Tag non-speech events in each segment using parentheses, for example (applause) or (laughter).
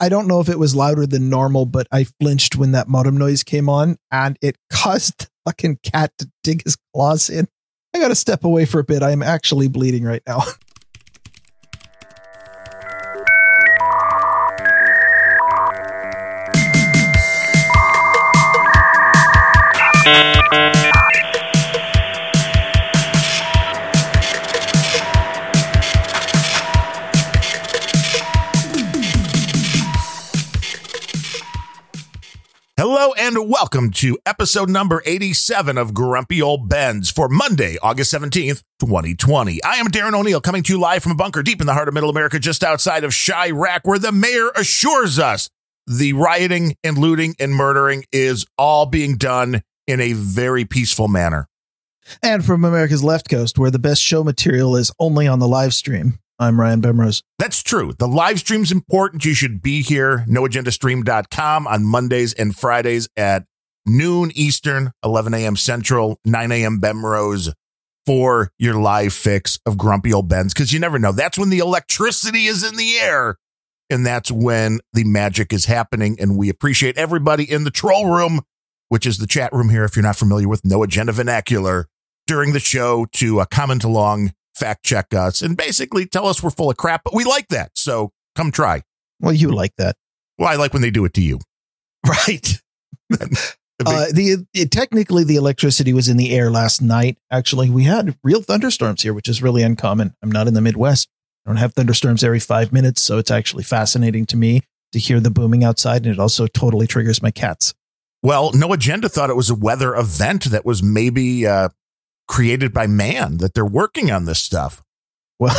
I don't know if it was louder than normal, but I flinched when that modem noise came on and it (laughs) caused the fucking cat to dig his claws in. I got to step away for a bit. I am actually bleeding right now. (laughs) and welcome to episode number 87 of Grumpy Old Bens for Monday, August 17th, 2020. I am Darren O'Neill coming to you live from a bunker deep in the heart of Middle America, just outside of Chiraq, where the mayor assures us the rioting and looting and murdering is all being done in a very peaceful manner. And from America's left coast, where the best show material is only on the live stream. I'm Ryan Bemrose. That's true. The live stream's important. You should be here, noagendastream.com on Mondays and Fridays at noon Eastern, 11 a.m. Central, 9 a.m. Bemrose for your live fix of grumpy old Bens. Cause you never know. That's when the electricity is in the air. And that's when the magic is happening. And we appreciate everybody in the troll room, which is the chat room here. If you're not familiar with no agenda vernacular during the show to uh, comment along fact check us, and basically tell us we're full of crap, but we like that. So come try. Well, you like that. Well, I like when they do it to you. (laughs) Right. (laughs) uh, the it, technically the electricity was in the air last night. Actually, we had real thunderstorms here, which is really uncommon. I'm not in the Midwest. I don't have thunderstorms every five minutes, so it's actually fascinating to me to hear the booming outside, and it also totally triggers my cats. Well, no agenda thought it was a weather event that was maybe uh, created by man that they're working on this stuff. Well,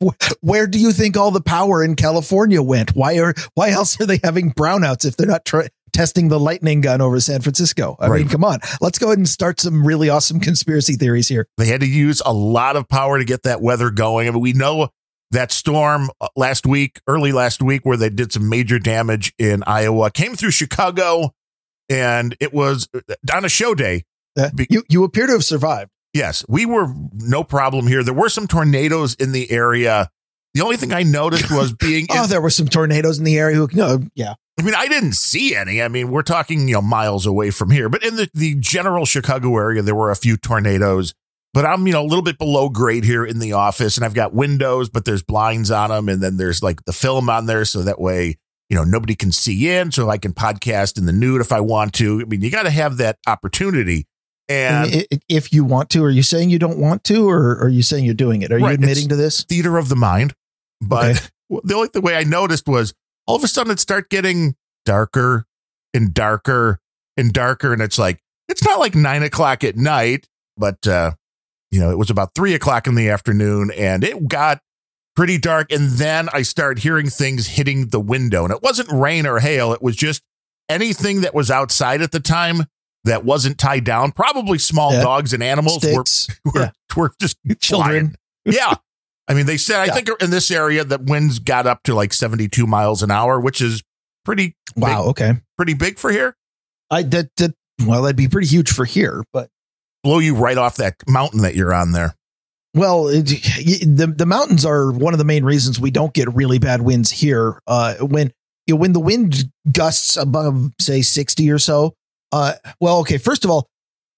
(laughs) where do you think all the power in California went? Why are why else are they having brownouts if they're not testing the lightning gun over San Francisco? I right. mean, come on, let's go ahead and start some really awesome conspiracy theories here. They had to use a lot of power to get that weather going. I mean, we know that storm uh, last week, early last week, where they did some major damage in Iowa, came through Chicago, and it was uh, on a show day. Uh, you you appear to have survived. Yes, we were no problem here. There were some tornadoes in the area. The only thing I noticed was (laughs) being oh, in, there were some tornadoes in the area. No, yeah. I mean, I didn't see any. I mean, we're talking you know miles away from here, but in the the general Chicago area, there were a few tornadoes. But I'm you know a little bit below grade here in the office, and I've got windows, but there's blinds on them, and then there's like the film on there, so that way you know nobody can see in, so I can podcast in the nude if I want to. I mean, you got to have that opportunity. And if you want to, are you saying you don't want to, or are you saying you're doing it? Are right, you admitting to this? Theater of the mind. But okay. the only the way I noticed was all of a sudden it start getting darker and darker and darker. And it's like, it's not like nine o'clock at night, but, uh, you know, it was about three o'clock in the afternoon and it got pretty dark. And then I started hearing things hitting the window. And it wasn't rain or hail, it was just anything that was outside at the time that wasn't tied down. Probably small yeah. dogs and animals Sticks. were, (laughs) were, yeah. were just (laughs) children. yeah. I mean, they said, yeah. I think in this area that winds got up to like 72 miles an hour, which is pretty wow. Big, okay. Pretty big for here. I that, that, well, that'd be pretty huge for here, but blow you right off that mountain that you're on there. Well, it, the the mountains are one of the main reasons we don't get really bad winds here. Uh, when you know, when the wind gusts above say 60 or so, uh, well, okay. First of all,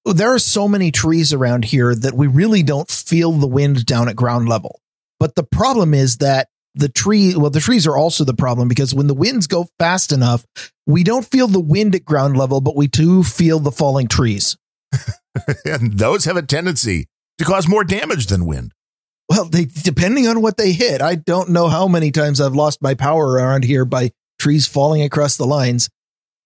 there are so many trees around here that we really don't feel the wind down at ground level. But the problem is that the tree, well, the trees are also the problem because when the winds go fast enough, we don't feel the wind at ground level, but we do feel the falling trees. (laughs) and those have a tendency to cause more damage than wind. Well, they depending on what they hit. I don't know how many times I've lost my power around here by trees falling across the lines.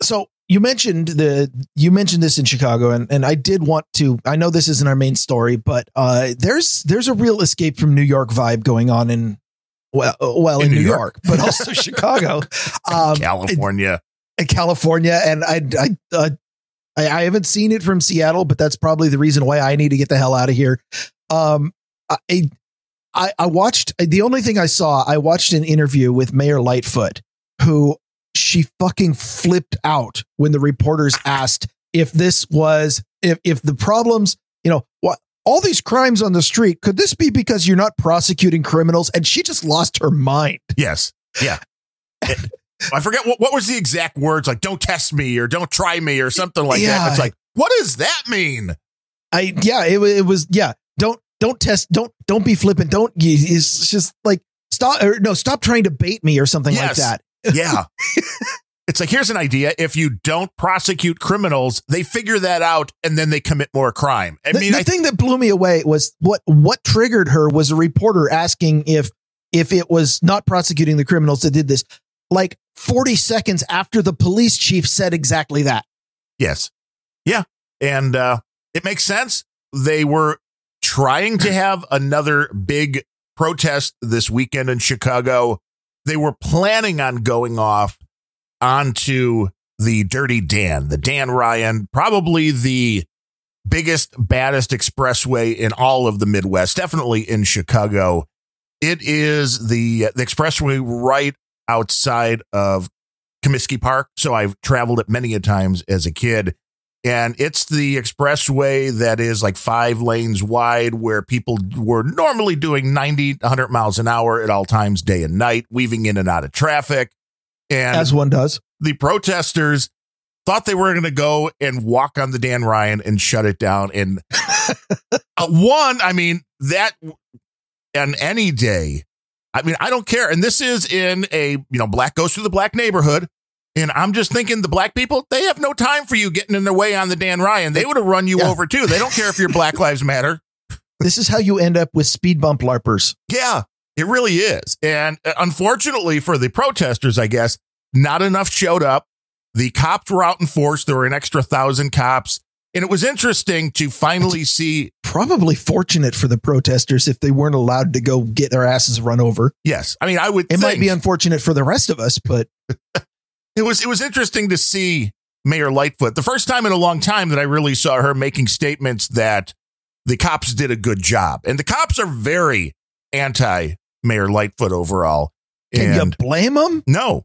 So you mentioned the you mentioned this in Chicago, and and I did want to. I know this isn't our main story, but uh, there's there's a real escape from New York vibe going on in well uh, well in, in New, New York. York. but also (laughs) Chicago, um, California, in, California, and I I, uh, I I haven't seen it from Seattle, but that's probably the reason why I need to get the hell out of here. Um, I I, I watched the only thing I saw. I watched an interview with Mayor Lightfoot, who she fucking flipped out when the reporters asked if this was if if the problems, you know, what all these crimes on the street, could this be because you're not prosecuting criminals? And she just lost her mind. Yes. Yeah. (laughs) I forget what, what was the exact words like don't test me or don't try me or something like Yeah. that. It's like, what does that mean? I yeah, it, it was yeah. Don't don't test. Don't don't be flippant. Don't. It's just like stop or no stop trying to bait me or something like that. Yeah. it's like, here's an idea. If you don't prosecute criminals, they figure that out and then they commit more crime. I the mean, the I, thing that blew me away was what what triggered her was a reporter asking if if it was not prosecuting the criminals that did this. Like 40 seconds after the police chief said exactly that. yes. Yeah. And uh, it makes sense. They were trying to have another big protest this weekend in Chicago. They were planning on going off onto the Dirty Dan, the Dan Ryan, probably the biggest, baddest expressway in all of the Midwest, definitely in Chicago. It is the, the expressway right outside of Comiskey Park. So I've traveled it many a times as a kid. And it's the expressway that is like five lanes wide where people were normally doing 90, 100 miles an hour at all times, day and night, weaving in and out of traffic. And As one does. the protesters thought they were going to go and walk on the Dan Ryan and shut it down. And (laughs) uh, one, I mean, that on any day, I mean, I don't care. And this is in a, you know, black goes through the black neighborhood. And I'm just thinking the black people, they have no time for you getting in their way on the Dan Ryan. They would have run you Yeah. over too. They don't care if your Black (laughs) Lives Matter. This is how you end up with speed bump larpers. Yeah, it really is. And uh, unfortunately for the protesters, I guess, not enough showed up. The cops were out in force. There were an extra thousand cops. And it was interesting to finally see. Probably fortunate for the protesters if they weren't allowed to go get their asses run over. Yes, I mean, I would. It might be unfortunate for the rest of us, but (laughs) it was. It was interesting to see Mayor Lightfoot the first time in a long time that I really saw her making statements that the cops did a good job, and the cops are very anti Mayor Lightfoot overall. can and you blame them? No,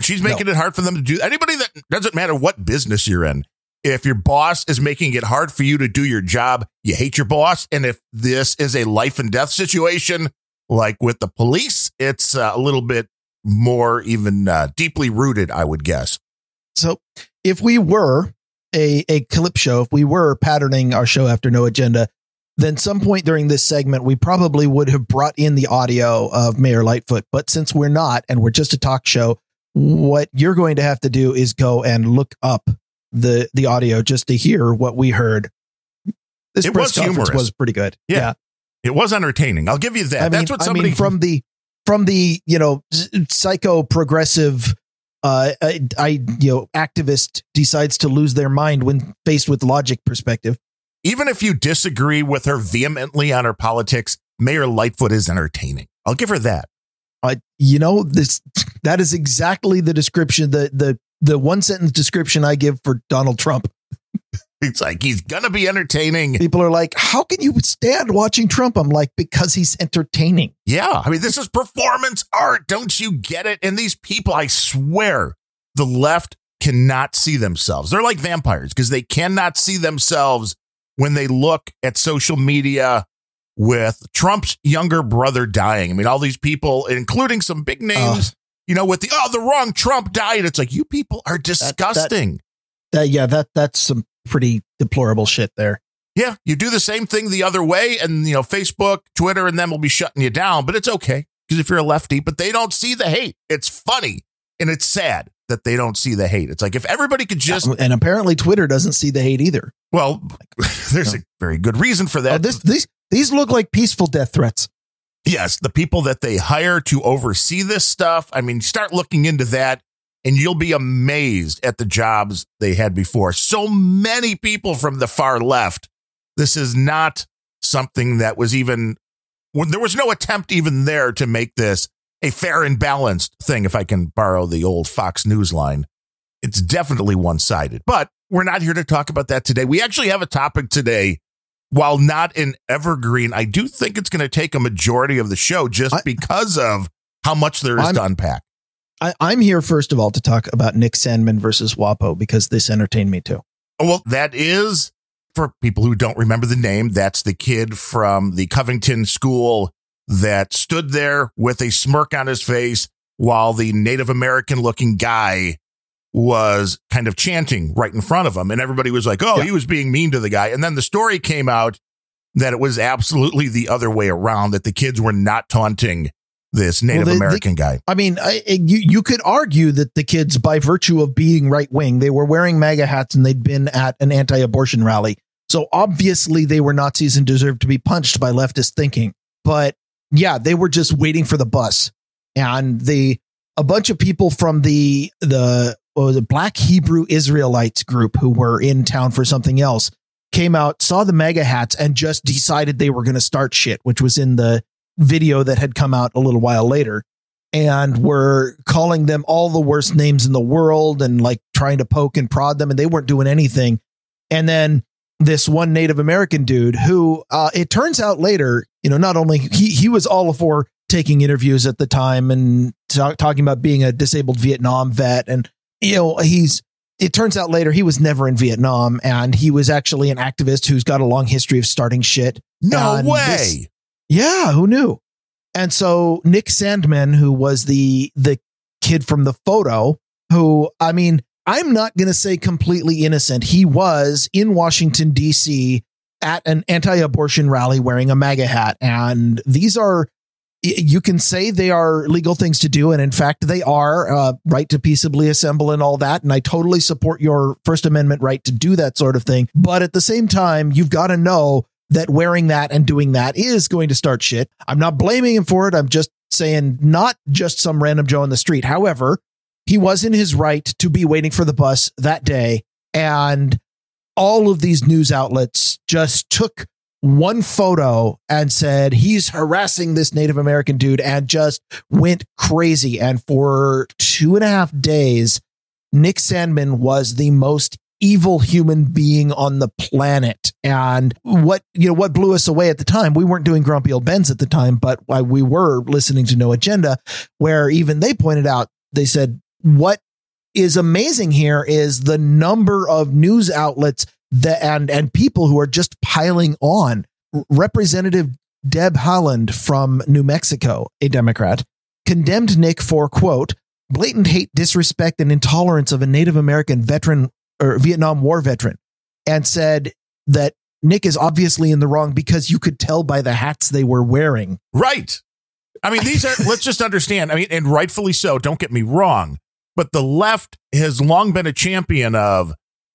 she's making it hard for them to do. Anybody that doesn't matter what business you're in. If your boss is making it hard for you to do your job, you hate your boss. And if this is a life and death situation, like with the police, it's uh, a little bit more even uh, deeply rooted, I would guess. So if we were a, a clip show, if we were patterning our show after no agenda, then some point during this segment, we probably would have brought in the audio of Mayor Lightfoot. But since we're not, and we're just a talk show, what you're going to have to do is go and look up the the audio just to hear what we heard. This It press was conference humorous. was pretty good. Yeah. It was entertaining. I'll give you that. I mean, That's what somebody I mean, from the from the you know psycho progressive uh I, I you know activist decides to lose their mind when faced with logic perspective. even if you disagree with her vehemently on her politics, Mayor Lightfoot is entertaining. I'll give her that. Uh, you know this that is exactly the description the the the one sentence description I give for Donald Trump. (laughs) It's like he's gonna be entertaining. People are like, "How can you stand watching Trump?" I'm like, "Because he's entertaining." Yeah. I mean, this is performance art. Don't you get it? And these people, I swear, the left cannot see themselves. They're like vampires because they cannot see themselves when they look at social media with Trump's younger brother dying. I mean, all these people, including some big names, you know, with the, oh, the wrong Trump died. It's like, you people are disgusting. That yeah, that that's some pretty deplorable shit there. Yeah, you do the same thing the other way, and you know, Facebook, Twitter, and them will be shutting you down. But it's okay because if you're a lefty, but they don't see the hate. It's funny and it's sad that they don't see the hate. It's like if everybody could just, and apparently Twitter doesn't see the hate either. well, (laughs) there's a very good reason for Oh, that. this these these look like peaceful death threats. yes, the people that they hire to oversee this stuff. I mean, start looking into that. And you'll be amazed at the jobs they had before. So many people from the far left. This is not something that was even when there was no attempt even there to make this a fair and balanced thing, if I can borrow the old Fox News line. It's definitely one sided, but we're not here to talk about that today. We actually have a topic today. While not an evergreen, I do think it's going to take a majority of the show just I- because of how much there is I'm- to unpack. I, I'm here first of all to talk about Nick Sandmann versus WAPO because this entertained me too. Oh, Well, that is for people who don't remember the name. That's the kid from the Covington school that stood there with a smirk on his face while the Native American looking guy was kind of chanting right in front of him. And everybody was like, oh, Yeah. he was being mean to the guy. And then the story came out that it was absolutely the other way around, that the kids were not taunting this Native they- American guy. I mean, I, you you could argue that the kids, by virtue of being right wing, they were wearing MAGA hats and they'd been at an anti-abortion rally. So obviously, they were Nazis and deserved to be punched by leftist thinking. But yeah, they were just waiting for the bus, and the a bunch of people from the the what was it, Black Hebrew Israelites group who were in town for something else came out, saw the MAGA hats, and just decided they were going to start shit, which was in the video that had come out a little while later and were calling them all the worst names in the world and like trying to poke and prod them and they weren't doing anything and then this one native american dude who uh, it turns out later you know not only he he was all for taking interviews at the time and ta- talking about being a disabled vietnam vet and you know he's it turns out later he was never in vietnam and he was actually an activist who's got a long history of starting shit No And way. this- yeah, who knew? And so Nick Sandmann, who was the the kid from the photo, who I mean, I'm not going to say completely innocent. He was in Washington D.C. at an anti-abortion rally wearing a MAGA hat, and these are you can say they are legal things to do, and in fact, they are uh, right to peaceably assemble and all that. And I totally support your First Amendment right to do that sort of thing. But at the same time, you've got to know that wearing that and doing that is going to start shit. I'm not blaming him for it. I'm just saying not just some random Joe on the street. However, he was in his right to be waiting for the bus that day. And all of these news outlets just took one photo and said he's harassing this Native American dude and just went crazy. And for two and a half days, Nick Sandmann was the most evil human being on the planet. And what, you know, what blew us away at the time, we weren't doing Grumpy Old Bens at the time, but why we were listening to No Agenda, where even they pointed out, they said, what is amazing here is the number of news outlets that and and people who are just piling on. Representative Deb Haaland from New Mexico, a Democrat, condemned Nick for quote blatant hate, disrespect, and intolerance of a Native American veteran or Vietnam War veteran, and said that Nick is obviously in the wrong because you could tell by the hats they were wearing. Right. I mean, these are, let's just understand. I mean, and rightfully so, don't get me wrong. But the left has long been a champion of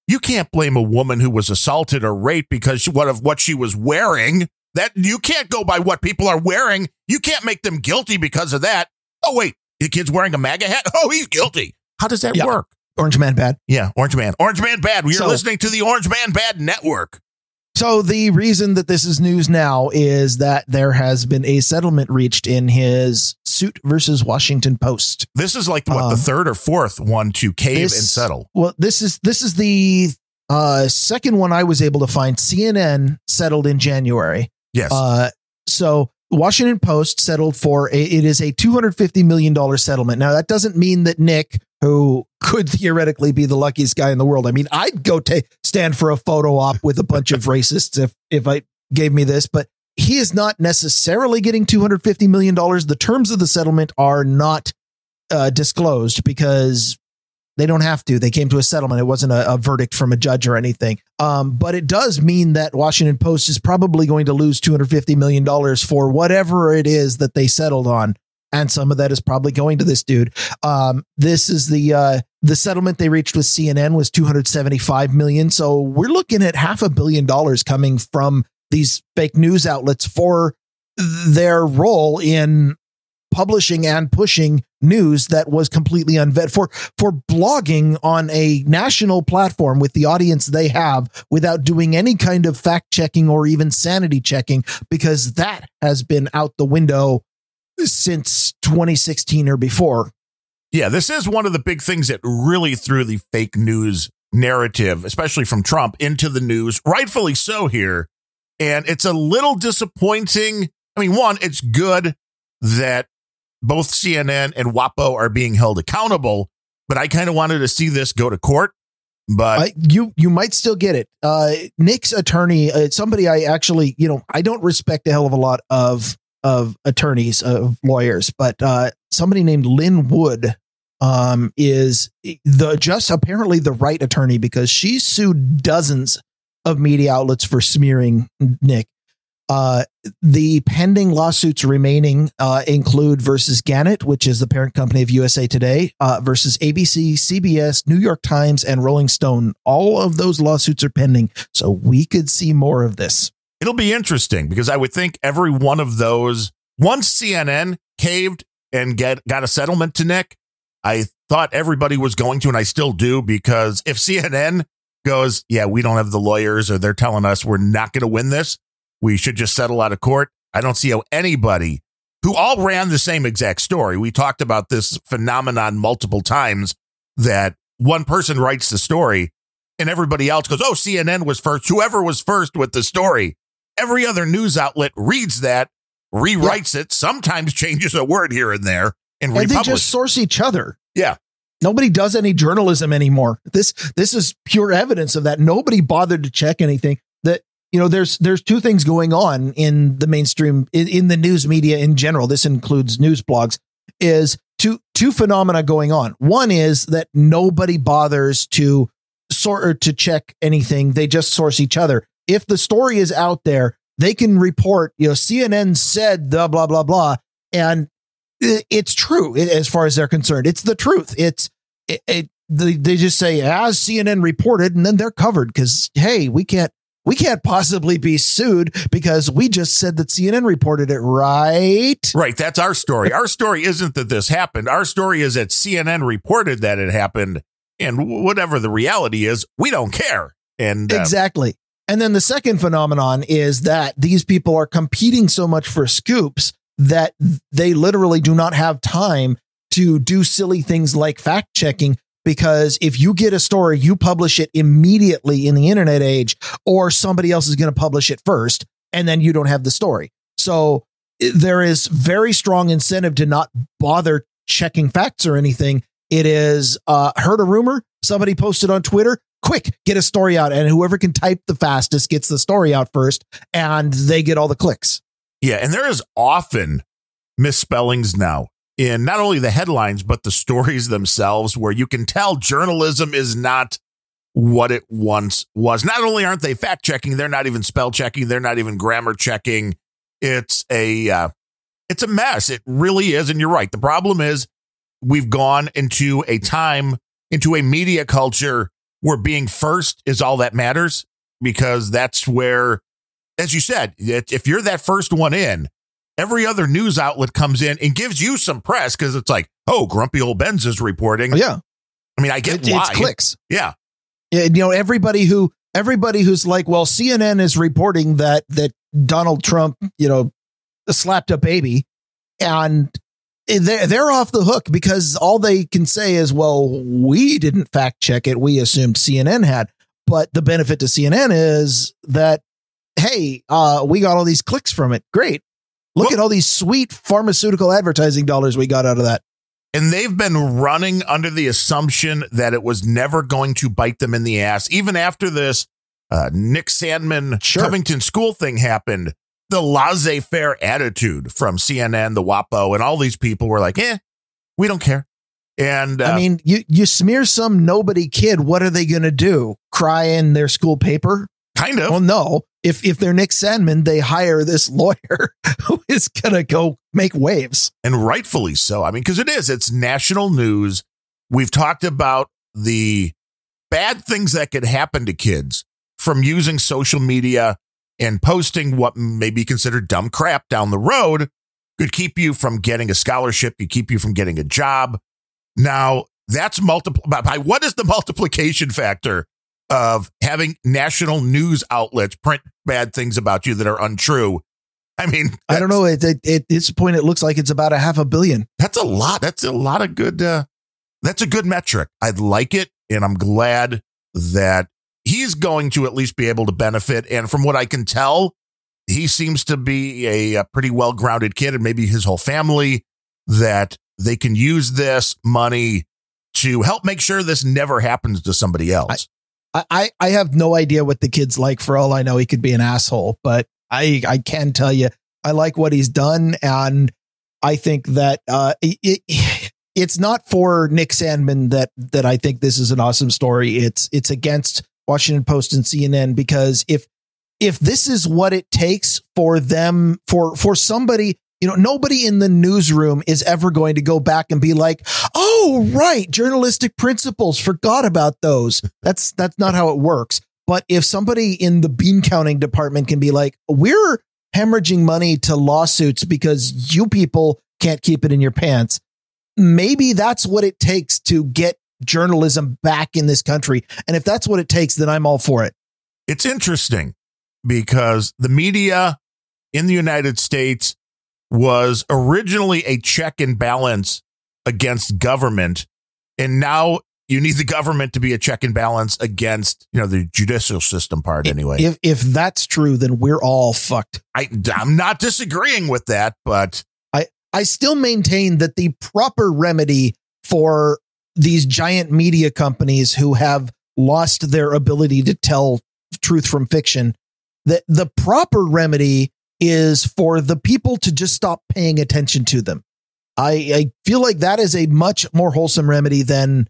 you can't blame a woman who was assaulted or raped because what of what she was wearing. That you can't go by what people are wearing. You can't make them guilty because of that. Oh, wait, the kid's wearing a MAGA hat. (laughs) Oh, he's guilty. How does that Yeah. work? Orange Man bad. Yeah, Orange Man. Orange Man Bad. We are So- listening to the Orange Man Bad Network. So the reason that this is news now is that there has been a settlement reached in his suit versus Washington Post. This is like what Um, the third or fourth one to cave this- and settle. Well, this is this is the uh, second one I was able to find. CNN settled in January. Yes. Uh, so Washington Post settled for a, it is a two hundred fifty million dollar settlement. Now that doesn't mean that Nick, who could theoretically be the luckiest guy in the world, I mean, I'd go ta stand for a photo op with a bunch of racists if if I gave me this, but he is not necessarily getting two hundred fifty million dollars. The terms of the settlement are not uh, disclosed because they don't have to. They came to a settlement. It wasn't a, a verdict from a judge or anything. Um, but it does mean that Washington Post is probably going to lose $250 million for whatever it is that they settled on. And some of that is probably going to this dude. Um, this is the uh, the settlement they reached with CNN was 275 million. So we're looking at half a billion dollars coming from these fake news outlets for their role in publishing and pushing news that was completely unvet for for blogging on a national platform with the audience they have without doing any kind of fact checking or even sanity checking because that has been out the window since 2016 or before Yeah, this is one of the big things that really threw the fake news narrative, especially from Trump, into the news, rightfully so here. And it's a little disappointing. I mean, one, it's good that both CNN and WAPO are being held accountable, but I kind of wanted to see this go to court. But I, you you might still get it. Uh, Nick's attorney, uh, somebody I actually, you know, I don't respect a hell of a lot of of attorneys of lawyers, but uh, somebody named Lin Wood um, is the just apparently the right attorney because she sued dozens of media outlets for smearing Nick. Uh, the pending lawsuits remaining uh, include versus Gannett, which is the parent company of USA Today, uh, versus ABC, CBS, New York Times, and Rolling Stone. All of those lawsuits are pending, so we could see more of this. It'll be interesting because I would think every one of those, once CNN caved and get got a settlement to Nick, I thought everybody was going to, and I still do, because if CNN goes, yeah, we don't have the lawyers, or they're telling us we're not going to win this we should just settle out of court. I don't see how anybody who all ran the same exact story. We talked about this phenomenon multiple times that one person writes the story and everybody else goes, Oh, CNN was first. Whoever was first with the story. Every other news outlet reads that, rewrites yeah. it, sometimes (laughs) changes a word here and there, and, and they just source each other. Yeah. Nobody does any journalism anymore. This this is pure evidence of that. Nobody bothered to check anything That you know there's there's two things going on in the mainstream in, in, the news media in general this includes news blogs is two two phenomena going on one is that nobody bothers to sort or to check anything they just source each other if the story is out there they can report you know cnn said blah blah blah blah and it's true as far as they're concerned it's the truth it's it, it they, they just say as cnn reported and then they're covered because hey we can't we can't possibly be sued because we just said that CNN reported it, right? Right. That's our story. Our story isn't that this happened. Our story is that CNN reported that it happened. And whatever the reality is, we don't care. And uh, exactly. And then the second phenomenon is that these people are competing so much for scoops that they literally do not have time to do silly things like fact checking because if you get a story, you publish it immediately in the internet age, or somebody else is going to publish it first, and then you don't have the story. So there is very strong incentive to not bother checking facts or anything. It is uh, heard a rumor, somebody posted on Twitter, quick, get a story out, and whoever can type the fastest gets the story out first, and they get all the clicks. Yeah, and there is often misspellings now in not only the headlines, but the stories themselves, where you can tell journalism is not what it once was. Not only aren't they fact checking, they're not even spell checking, they're not even grammar checking. It's a uh, it's a mess. It really is, and you're right. The problem is we've gone into a time into a media culture where being first is all that matters because that's where, as you said, if you're that first one in, every other news outlet comes in and gives you some press because it's like, oh, grumpy old Ben's is reporting. Oh, yeah. I mean, I get it, why. It's clicks. Yeah. yeah. You know, everybody who everybody who's like, well, CNN is reporting that that Donald Trump, you know, slapped a baby, and they're they're off the hook because all they can say is, well, we didn't fact check it. We assumed CNN had. But the benefit to CNN is that, hey, uh, we got all these clicks from it. Great. Look well, at all these sweet pharmaceutical advertising dollars we got out of that. And they've been running under the assumption that it was never going to bite them in the ass. Even after this uh, Nick Sandmann sure. Covington School thing happened, the laissez faire attitude from CNN, the WAPO, and all these people were like, eh, we don't care. And uh, I mean, you, you smear some nobody kid, what are they going to do? Cry in their school paper? Kind of. Well, no. If if they're Nick Sandmann, they hire this (laughs) lawyer who is gonna go make waves, and rightfully so. I mean, because it is. It's national news. We've talked about the bad things that could happen to kids from using social media and posting what may be considered dumb crap down the road could keep you from getting a scholarship, could keep you from getting a job. Now, that's multiple by what is the (laughs) multiplication factor of having national news outlets print bad things about you that are untrue. I mean, I don't know. At, at, at, this point, it looks like it's about a half a billion. That's a lot. That's a lot of good. Uh, that's a good metric. I'd like it, and I'm glad that he's going to at least be able to benefit. And from what I can tell, he seems to be a, a pretty well grounded kid, and maybe his whole family that they can use this money to help make sure this never happens to somebody else. I, I have no idea what the kid's like. For all I know, he could be an asshole, but I, I can tell you, I like what he's done. And I think that uh, it, it, (sighs) it's not for Nick Sandmann that that I think this is an awesome story. It's it's against Washington Post and CNN because if if this is what it takes for them for for somebody you know nobody in the newsroom is ever going to go back and be like oh right journalistic principles forgot about those. That's that's not how it works. But if somebody in the bean counting department can be like we're hemorrhaging money to lawsuits because you people can't keep it in your pants maybe that's what it takes to get journalism back in this country and if that's what it takes then i'm all for it it's interesting because the media in the United States was originally a check and balance against government. And now you need the government to be a check and balance against, you know, the judicial system part anyway. If if that's true, then we're all fucked. I I'm not disagreeing with that, but I I still maintain that the proper remedy for these giant media companies who have lost their ability to tell truth from fiction that the proper remedy is for the people to just stop paying attention to them. I, I feel like that is a much more wholesome remedy than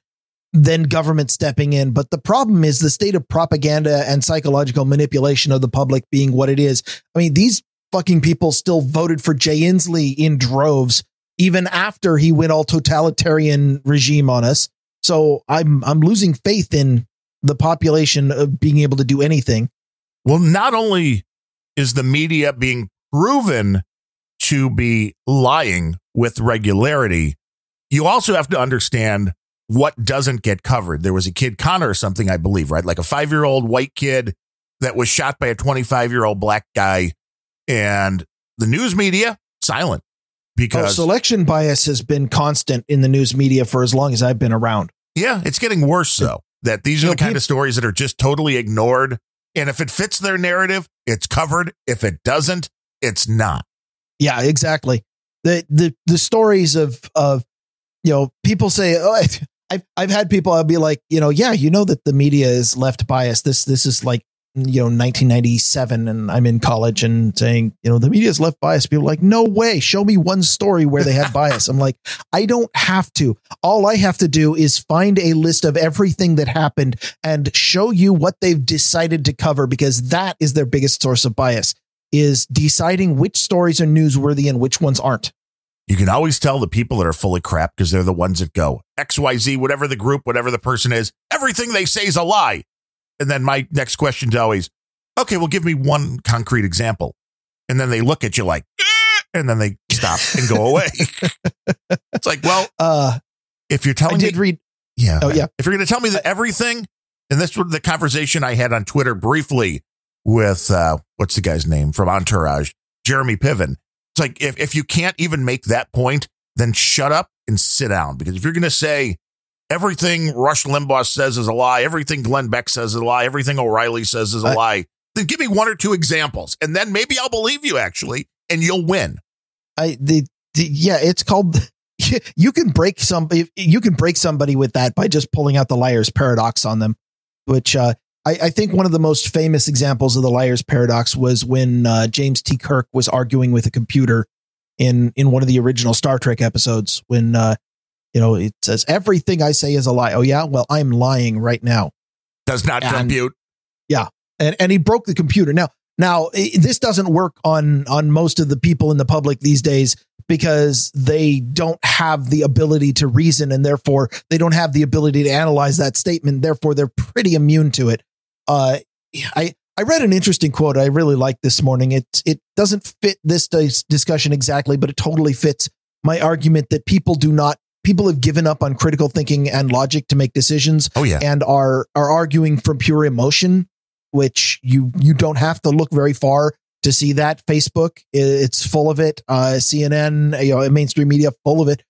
than government stepping in. But the problem is the state of propaganda and psychological manipulation of the public being what it is. I mean, these fucking people still voted for Jay Inslee in droves, even after he went all totalitarian regime on us. So I'm I'm losing faith in the population of being able to do anything. Well, not only is the media being proven to be lying with regularity, you also have to understand what doesn't get covered. There was a kid, Connor or something, I believe, right? Like a five year old white kid that was shot by a 25 year old black guy. And the news media, silent because oh, selection bias has been constant in the news media for as long as I've been around. Yeah, it's getting worse though. that these are the kind of stories that are just totally ignored and if it fits their narrative, it's covered. If it doesn't, it's not. Yeah, exactly. The the the stories of of you know people say oh (laughs) I've I've had people I'll be like you know yeah you know that the media is left biased. This this is like you know 1997 and I'm in college and saying you know the media is left biased. People like no way. Show me one story where they had bias. I'm like I don't have to. All I have to do is find a list of everything that happened and show you what they've decided to cover because that is their biggest source of bias is deciding which stories are newsworthy and which ones aren't. You can always tell the people that are full of crap because they're the ones that go XYZ, whatever the group, whatever the person is, everything they say is a lie. And then my next question is always, okay, well, give me one concrete example. And then they look at you like, eh, and then they stop and go away. (laughs) it's like, well, uh, if you're telling I did me, read, yeah, oh yeah, if you're going to tell me that everything, and this was the conversation I had on Twitter briefly with uh, what's the guy's name from Entourage, Jeremy Piven. It's like if if you can't even make that point, then shut up and sit down because if you're going to say everything Rush Limbaugh says is a lie, everything Glenn Beck says is a lie, everything O'Reilly says is a I, lie, then give me one or two examples, and then maybe I'll believe you actually, and you'll win. I the, the yeah, it's called. (laughs) You can break some. You can break somebody with that by just pulling out the liar's paradox on them, which uh, I, I, think one of the most famous examples of the liar's paradox was when uh, James T. Kirk was arguing with a computer in in one of the original Star Trek episodes when uh, you know, it says everything I say is a lie. Oh yeah, well I'm lying right now. Does not and, compute. Yeah, and and he broke the computer. Now now this doesn't work on on most of the people in the public these days because they don't have the ability to reason and therefore they don't have the ability to analyze that statement. Therefore, they're pretty immune to it. Uh, I I read an interesting quote I really liked this morning. It it doesn't fit this discussion exactly, but it totally fits my argument that people do not people have given up on critical thinking and logic to make decisions. Oh yeah, and are are arguing from pure emotion, which you you don't have to look very far to see that. Facebook, it's full of it. Uh, CNN, you know, mainstream media, full of it.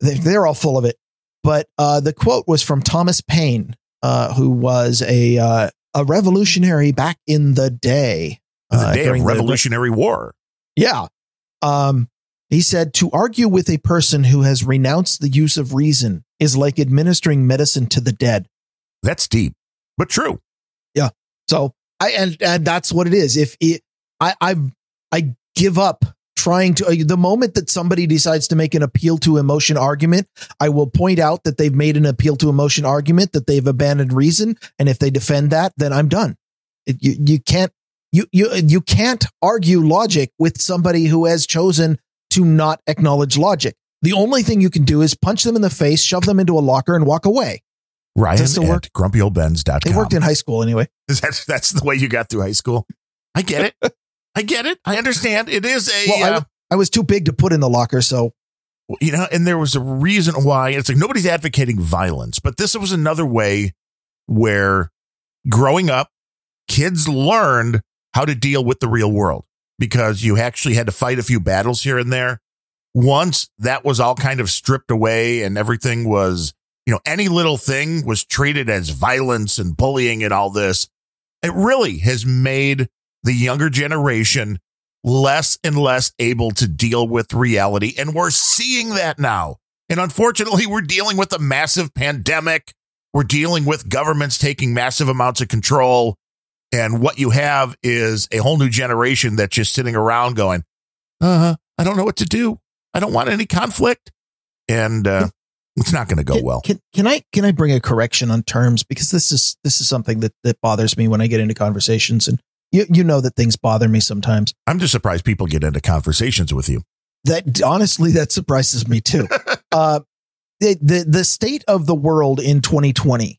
They're all full of it. But uh, the quote was from Thomas Paine, uh, who was a uh, a revolutionary back in the day. the uh, day of Revolutionary the, War. Yeah. Um, he said, To argue with a person who has renounced the use of reason is like administering medicine to the dead. That's deep, but true. Yeah. So I, and, and that's what it is. If it, I, I, I give up trying to, uh, the moment that somebody decides to make an appeal to emotion argument, I will point out that they've made an appeal to emotion argument, that they've abandoned reason. And if they defend that, then I'm done. It, you, you can't, you, you, you can't argue logic with somebody who has chosen to not acknowledge logic. The only thing you can do is punch them in the face, shove them into a locker and walk away. Ryan Does still work? grumpyoldbens.com. They worked in high school anyway. (laughs) That's, that's the way you got through high school. I get it. I get it. I understand. It is a, Well, uh, I was too big to put in the locker. So you know, and there was a reason why. It's like nobody's advocating violence, but this was another way where growing up, kids learned how to deal with the real world because you actually had to fight a few battles here and there. Once that was all kind of stripped away and everything was, you know, any little thing was treated as violence and bullying and all this. It really has made the younger generation less and less able to deal with reality. And we're seeing that now. And unfortunately, we're dealing with a massive pandemic. We're dealing with governments taking massive amounts of control. And what you have is a whole new generation that's just sitting around going, uh I don't know what to do. I don't want any conflict. And uh, it's not going to go can, well. Can, can I can I bring a correction on terms because this is this is something that that bothers me when I get into conversations and you you know that things bother me sometimes. I'm just surprised people get into conversations with you. That honestly that surprises me too. (laughs) uh, the, the the state of the world in 2020.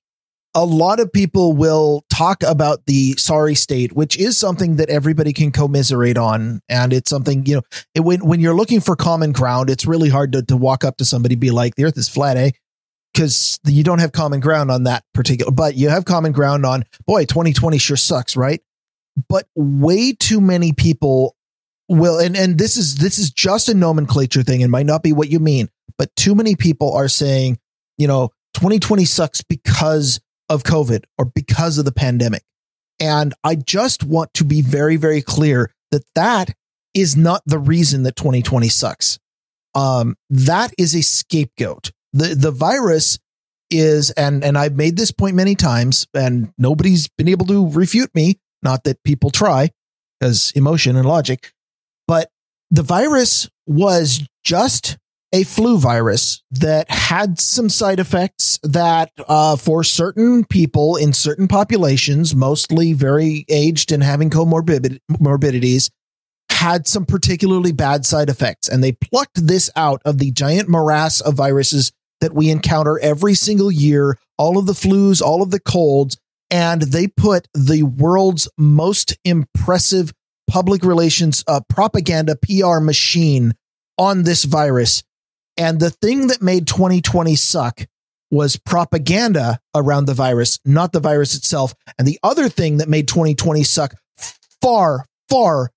A lot of people will talk about the sorry state, which is something that everybody can commiserate on, and it's something you know. It, when when you're looking for common ground, it's really hard to to walk up to somebody be like, "The Earth is flat," eh? Because you don't have common ground on that particular, but you have common ground on boy, 2020 sure sucks, right? But way too many people will, and and this is this is just a nomenclature thing, and might not be what you mean, but too many people are saying, you know, 2020 sucks because of COVID or because of the pandemic. And I just want to be very, very clear that that is not the reason that 2020 sucks. Um, that is a scapegoat. The, the virus is, and, and I've made this point many times and nobody's been able to refute me. Not that people try because emotion and logic, but the virus was just a flu virus that had some side effects that uh, for certain people in certain populations, mostly very aged and having comorbid morbidities, had some particularly bad side effects. And they plucked this out of the giant morass of viruses that we encounter every single year, all of the flus, all of the colds, and they put the world's most impressive public relations uh, propaganda PR machine on this virus and the thing that made 2020 suck was propaganda around the virus, not the virus itself. And the other thing that made 2020 suck far, far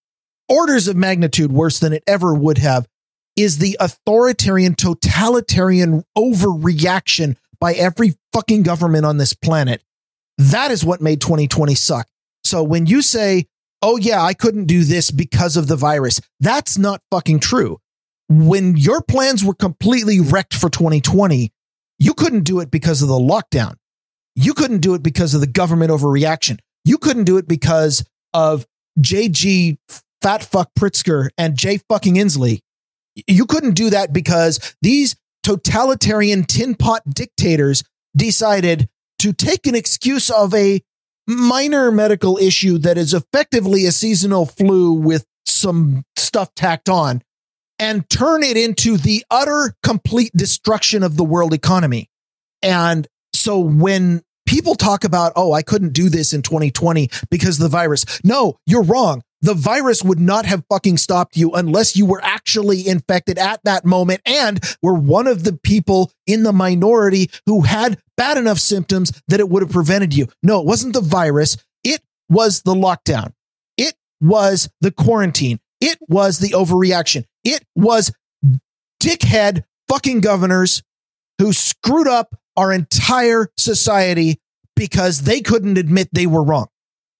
orders of magnitude worse than it ever would have is the authoritarian, totalitarian overreaction by every fucking government on this planet. That is what made 2020 suck. So when you say, oh, yeah, I couldn't do this because of the virus, that's not fucking true when your plans were completely wrecked for 2020, you couldn't do it because of the lockdown. You couldn't do it because of the government overreaction. You couldn't do it because of JB Fat Fuck Pritzker and Jay fucking Inslee. You couldn't do that because these totalitarian tin pot dictators decided to take an excuse of a minor medical issue that is effectively a seasonal flu with some stuff tacked on and turn it into the utter complete destruction of the world economy. And so when people talk about, oh, I couldn't do this in 2020 because of the virus. No, you're wrong. The virus would not have fucking stopped you unless you were actually infected at that moment and were one of the people in the minority who had bad enough symptoms that it would have prevented you. No, it wasn't the virus. It was the lockdown. It was the quarantine. It was the overreaction. It was dickhead fucking governors who screwed up our entire society because they couldn't admit they were wrong.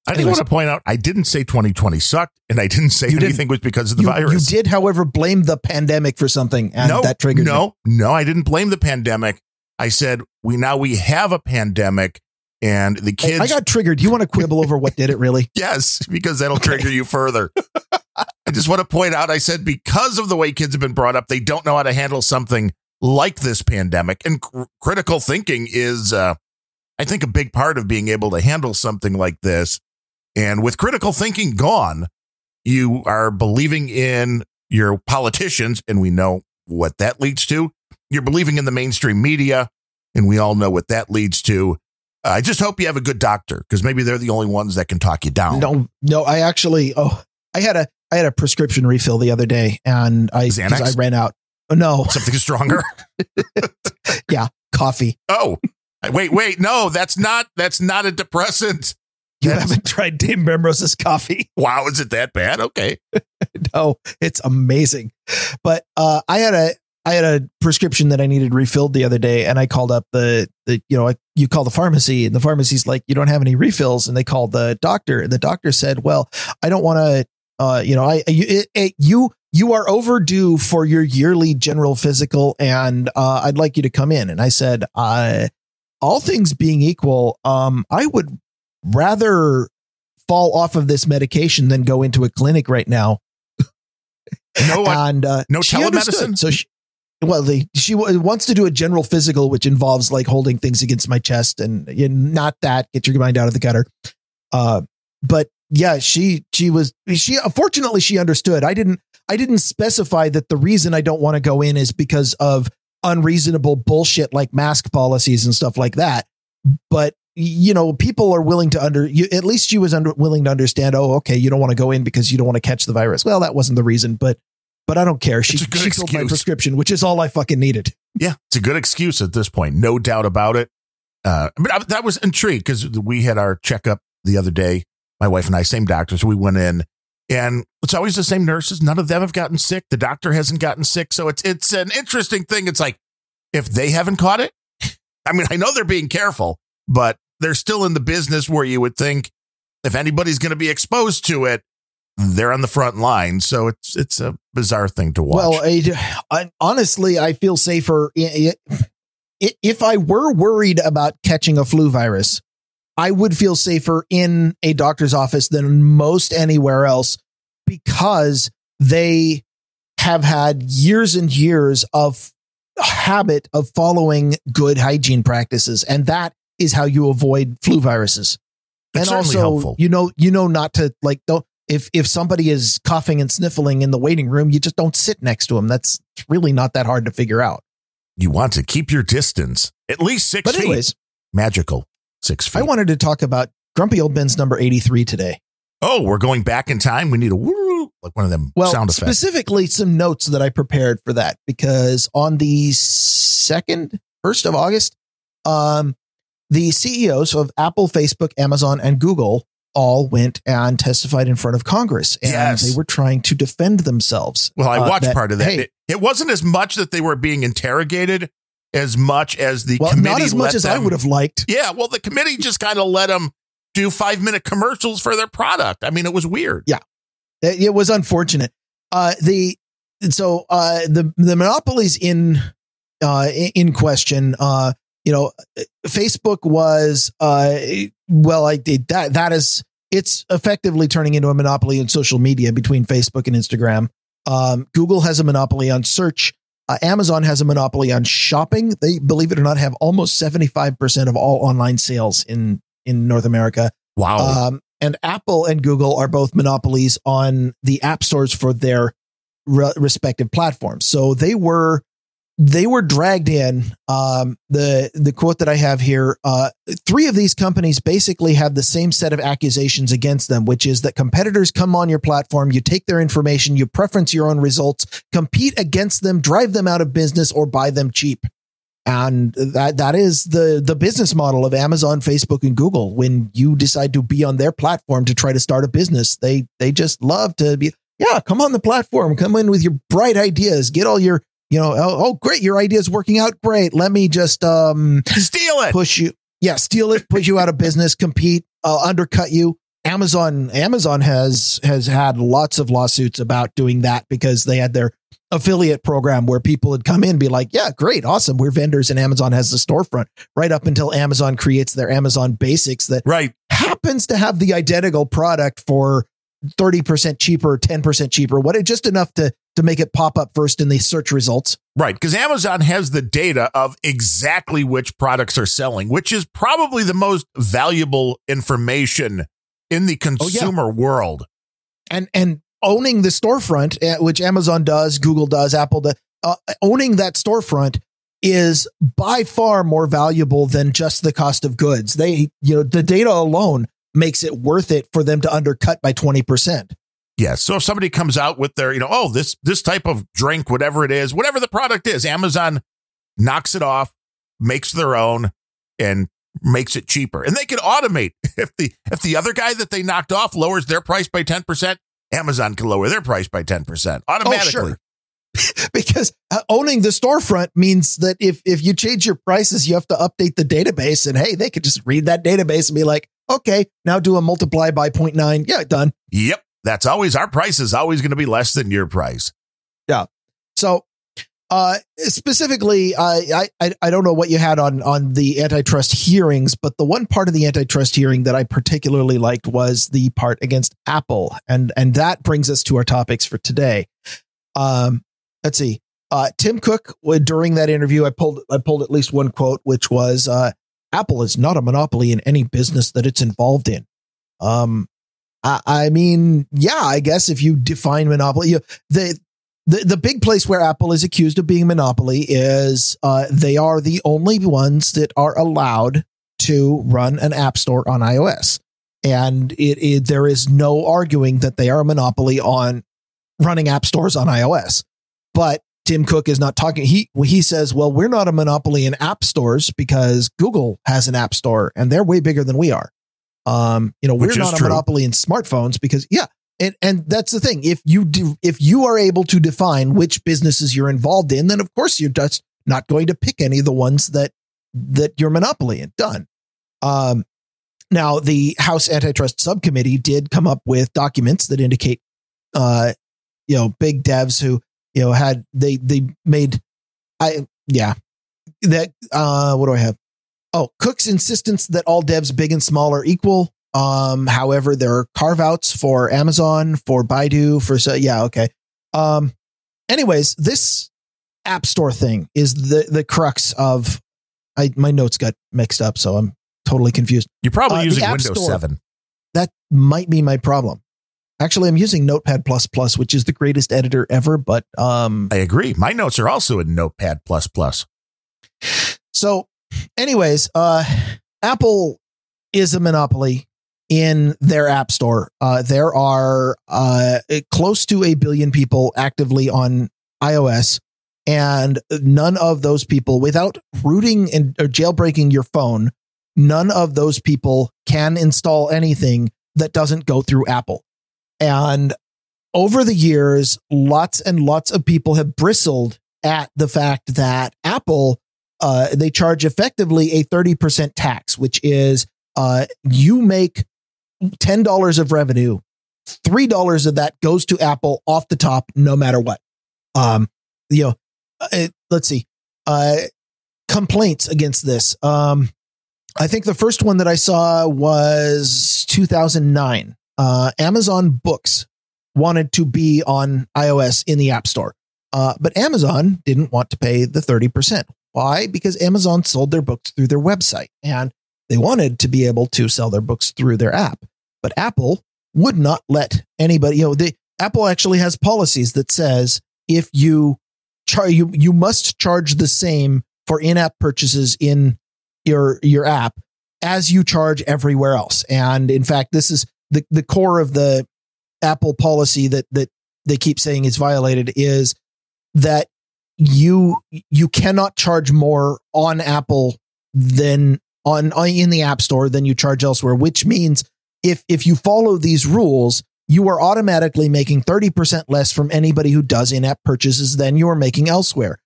I just Anyways. want to point out I didn't say 2020 sucked, and I didn't say You didn't. anything was because of the You, virus. you did, however, blame the pandemic for something, and no, that triggered me. no, no. I didn't blame the pandemic. I said we now we have a pandemic, and the kids. I got triggered. You want to quibble over what did it really? (laughs) yes, because that'll trigger you further. (laughs) I just want to point out I said because of the way kids have been brought up, they don't know how to handle something like this pandemic. And cr- critical thinking is, uh, I think, a big part of being able to handle something like this. And with critical thinking gone, you are believing in your politicians, and we know what that leads to. You're believing in the mainstream media, and we all know what that leads to. I just hope you have a good doctor because maybe they're the only ones that can talk you down. No, no, I actually, oh, I had a, I had a prescription refill the other day, and I? I ran out. Oh, no, (laughs) Something stronger. (laughs) Yeah, coffee. oh, wait, wait, no, that's not that's not a depressant. (laughs) You That's- haven't tried Dave Bemrose's coffee. Wow, is it that bad? Okay. no, it's amazing. But uh, I had a I had a prescription that I needed refilled the other day, and I called up the the you know I, you call the pharmacy, and the pharmacy's like you don't have any refills, and they called the doctor, and the doctor said, well, I don't want to, uh, you know, I you it, it, you you are overdue for your yearly general physical, and uh, I'd like you to come in, and I said, uh, all things being equal, um, I would rather fall off of this medication than go into a clinic right now No and uh, no she telemedicine? So she, well, they, she w- wants to do a general physical, which involves like holding things against my chest, and, and not that. Get your mind out of the gutter. Uh, but yeah, she she was she. Fortunately, she understood. I didn't I didn't specify that the reason I don't want to go in is because of unreasonable bullshit like mask policies and stuff like that. But you know, people are willing to under. You, at least she was under, willing to understand. Oh, okay, you don't want to go in because you don't want to catch the virus. Well, that wasn't the reason, but but I don't care. She she filled my prescription, which is all I fucking needed. Yeah, it's a good excuse at this point, no doubt about it. Uh, but I, that was intrigued because we had our checkup the other day. My wife and I, same doctor, so we went in, and it's always the same nurses. None of them have gotten sick. The doctor hasn't gotten sick, so it's it's an interesting thing. It's like if they haven't caught it, (laughs) I mean, I know they're being careful, but they're still in the business where you would think if anybody's going to be exposed to it, they're on the front line. So it's it's a bizarre thing to watch. Well, I, I, honestly, I feel safer if I were worried about catching a flu virus. I would feel safer in a doctor's office than most anywhere else because they have had years and years of habit of following good hygiene practices, and that is how you avoid flu viruses. It's and also, helpful. you know, you know not to like don't if if somebody is coughing and sniffling in the waiting room, you just don't sit next to them. That's really not that hard to figure out. you want to keep your distance at least six But feet. anyways, Magical six feet. I wanted to talk about Grumpy Old Bens number 83 today. oh, we're going back in time. We need a woo, like one of them Well, sound effects. specifically some notes that I prepared for that because on the second, first of August, um, the CEOs of Apple, Facebook, Amazon, and Google all went and testified in front of Congress, and Yes. they were trying to defend themselves. well, I uh, watched that, part of that. hey, It, it wasn't as much that they were being interrogated as much as the well, committee not as much as I would have liked. Yeah, well, the committee just kind of let them do five minute commercials for their product. I mean, it was weird. Yeah. It, it was unfortunate. Uh, the so uh, the the monopolies in uh, in question. Uh, you know, Facebook was uh, well, I did that. That is, it's effectively turning into a monopoly in social media between Facebook and Instagram. Um, Google has a monopoly on search. Uh, Amazon has a monopoly on shopping. They, believe it or not, have almost seventy five percent of all online sales in in North America. Wow. Um, and Apple and Google are both monopolies on the app stores for their re- respective platforms. So they were they were dragged in. Um, the the quote that I have here: uh, three of these companies basically have the same set of accusations against them, which is that competitors come on your platform, you take their information, you preference your own results, compete against them, drive them out of business, or buy them cheap. And that that is the the business model of Amazon, Facebook, and Google. When you decide to be on their platform to try to start a business, they they just love to be yeah, come on the platform, come in with your bright ideas, get all your you know oh, oh great, your idea is working out great. Let me just um Steal it. push you yeah steal it push you out of business compete uh, undercut you amazon amazon has has had lots of lawsuits about doing that because they had their affiliate program where people would come in and be like yeah great awesome we're vendors and amazon has the storefront right up until amazon creates their amazon basics that Right. happens to have the identical product for 30% cheaper, 10% cheaper, what just enough to to make it pop up first in the search results. Right, because Amazon has the data of exactly which products are selling, which is probably the most valuable information in the consumer oh, yeah. world. And and owning the storefront, eh, which Amazon does, Google does, Apple does, uh, owning that storefront is by far more valuable than just the cost of goods. They, you know, the data alone makes it worth it for them to undercut by 20%. Yeah. So if somebody comes out with their, you know, oh, this this type of drink, whatever it is, whatever the product is, Amazon knocks it off, makes their own, and makes it cheaper. And they can automate. (laughs) If the if the other guy that they knocked off lowers their price by 10%, Amazon can lower their price by 10% automatically. Oh, sure. (laughs) because uh, owning the storefront means that if if you change your prices, you have to update the database and hey, they could just read that database and be like, "Okay, now do a multiply by 0.9." Yeah, done. Yep. That's always our price is always going to be less than your price. Yeah. So uh, specifically, I, I I don't know what you had on on the antitrust hearings, but the one part of the antitrust hearing that I particularly liked was the part against Apple, and and that brings us to our topics for today. Um, let's see. Uh, Tim Cook during that interview, I pulled I pulled at least one quote, which was, uh, "Apple is not a monopoly in any business that it's involved in." Um, I, mean, yeah, I guess if you define monopoly, you, the the, the big place where Apple is accused of being monopoly is uh, they are the only ones that are allowed to run an app store on iOS. And it, it, there is no arguing that they are a monopoly on running app stores on iOS. But Tim Cook is not talking. He he says, "Well, we're not a monopoly in app stores because Google has an app store and they're way bigger than we are." Um, you know, Which we're not a monopoly in smartphones because yeah, and and that's the thing. If you do, if you are able to define which businesses you're involved in, then of course you're just not going to pick any of the ones that that you're monopoly in. Done. Um, now the House Antitrust Subcommittee did come up with documents that indicate, uh, you know, big devs who you know had they they made, I yeah, that uh, what do I have? Oh, Cook's insistence that all devs, big and small, are equal. Um, however, there are carve outs for Amazon, for Baidu, for so yeah, okay. Um, anyways, this app store thing is the the crux of. I my notes got mixed up, so I'm totally confused. You're probably uh, using Windows store, Seven. That might be my problem. Actually, I'm using Notepad plus plus, which is the greatest editor ever. But um, I agree. My notes are also in Notepad plus plus. So anyways, uh, Apple is a monopoly in their app store. Uh, there are uh, close to a billion people actively on iOS, and none of those people, without rooting and or jailbreaking your phone, none of those people can install anything that doesn't go through Apple. And over the years, lots and lots of people have bristled at the fact that Apple uh, they charge effectively a 30% tax, which is uh, you make $10 of revenue, $3 of that goes to Apple off the top, no matter what. Um, you know, uh, it, let's see, uh, complaints against this. Um, I think the first one that I saw was 2009. Uh, Amazon Books wanted to be on iOS in the App Store. Uh, but Amazon didn't want to pay the 30%. Why? Because Amazon sold their books through their website and they wanted to be able to sell their books through their app. But Apple would not let anybody, you know, Apple actually has policies that says if you char- you you must charge the same for in-app purchases in your your app as you charge everywhere else. And in fact, this is the the core of the Apple policy that that they keep saying is violated is that you you cannot charge more on Apple than on, in the App Store than you charge elsewhere, which means if if you follow these rules, you are automatically making 30% less from anybody who does in-app purchases than you are making elsewhere.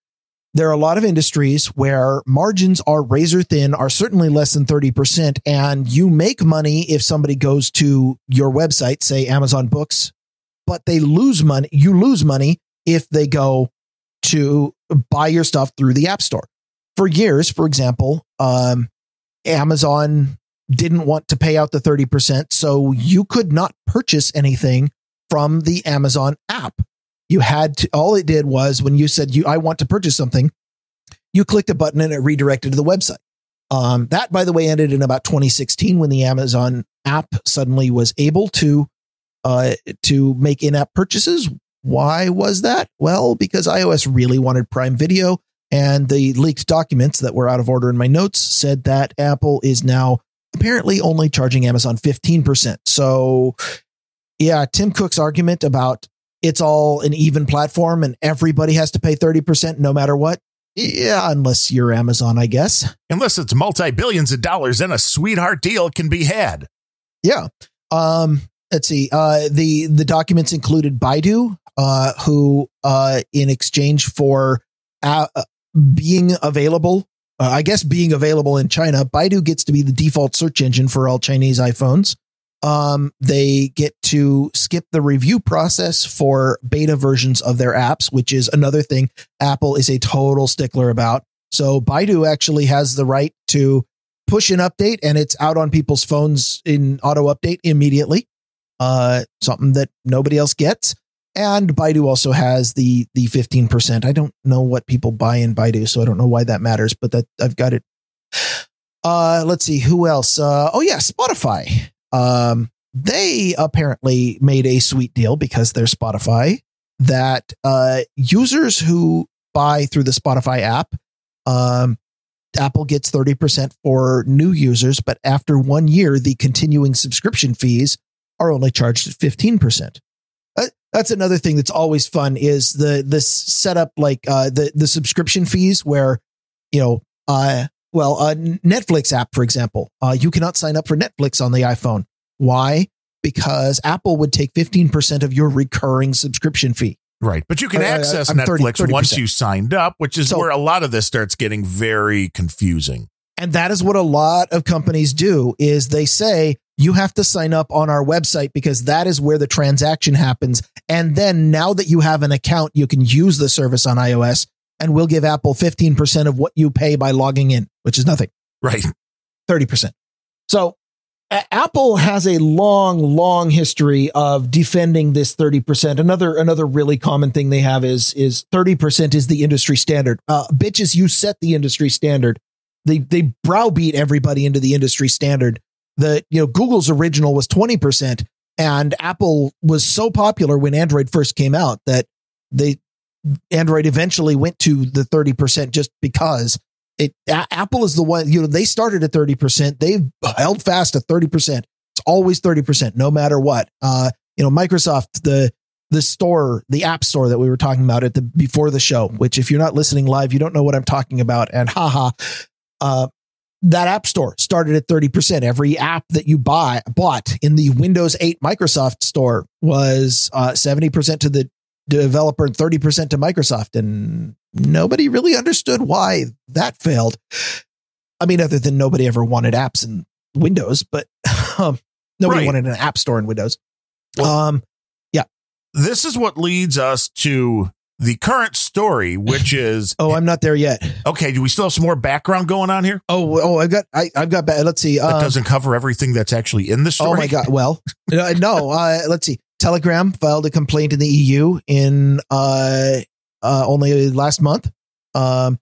There are a lot of industries where margins are razor thin, are certainly less than 30%, and you make money if somebody goes to your website, say Amazon Books, but they lose money. You lose money if they go to buy your stuff through the App Store. For years, for example, um, Amazon didn't want to pay out the 30%. So you could not purchase anything from the Amazon app. You had to, all it did was when you said you, I want to purchase something, you clicked a button and it redirected to the website. Um, that, by the way, ended in about 2016 when the Amazon app suddenly was able to uh, to make in-app purchases. Why was that? Well, because iOS really wanted Prime Video, and the leaked documents that were out of order in my notes said that Apple is now apparently only charging Amazon 15%. So, yeah, Tim Cook's argument about it's all an even platform and everybody has to pay 30% no matter what yeah, unless you're Amazon, I guess. Unless it's multi billions of dollars, then a sweetheart deal can be had. Yeah. Um, let's see. Uh, the the documents included Baidu, uh, who, uh, in exchange for uh, being available, uh, I guess being available in China, Baidu gets to be the default search engine for all Chinese iPhones um, they get to skip the review process for beta versions of their apps, which is another thing Apple is a total stickler about. So Baidu actually has the right to push an update and it's out on people's phones in auto update immediately. Uh, something that nobody else gets. And Baidu also has the the 15%. I don't know what people buy in Baidu, so I don't know why that matters, but that I've got it. Uh, let's see who else. Uh, oh yeah, Spotify. Um, they apparently made a sweet deal because they're Spotify that uh, users who buy through the Spotify app, um, Apple gets 30% for new users, but after one year, the continuing subscription fees are only charged at 15%. Uh, that's another thing that's always fun is the this setup like uh, the the subscription fees where you know uh, well, a Netflix app, for example, uh, you cannot sign up for Netflix on the iPhone. Why? Because Apple would take 15% of your recurring subscription fee. Right. But you can access uh, Netflix 30, once you signed up, which is so, where a lot of this starts getting very confusing. And that is what a lot of companies do is they say you have to sign up on our website because that is where the transaction happens. And then now that you have an account, you can use the service on iOS and we'll give Apple 15% of what you pay by logging in, which is nothing. Right. 30%. So Apple has a long, long history of defending this 30%. Another, another really common thing they have is, is 30% is the industry standard. Uh, bitches, you set the industry standard. They, they browbeat everybody into the industry standard. The, you know, Google's original was 20% and Apple was so popular when Android first came out that they, Android eventually went to the 30% just because it a- Apple is the one, you know, they started at 30%. They've held fast at 30%. It's always 30%, no matter what. Uh, you know, Microsoft, the the store, the app store that we were talking about at the before the show, which if you're not listening live, you don't know what I'm talking about. And haha, uh, that app store started at 30%. Every app that you buy bought in the Windows 8 Microsoft store was uh, 70% to the developer and 30% to Microsoft. And nobody really understood why that failed. I mean, other than nobody ever wanted apps in Windows, but (laughs) um, nobody right. wanted an app store in Windows. Well, um, yeah. This is what leads us to the current story, which (laughs) is oh, I'm not there yet. Okay, do we still have some more background going on here? Oh, oh, I've got, I, have got. Let's see. That um, doesn't cover everything that's actually in the story. Oh my god. Well, (laughs) no. Uh, let's see. Telegram filed a complaint in the EU in uh, uh, only last month. Um,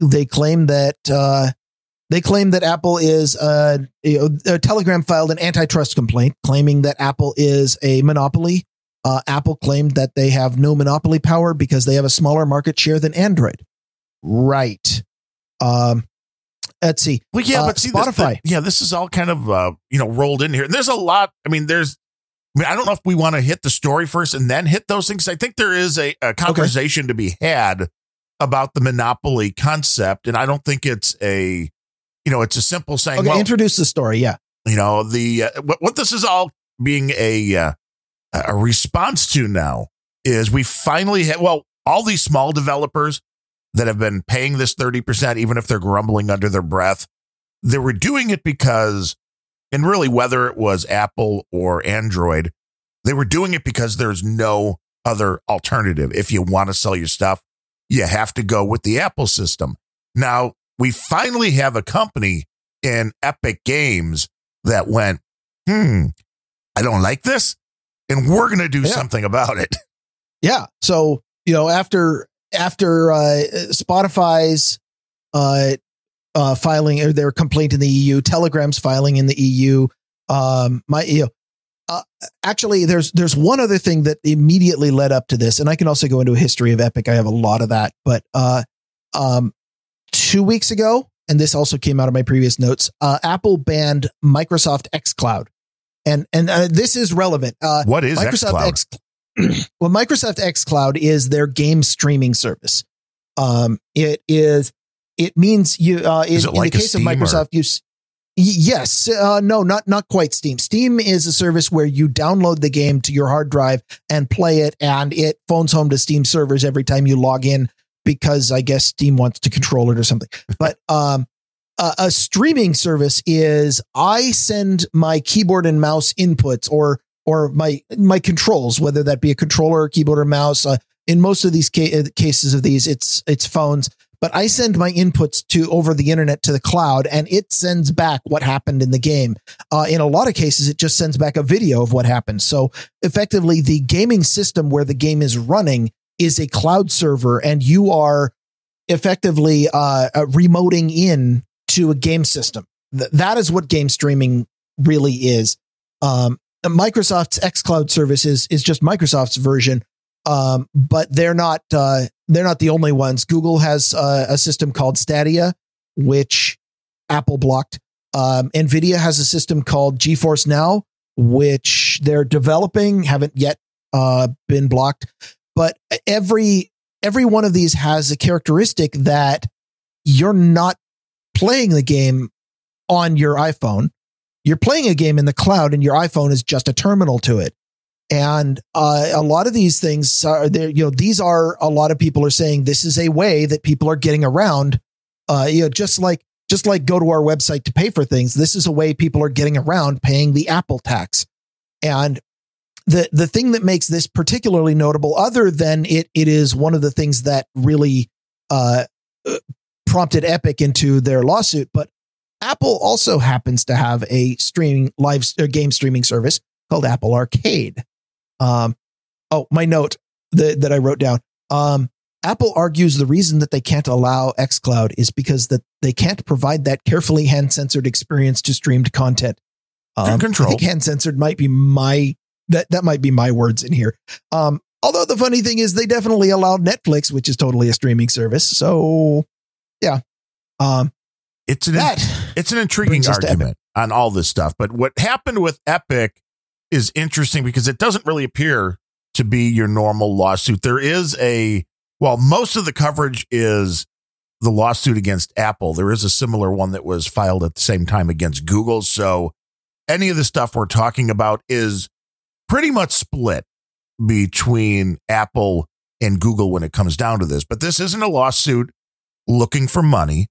they claim that uh, they claim that Apple is uh, you know, uh, Telegram filed an antitrust complaint claiming that Apple is a monopoly. Uh, Apple claimed that they have no monopoly power because they have a smaller market share than Android. Right. Um, let's see. Well, yeah, uh, but see, Spotify. This, the, yeah, this is all kind of uh, you know rolled in here. There's a lot. I mean, there's I mean, I don't know if we want to hit the story first and then hit those things. I think there is a, a conversation okay. to be had about the monopoly concept, and I don't think it's a, you know, it's a simple saying. Okay, well, introduce the story. Yeah, you know the uh, what, what this is all being a uh, a response to now is we finally have well all these small developers that have been paying this 30% even if they're grumbling under their breath they were doing it because and really, whether it was Apple or Android, they were doing it because there's no other alternative. If you want to sell your stuff, you have to go with the Apple system. Now, we finally have a company in Epic Games that went, hmm, I don't like this, and we're going to do Yeah. something about it. (laughs) Yeah. So, you know, after after uh, Spotify's uh, uh, filing or their complaint in the EU, Telegram's filing in the EU, um, my you know, uh, actually, there's there's one other thing that immediately led up to this, and I can also go into a history of Epic. I have a lot of that, but uh, um, two weeks ago, and this also came out of my previous notes. Uh, Apple banned Microsoft xCloud, and and uh, this is relevant. Uh, What is Microsoft xCloud? X. (clears throat) well, Microsoft xCloud is their game streaming service. Um, it is. It means you. Uh, in, Is it in like the a case of or- Microsoft, you. Yes, uh, no, not not quite Steam. Steam is a service where you download the game to your hard drive and play it, and it phones home to Steam servers every time you log in because I guess Steam wants to control it or something. But um, a, a streaming service is I send my keyboard and mouse inputs or or my my controls, whether that be a controller, keyboard, or mouse. Uh, in most of these ca- uh, cases of these, it's it's phones. But I send my inputs to over the internet to the cloud, and it sends back what happened in the game. Uh, in a lot of cases, it just sends back a video of what happened. So effectively, the gaming system where the game is running is a cloud server, and you are effectively uh, uh, remoting in to a game system. Th- that is what game streaming really is. Um, Microsoft's xCloud service is is just Microsoft's version, um, but they're not uh, they're not the only ones. Google has uh, a system called Stadia, which Apple blocked. Um, Nvidia has a system called GeForce Now, which they're developing, haven't yet uh, been blocked. But every every one of these has a characteristic that you're not playing the game on your iPhone. You're playing a game in the cloud, and your iPhone is just a terminal to it. And uh, a lot of these things are there. You know, these are a lot of people are saying this is a way that people are getting around. Uh, you know, just like just like go to our website to pay for things. This is a way people are getting around paying the Apple tax. And the the thing that makes this particularly notable, other than it it is one of the things that really uh, prompted Epic into their lawsuit, but Apple also happens to have a streaming live uh, game streaming service called Apple Arcade. Um, oh, my note that that I wrote down. Um, Apple argues the reason that they can't allow xCloud is because that they can't provide that carefully hand censored experience to streamed content. Um, control. I think hand censored might be my that that might be my words in here. Um, although the funny thing is they definitely allowed Netflix, which is totally a streaming service. So yeah. Um, It's an that it's an intriguing brings us to argument on all this stuff. But what happened with Epic is interesting because it doesn't really appear to be your normal lawsuit. There is a well, most of the coverage is the lawsuit against Apple. There is a similar one that was filed at the same time against Google. So any of the stuff we're talking about is pretty much split between Apple and Google when it comes down to this. But this isn't a lawsuit looking for money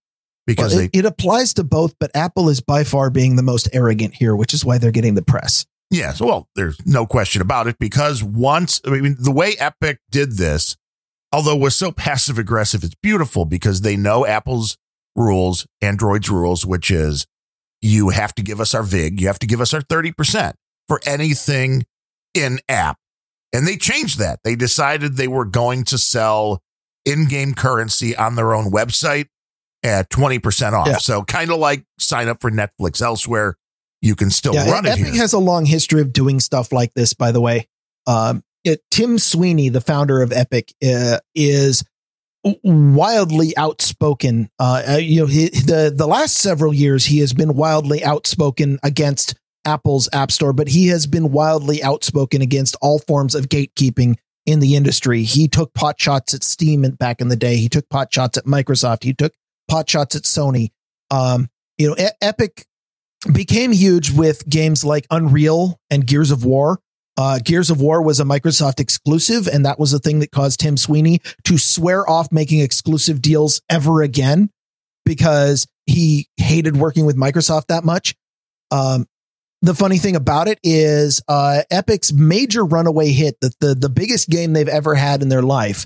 because Well, they it, it applies to both, but Apple is by far being the most arrogant here, which is why they're getting the press. Yes, well, there's no question about it because once, I mean, the way Epic did this, although it was so passive aggressive, it's beautiful because they know Apple's rules, Android's rules, which is you have to give us our VIG, you have to give us our 30% for anything in app. And they changed that. They decided they were going to sell in game currency on their own website at 20% off. Yeah. So kind of like sign up for Netflix elsewhere. You can still yeah, run it Epic has a long history of doing stuff like this, by the way. Um, it, Tim Sweeney, the founder of Epic, uh, is wildly outspoken. Uh, uh, you know, he, the the last several years, he has been wildly outspoken against Apple's App Store, but he has been wildly outspoken against all forms of gatekeeping in the industry. He took pot shots at Steam back in the day. He took pot shots at Microsoft. He took pot shots at Sony. Um, you know, E- Epic became huge with games like Unreal and Gears of War. Uh, Gears of War was a Microsoft exclusive, and that was the thing that caused Tim Sweeney to swear off making exclusive deals ever again because he hated working with Microsoft that much. Um, the funny thing about it is, uh, Epic's major runaway hit, the, the the biggest game they've ever had in their life,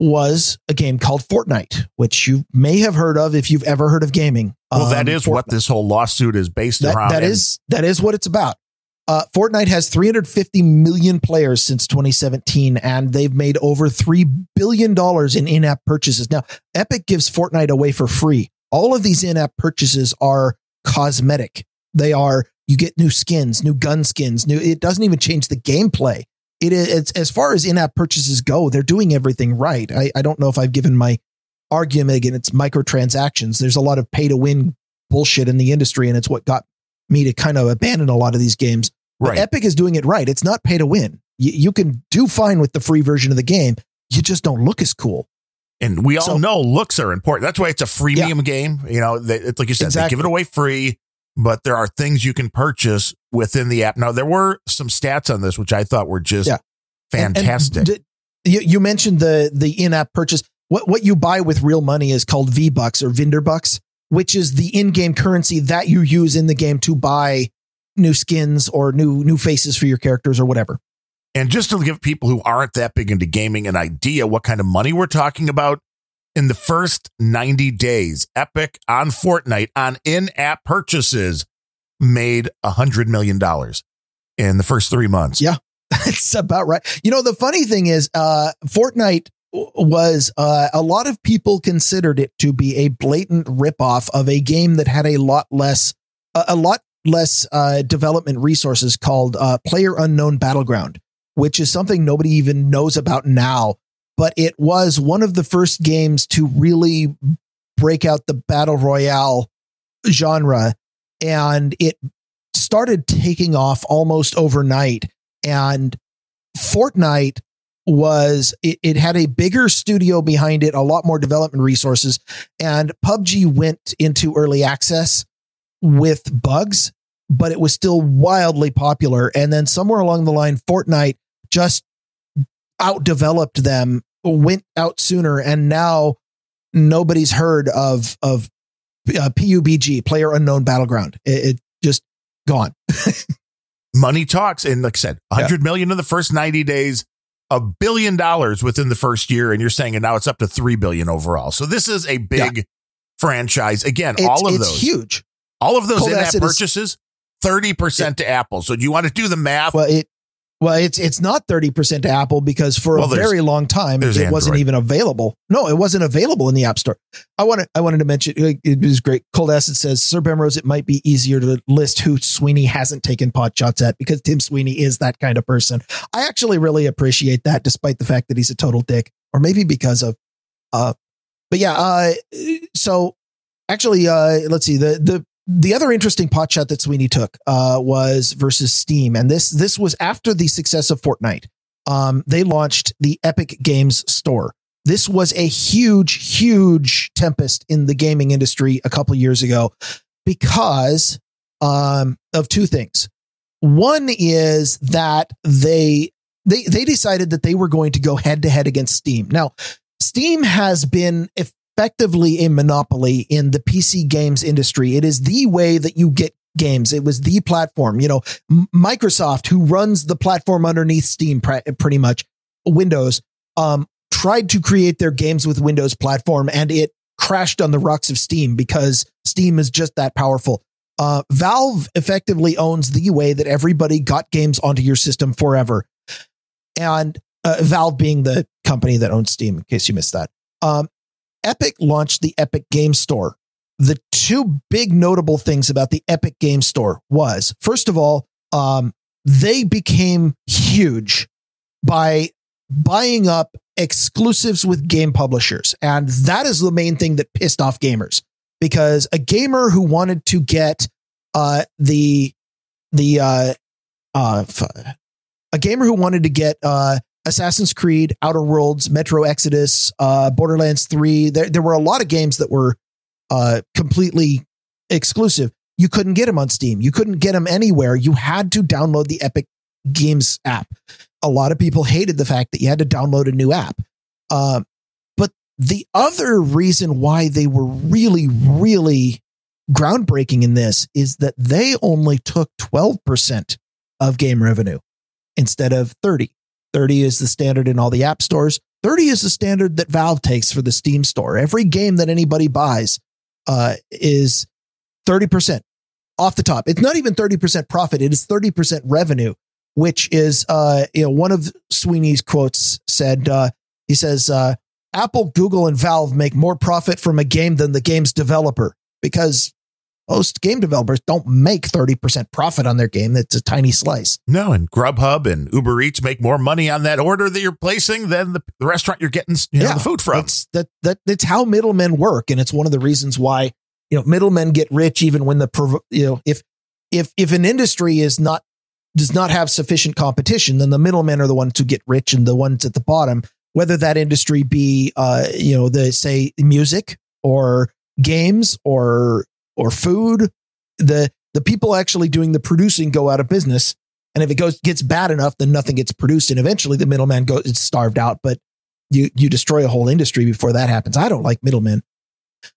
was a game called Fortnite, which you may have heard of if you've ever heard of gaming. Well, that is what this whole lawsuit is based that, around. That and- is that is what it's about. Uh, Fortnite has 350 million players since 2017, and they've made over three billion dollars in in-app purchases. Now, Epic gives Fortnite away for free. All of these in-app purchases are cosmetic. They are you get new skins, new gun skins, new. It doesn't even change the gameplay. It is it's, as far as in-app purchases go, they're doing everything right. I, I don't know if I've given my argument again. It's microtransactions. There's a lot of pay-to-win bullshit in the industry, and it's what got me to kind of abandon a lot of these games. Right. Epic is doing it right. It's not pay to win. You, you can do fine with the free version of the game. You just don't look as cool. And we all So- know looks are important. That's why it's a freemium game. You know, they, it's like you said, they give it away free, but there are things you can purchase within the app. Now, there were some stats on this, which I thought were just Yeah. And- and fantastic. d- you, you mentioned the the in-app purchase. What what you buy with real money is called V Bucks or Vinder Bucks, which is the in-game currency that you use in the game to buy new skins or new new faces for your characters or whatever. And just to give people who aren't that big into gaming an idea what kind of money we're talking about, in the first 90 days, Epic on Fortnite on in app purchases made $100 million in the first three months. Yeah. (laughs) It's about right. You know, the funny thing is, uh, Fortnite was uh, a lot of people considered it to be a blatant ripoff of a game that had a lot less, a lot less uh, development resources called uh, Player Unknown Battleground, which is something nobody even knows about now. But it was one of the first games to really break out the battle royale genre, and it started taking off almost overnight and Fortnite was it, it had a bigger studio behind it, a lot more development resources, and PUBG went into early access with bugs, but it was still wildly popular. And then somewhere along the line, Fortnite just outdeveloped them, went out sooner, and now nobody's heard of of uh, PUBG, Player Unknown Battleground. It, it just gone. (laughs) money talks and like i said 100 million in the first 90 days a billion dollars within the first year and you're saying and now it's up to 3 billion overall. So this is a big franchise. Again It's, all of it's those huge. all of those in-app purchases 30% to apple so do you want to do the math? Well, it well, it's it's not thirty percent to Apple because for Well, a very long time it wasn't even available. No, it wasn't available in the App Store. I wanted I wanted to mention it was great. Cold Acid says Sir Bemrose, it might be easier to list who Sweeney hasn't taken pot shots at because Tim Sweeney is that kind of person. I actually really appreciate that, despite the fact that he's a total dick, or maybe because of. Uh, but yeah. Uh, so actually, uh, let's see the the the other interesting pot shot that Sweeney took uh, was versus Steam, and this this was after the success of Fortnite. Um, they launched the Epic Games Store. This was a huge, huge tempest in the gaming industry a couple years ago because um, of two things. One is that they they they decided that they were going to go head to head against Steam. Now, Steam has been effectively a monopoly in the PC games industry. It is the way that you get games. It was the platform, you know, Microsoft who runs the platform underneath Steam pretty much Windows um tried to create their games with Windows platform and it crashed on the rocks of Steam because Steam is just that powerful. Uh, Valve effectively owns the way that everybody got games onto your system forever. And uh, Valve being the company that owns Steam, in case you missed that. Um, Epic launched the Epic Game Store. The two big notable things about the Epic Game Store was, first of all, um, they became huge by buying up exclusives with game publishers. And that is the main thing that pissed off gamers because a gamer who wanted to get uh, the, the, uh, uh, a gamer who wanted to get uh, Assassin's Creed, Outer Worlds, Metro Exodus, uh, Borderlands 3, there, there were a lot of games that were uh, completely exclusive. You couldn't get them on Steam. You couldn't get them anywhere. You had to download the Epic Games app. A lot of people hated the fact that you had to download a new app. Um, but the other reason why they were really, really groundbreaking in this is that they only took 12% of game revenue instead of 30. 30 is the standard in all the app stores. 30 is the standard that Valve takes for the Steam store. Every game that anybody buys uh, is 30% off the top. It's not even 30% profit. It is 30% revenue, which is, uh, you know, one of Sweeney's quotes said, uh, he says, uh, Apple, Google, and Valve make more profit from a game than the game's developer because most game developers don't make 30% profit on their game. It's a tiny slice. No, and Grubhub and Uber Eats make more money on that order that you're placing than the, the restaurant you're getting you know, the food from. That's, that, that, that's how middlemen work. And it's one of the reasons why, you know, middlemen get rich even when the, you know, if, if, if an industry is not, does not have sufficient competition, then the middlemen are the ones who get rich and the ones at the bottom, whether that industry be, uh, you know, the say music or games or or food, the the people actually doing the producing go out of business. And if it goes gets bad enough, then nothing gets produced, and eventually the middleman goes it's starved out. But you you destroy a whole industry before that happens. I don't like middlemen.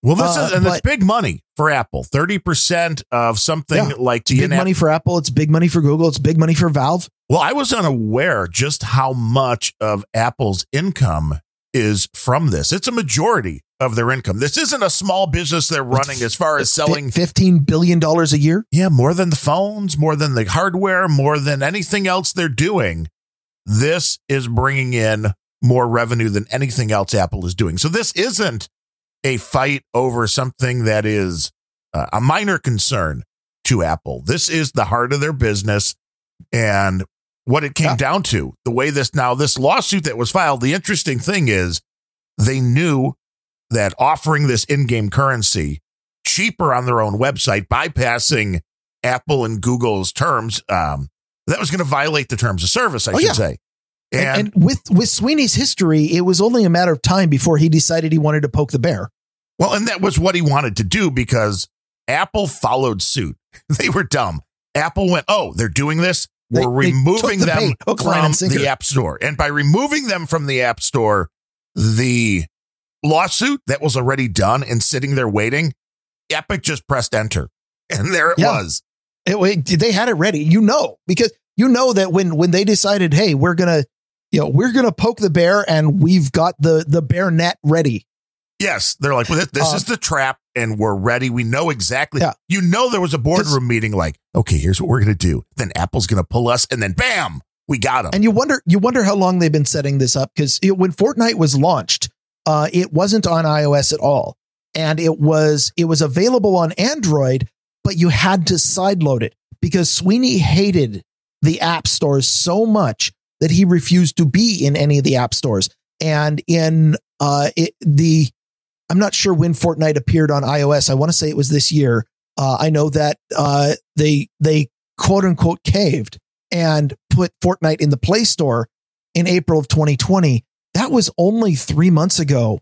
Well, this uh, is and but, it's big money for Apple. Thirty percent of something yeah, like the big money for Apple. It's big money for Google. It's big money for Valve. Well, I was unaware just how much of Apple's income is from this. It's a majority of their income. This isn't a small business they're running as far as selling $15 billion a year. Yeah, more than the phones, more than the hardware, more than anything else they're doing. This is bringing in more revenue than anything else Apple is doing. So this isn't a fight over something that is uh, a minor concern to Apple. This is the heart of their business and what it came yeah. down to. The way this now this lawsuit that was filed, the interesting thing is they knew that offering this in-game currency cheaper on their own website, bypassing Apple and Google's terms, um, that was going to violate the terms of service, I oh, should yeah. say. And, and, and, with with Sweeney's history, it was only a matter of time before he decided he wanted to poke the bear. Well, and that was what he wanted to do because Apple followed suit. (laughs) They were dumb. Apple went, "Oh, they're doing this. We're they, they them bait, from the App Store." And by removing them from the App Store, the lawsuit that was already done and sitting there waiting, Epic just pressed enter. And there it yeah. was. It, it, they had it ready, you know, because you know that when when they decided, hey, we're gonna, you know, we're gonna poke the bear, and we've got the the bear net ready. Yes, they're like, well, this, this uh, is the trap, and we're ready. We know exactly. Yeah. You know, there was a boardroom meeting. Like, okay, here's what we're gonna do. Then Apple's gonna pull us, and then bam, we got them. And you wonder, you wonder how long they've been setting this up because when Fortnite was launched, uh, it wasn't on iOS at all, and it was it was available on Android, but you had to sideload it because Sweeney hated the app stores so much that he refused to be in any of the app stores. And in uh, it, the, I'm not sure when Fortnite appeared on iOS. I want to say it was this year. Uh, I know that uh, they they quote unquote caved and put Fortnite in the Play Store in April of 2020 that was only three months ago.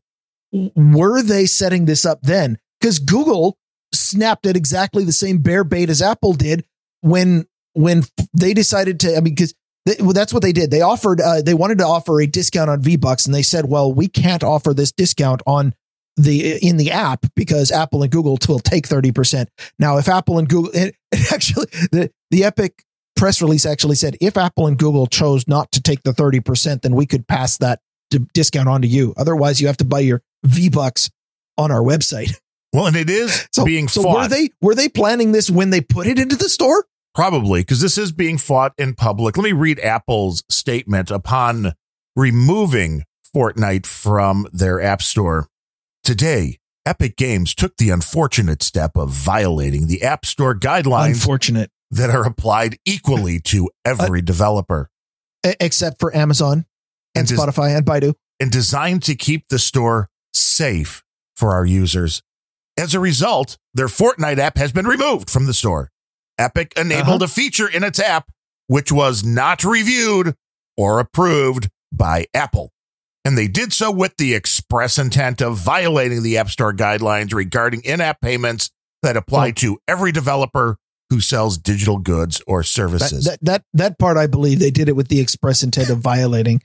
Were they setting this up then? Because Google snapped at exactly the same bear bait as Apple did when when they decided to. I mean, because well, that's what they did. They offered, uh, they wanted to offer a discount on V Bucks, and they said, "Well, we can't offer this discount on the in the app because Apple and Google will take thirty percent." Now, if Apple and Google, (laughs) it, actually the the Epic press release actually said if Apple and Google chose not to take the thirty percent, then we could pass that discount onto you. Otherwise, you have to buy your V Bucks on our website. (laughs) Well, and it is so, being so fought. Were they were they planning this when they put it into the store? Probably because this is being fought in public. Let me read Apple's statement upon removing Fortnite from their app store. Today, Epic Games took the unfortunate step of violating the App Store guidelines unfortunate. that are applied equally to every uh, developer. Except for Amazon and Spotify and Baidu. And designed to keep the store safe for our users. As a result, their Fortnite app has been removed from the store. Epic enabled uh-huh. a feature in its app which was not reviewed or approved by Apple. And they did so with the express intent of violating the App Store guidelines regarding in app payments that apply oh. to every developer who sells digital goods or services. That, that, that, that part, I believe they did it with the express intent of violating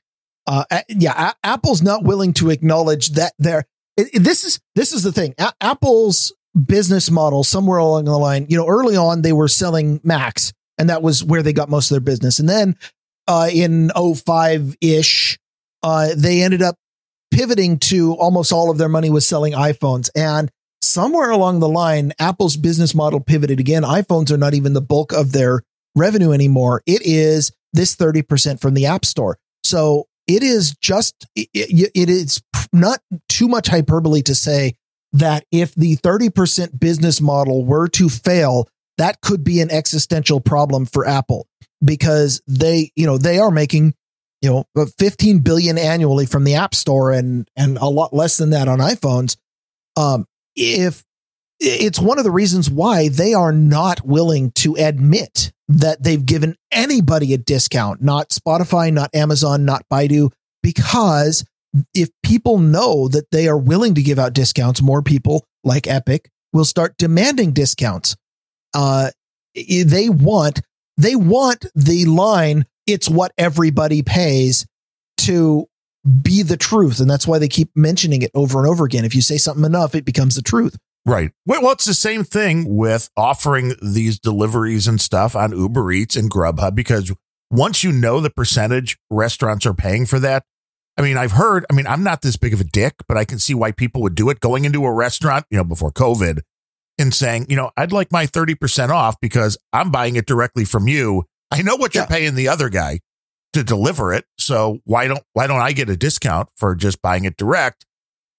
uh, yeah, a- Apple's not willing to acknowledge that there. This is this is the thing. A- Apple's business model somewhere along the line. You know, early on they were selling Macs, and that was where they got most of their business. And then uh, in 05 ish, uh, they ended up pivoting to almost all of their money was selling iPhones. And somewhere along the line, Apple's business model pivoted again. iPhones are not even the bulk of their revenue anymore. It is this 30% from the App Store. So it is just, it, it is not too much hyperbole to say that if the 30% business model were to fail, that could be an existential problem for Apple because they, you know, they are making, you know, 15 billion annually from the App Store and and a lot less than that on iPhones. Um, if it's one of the reasons why they are not willing to admit that they've given anybody a discount, not Spotify, not Amazon, not Baidu, because if people know that they are willing to give out discounts, more people like Epic will start demanding discounts. Uh, they want they want the line "It's what everybody pays" to be the truth, and that's why they keep mentioning it over and over again. If you say something enough, it becomes the truth. Right. Well, it's the same thing with offering these deliveries and stuff on Uber Eats and Grubhub because once you know the percentage restaurants are paying for that, I mean, I've heard, I mean, I'm not this big of a dick, but I can see why people would do it going into a restaurant, you know, before COVID and saying, you know, I'd like my 30% off because I'm buying it directly from you. I know what you're paying the other guy to deliver it. So why don't why don't I get a discount for just buying it direct?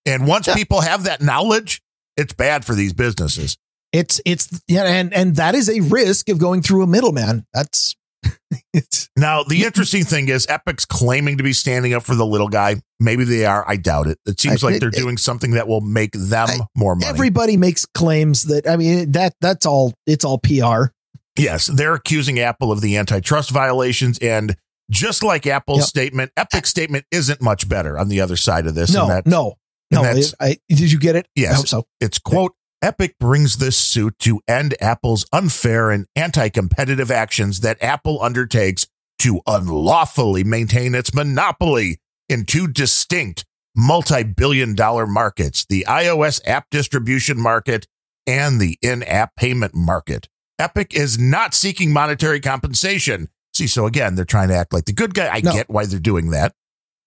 And once yeah. people have that knowledge, it's bad for these businesses. It's it's yeah, and and that is a risk of going through a middleman. That's (laughs) it's now the (laughs) interesting thing is Epic's claiming to be standing up for the little guy. Maybe they are. I doubt it. It seems I, like they're it, doing something that will make them I, more money. Everybody makes claims that I mean that that's all it's all PR. Yes, they're accusing Apple of the antitrust violations and just like Apple's yep. statement, Epic's statement isn't much better on the other side of this. No, no, no. I, did you get it? Yes. I hope so. It's quote Epic brings this suit to end Apple's unfair and anti competitive actions that Apple undertakes to unlawfully maintain its monopoly in two distinct multi billion dollar markets the iOS app distribution market and the in app payment market. Epic is not seeking monetary compensation. See, so again, they're trying to act like the good guy. I no. get why they're doing that.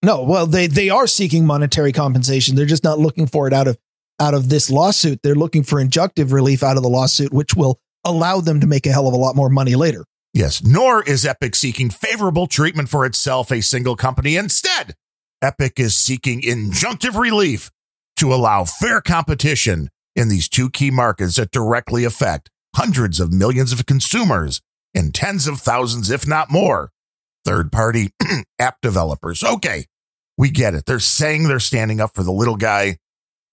No, well, they they are seeking monetary compensation. They're just not looking for it out of out of this lawsuit. They're looking for injunctive relief out of the lawsuit, which will allow them to make a hell of a lot more money later. Yes, nor is Epic seeking favorable treatment for itself, a single company. Instead, Epic is seeking injunctive relief to allow fair competition in these two key markets that directly affect hundreds of millions of consumers and tens of thousands, if not more, third party (clears throat) app developers. Okay, we get it. They're saying they're standing up for the little guy,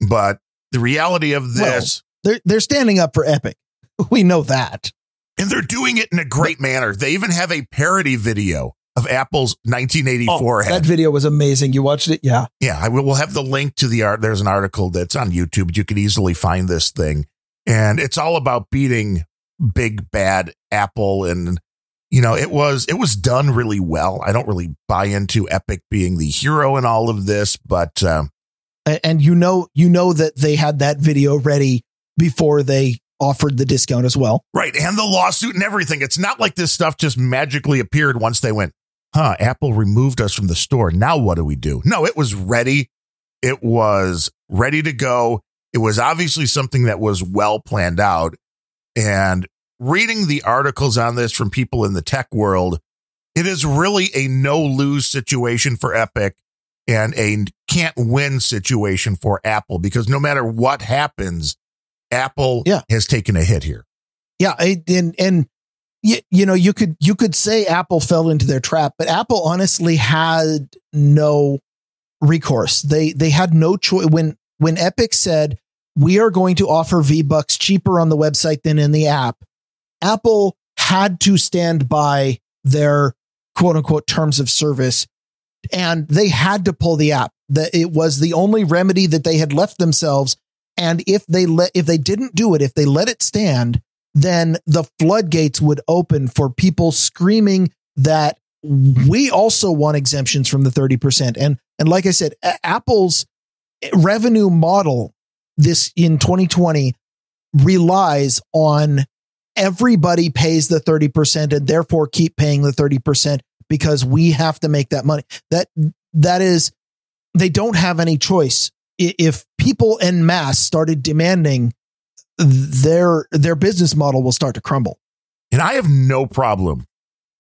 but the reality of this. Well, they're, they're standing up for Epic. (laughs) We know that. And they're doing it in a great manner. They even have a parody video of Apple's 1984 oh, That video was amazing. You watched it? Yeah. Yeah. I will we'll have the link to the art. There's an article that's on YouTube. You could easily find this thing. And it's all about beating big bad Apple. And, you know, it was, it was done really well. I don't really buy into Epic being the hero in all of this, but, um, and you know you know that they had that video ready before they offered the discount as well. Right, and the lawsuit and everything. It's not like this stuff just magically appeared once they went, "Huh, Apple removed us from the store. Now what do we do?" No, it was ready. It was ready to go. It was obviously something that was well planned out. And reading the articles on this from people in the tech world, it is really a no lose situation for Epic and a can't win situation for Apple because no matter what happens, Apple yeah. has taken a hit here. Yeah, and and you, you know you could you could say Apple fell into their trap, but Apple honestly had no recourse. They they had no choice when when Epic said we are going to offer V Bucks cheaper on the website than in the app. Apple had to stand by their quote unquote terms of service and they had to pull the app. That it was the only remedy that they had left themselves. And if they let, if they didn't do it, if they let it stand, then the floodgates would open for people screaming that we also want exemptions from the 30%. And, and like I said, Apple's revenue model this in 2020 relies on everybody pays the 30% and therefore keep paying the 30% because we have to make that money. That that is they don't have any choice if people en masse started demanding their their business model will start to crumble. And I have no problem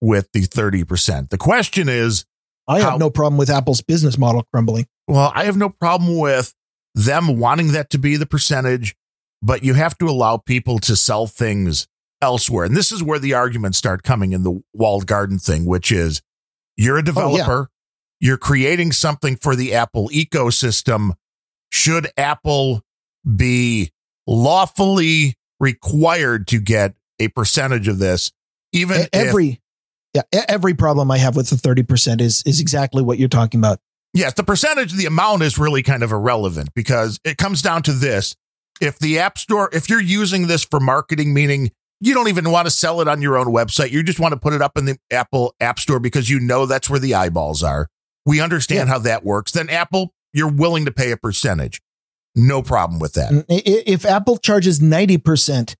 with the 30%. The question is I have how, no problem with Apple's business model crumbling. Well, I have no problem with them wanting that to be the percentage, but you have to allow people to sell things elsewhere. And this is where the arguments start coming in the walled garden thing, which is you're a developer, oh, yeah. you're creating something for the Apple ecosystem. Should Apple be lawfully required to get a percentage of this, even every if, yeah every problem I have with the thirty percent is is exactly what you're talking about. Yes, the percentage, the amount is really kind of irrelevant because it comes down to this: if the App Store, if you're using this for marketing, meaning you don't even want to sell it on your own website, you just want to put it up in the Apple App Store because you know that's where the eyeballs are. We understand yeah. how that works. Then Apple, you're willing to pay a percentage. No problem with that. Mm, if Apple charges 90%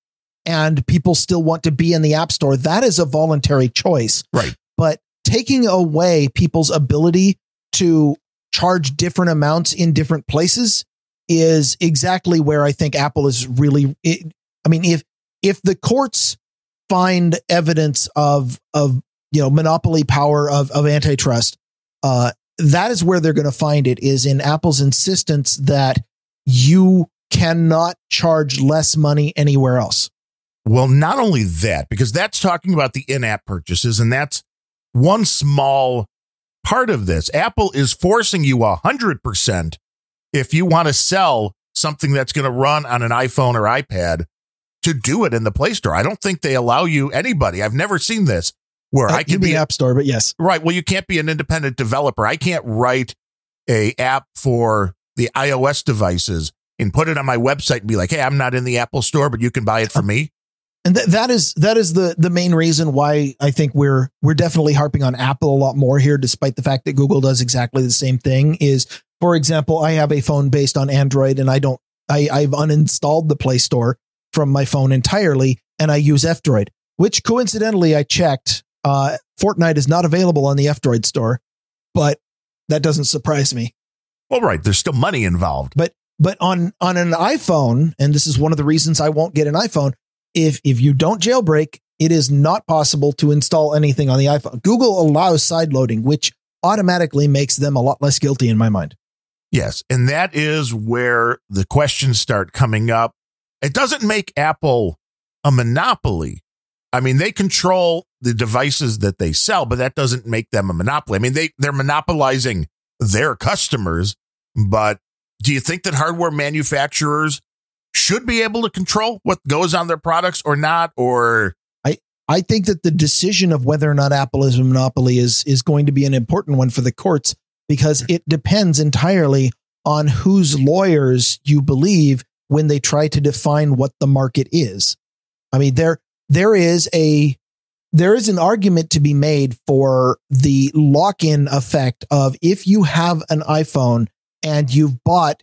and people still want to be in the App Store, that is a voluntary choice. Right. But taking away people's ability to charge different amounts in different places is exactly where I think Apple is really it, I mean if if the courts find evidence of of you know monopoly power of of antitrust uh that is where they're going to find it is in Apple's insistence that you cannot charge less money anywhere else. Well, not only that, because that's talking about the in app purchases, and that's one small part of this. Apple is forcing you 100% if you want to sell something that's going to run on an iPhone or iPad to do it in the Play Store. I don't think they allow you anybody. I've never seen this where uh, I can be App Store, but yes. Right. Well, you can't be an independent developer. I can't write a app for the iOS devices and put it on my website and be like, "Hey, I'm not in the Apple Store, but you can buy it for me." And th- that is that is the the main reason why I think we're we're definitely harping on Apple a lot more here, despite the fact that Google does exactly the same thing. Is for example, I have a phone based on Android, and I don't I I've uninstalled the Play Store from my phone entirely, and I use F-Droid, which coincidentally I checked. Uh, Fortnite is not available on the F-Droid store, but that doesn't surprise me. Well, right. There's still money involved. But but on on an iPhone, and this is one of the reasons I won't get an iPhone. If if you don't jailbreak, it is not possible to install anything on the iPhone. Google allows side loading, which automatically makes them a lot less guilty in my mind. Yes, and that is where the questions start coming up. It doesn't make Apple a monopoly. I mean, they control the devices that they sell, but that doesn't make them a monopoly. I mean, they they're monopolizing their customers but do you think that hardware manufacturers should be able to control what goes on their products or not? Or I I think that the decision of whether or not Apple is a monopoly is is going to be an important one for the courts because hmm. it depends entirely on whose lawyers you believe when they try to define what the market is. I mean, there there is a there is an argument to be made for the lock-in effect of if you have an iPhone and you've bought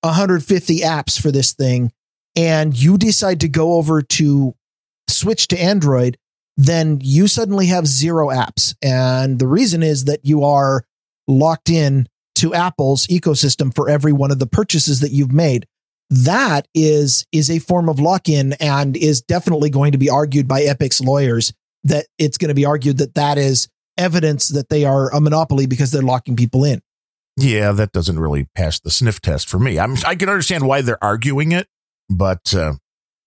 150 apps for this thing and you decide to go over to switch to Android, then you suddenly have zero apps. And the reason is that you are locked in to Apple's ecosystem for every one of the purchases that you've made. That is is a form of lock-in and is definitely going to be argued by Epic's lawyers that it's going to be argued that that is evidence that they are a monopoly because they're locking people in. Yeah, that doesn't really pass the sniff test for me. I'm, I can understand why they're arguing it, but uh,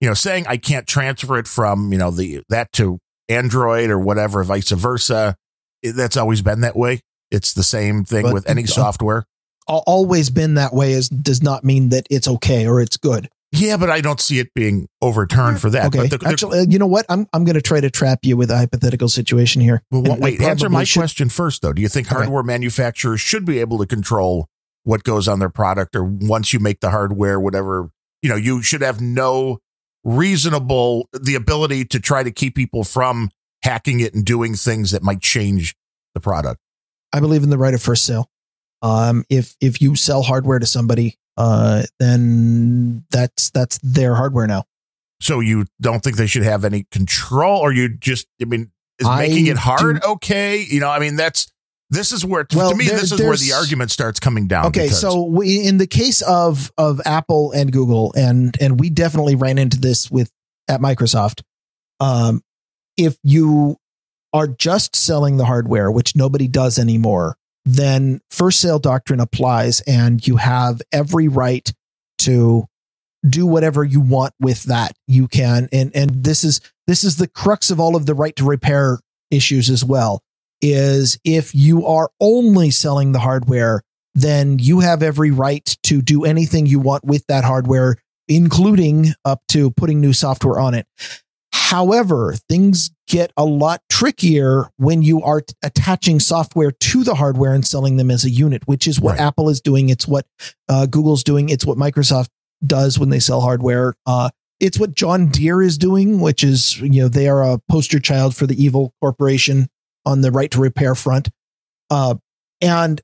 you know, saying I can't transfer it from you know the that to Android or whatever, vice versa, that's always been that way. It's the same thing but with any software. Always been that way is does not mean that it's okay or it's good. Yeah, but I don't see it being overturned for that. Okay. The, Actually, uh, you know what? I'm I'm going to try to trap you with a hypothetical situation here. Well, wait, answer my should. question first, though. Do you think hardware okay. manufacturers should be able to control what goes on their product, or once you make the hardware, whatever you know, you should have no reasonable the ability to try to keep people from hacking it and doing things that might change the product. I believe in the right of first sale. Um, if if you sell hardware to somebody uh, then that's that's their hardware now. So you don't think they should have any control, or you just, I mean, is I making it hard do, okay? You know, I mean, that's This is where, Well, to me, there- this is where the argument starts coming down. Okay, because- so we, in the case of of Apple and Google, and and we definitely ran into this with at Microsoft. Um, if you are just selling the hardware, which nobody does anymore, then first sale doctrine applies, and you have every right to do whatever you want with that. You can, and and this is this is the crux of all of the right to repair issues as well. Is if you are only selling the hardware then you have every right to do anything you want with that hardware, including up to putting new software on it. However, things get a lot trickier when you are t- attaching software to the hardware and selling them as a unit, which is what Right. Apple is doing. It's what uh, Google's doing. It's what Microsoft does when they sell hardware. Uh, it's what John Deere is doing, which is, you know, they are a poster child for the evil corporation on the right to repair front. Uh, and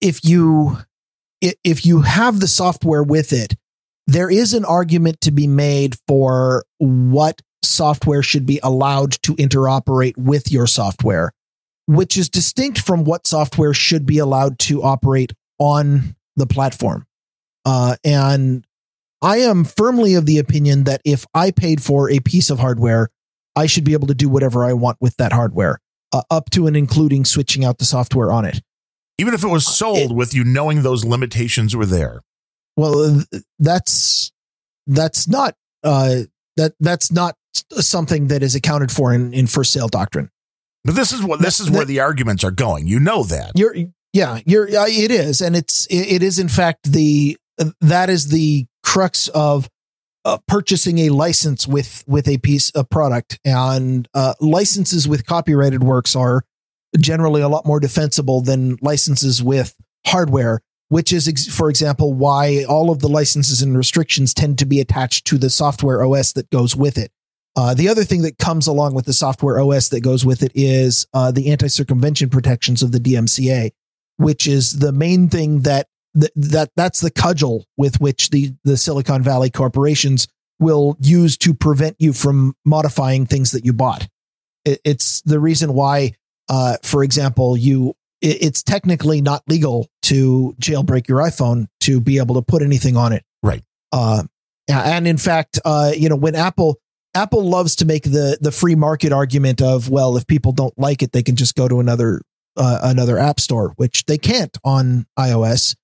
if you if you have the software with it, there is an argument to be made for what software should be allowed to interoperate with your software, which is distinct from what software should be allowed to operate on the platform. Uh, and I am firmly of the opinion that if I paid for a piece of hardware, I should be able to do whatever I want with that hardware, uh, up to and including switching out the software on it. even if it was sold it- with you knowing those limitations were there. Well, that's that's not uh, that that's not something that is accounted for in, in first sale doctrine. But this is what this That- is where the arguments are going. You know that. You're yeah, you're uh, it is, and it's it, it is in fact the that is the crux of uh, purchasing a license with with a piece of product, and uh, licenses with copyrighted works are generally a lot more defensible than licenses with hardware. Which is, ex- for example, why all of the licenses and restrictions tend to be attached to the software OS that goes with it. Uh, the other thing that comes along with the software OS that goes with it is uh, the anti circumvention protections of the DMCA, which is the main thing that that, that that's the cudgel with which the the Silicon Valley corporations will use to prevent you from modifying things that you bought. It, it's the reason why, uh, for example, you it, it's technically not legal to jailbreak your iPhone to be able to put anything on it. Right. Uh, and in fact, uh, you know, when Apple Apple loves to make the the free market argument of well, if people don't like it, they can just go to another uh, another app store, which they can't on iOS.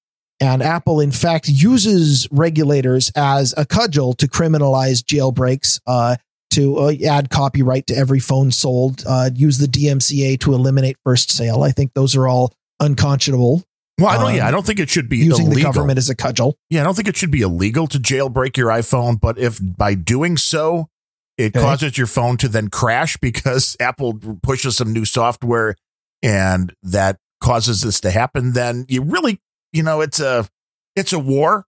And Apple, in fact, uses regulators as a cudgel to criminalize jailbreaks, uh, to uh, add copyright to every phone sold, uh, use the DMCA to eliminate first sale. I think those are all unconscionable. Well, I don't. Um, yeah, I don't think it should be Using the government as a cudgel. Yeah, I don't think it should be illegal to jailbreak your iPhone, but if by doing so it Okay. causes your phone to then crash because (laughs) Apple pushes some new software and that causes this to happen, then you really, you know, it's a it's a war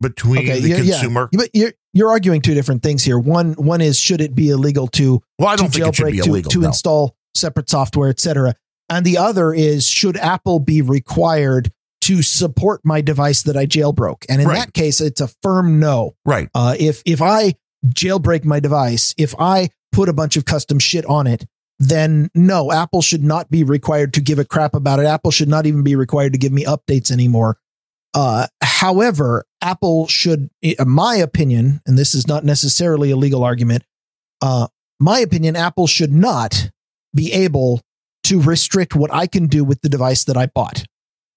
between Okay, the yeah, yeah. consumer. But you're you're arguing two different things here. One one is should it be illegal to Well, I don't to think it should be jailbreak, to, to no. install separate software, etc. And the other is should Apple be required to support my device that I jailbroke? And in Right. that case, it's a firm no. right. Uh, if if I jailbreak my device, if I put a bunch of custom shit on it, then no, Apple should not be required to give a crap about it. Apple should not even be required to give me updates anymore. Uh, however, Apple should, in my opinion, and this is not necessarily a legal argument, uh, my opinion, Apple should not be able to restrict what I can do with the device that I bought.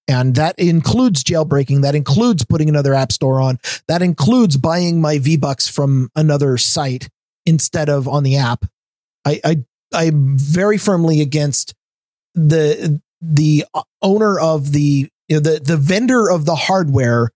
And that includes jailbreaking. That includes putting another app store on. That includes buying my V Bucks from another site instead of on the app. I, I, I'm very firmly against the, the owner of the, you know, the, the vendor of the hardware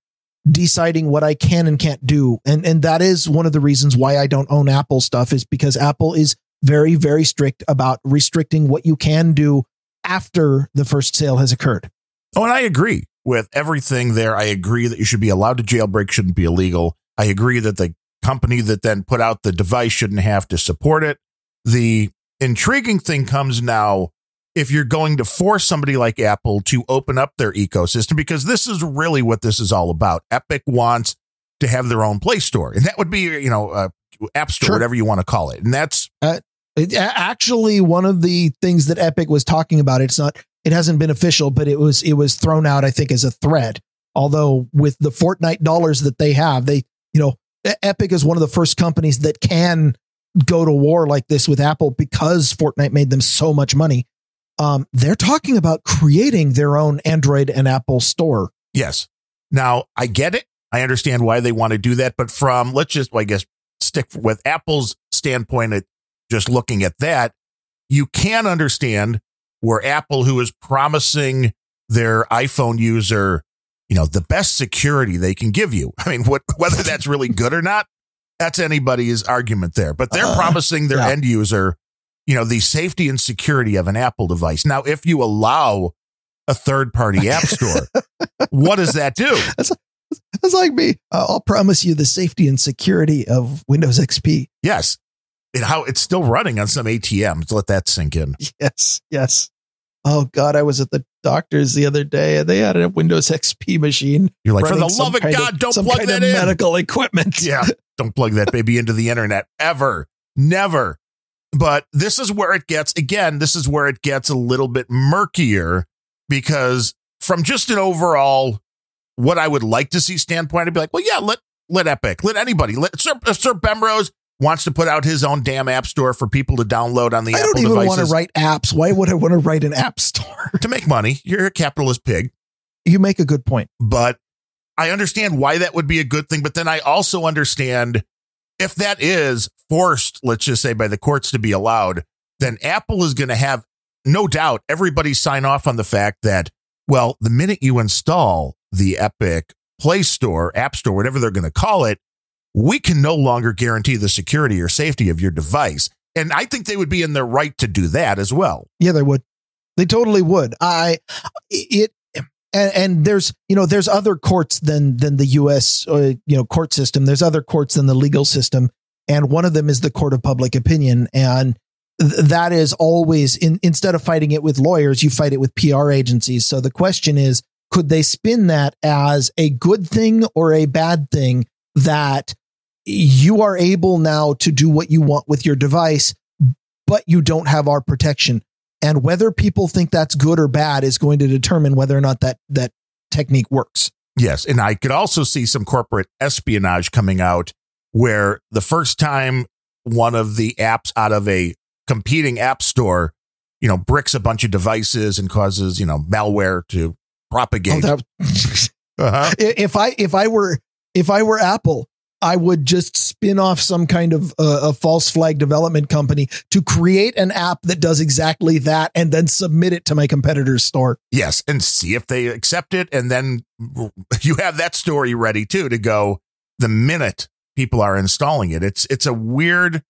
deciding what I can and can't do. And, and that is one of the reasons why I don't own Apple stuff is because Apple is very, very strict about restricting what you can do after the first sale has occurred. Oh, and I agree with everything there. I agree that you should be allowed to jailbreak, shouldn't be illegal. I agree that the company that then put out the device shouldn't have to support it. The intriguing thing comes now if you're going to force somebody like Apple to open up their ecosystem, because this is really what this is all about. Epic wants to have their own Play Store, and that would be, you know, uh, App Store, Sure. whatever you want to call it. And that's It- actually, one of the things that Epic was talking about, it's not, it hasn't been official, but it was it was thrown out, I think, as a threat. Although with the Fortnite dollars that they have, they you know Epic is one of the first companies that can go to war like this with Apple because Fortnite made them so much money. Um, they're talking about creating their own Android and Apple store. Yes. Now I get it. I understand why they want to do that, but from let's just, I guess, stick with Apple's standpoint at just looking at that, you can understand where Apple, who is promising their iPhone user, you know, the best security they can give you. (laughs) I mean, what, whether that's really good or not, that's anybody's argument there, but they're uh, promising their yeah. end user, you know, the safety and security of an Apple device. Now, if you allow a third party (laughs) app store, what does that do? (laughs) That's, that's like me. I'll promise you the safety and security of Windows XP. Yes. And how it's still running on some ATMs. Let that sink in. Yes. Yes. Oh God, I was at the doctor's the other day and they had a Windows XP machine. You're like, for the love of God, of, don't plug that in. Medical equipment. (laughs) Yeah. (laughs) Don't plug that baby into the internet ever. Never. But this is where it gets, again, this is where it gets a little bit murkier because from just an overall, what I would like to see standpoint, I'd be like, well, yeah, let, let Epic, let anybody, let Sir, uh, Sir Bemrose wants to put out his own damn app store for people to download on the I Apple don't even devices. want to write apps. Why would I want to write an app store? to make money. You're a capitalist pig. You make a good point. But I understand why that would be a good thing, but then I also understand if that is forced, let's just say by the courts to be allowed, then Apple is going to have no doubt everybody sign off on the fact that, well, the minute you install the Epic Play Store, App Store, whatever they're going to call it, we can no longer guarantee the security or safety of your device. And I think they would be in their right to do that as well. Yeah, they would. They totally would. I it and, and, there's you know there's other courts than than the U.S. Uh, you know court system. There's other courts than the legal system, and one of them is the court of public opinion, and th- that is always in, instead of fighting it with lawyers, you fight it with PR agencies. So the question is, could they spin that as a good thing or a bad thing that you are able now to do what you want with your device, but you don't have our protection? and whether people think that's good or bad is going to determine whether or not that that technique works. Yes, and I could also see some corporate espionage coming out where the first time one of the apps out of a competing app store, you know, bricks a bunch of devices and causes, you know, malware to propagate. Oh, that, (laughs) uh-huh. (laughs) If I if I were if I were Apple, I would just spin off some kind of uh, a false flag development company to create an app that does exactly that and then submit it to my competitor's store. Yes, and see if they accept it and then (laughs) you have that story ready too to go the minute people are installing it. It's it's a weird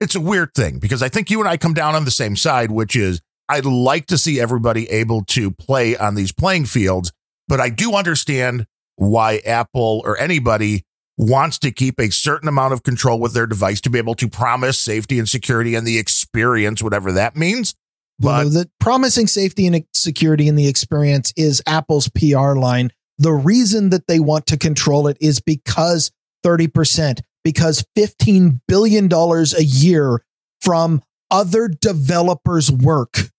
it's a weird thing because I think you and I come down on the same side which is I'd like to see everybody able to play on these playing fields, but I do understand why Apple or anybody wants to keep a certain amount of control with their device to be able to promise safety and security and the experience, whatever that means. But well, the promising safety and security in the experience is Apple's PR line. The reason that they want to control it is because 30%, because $15 billion a year from other developers' work.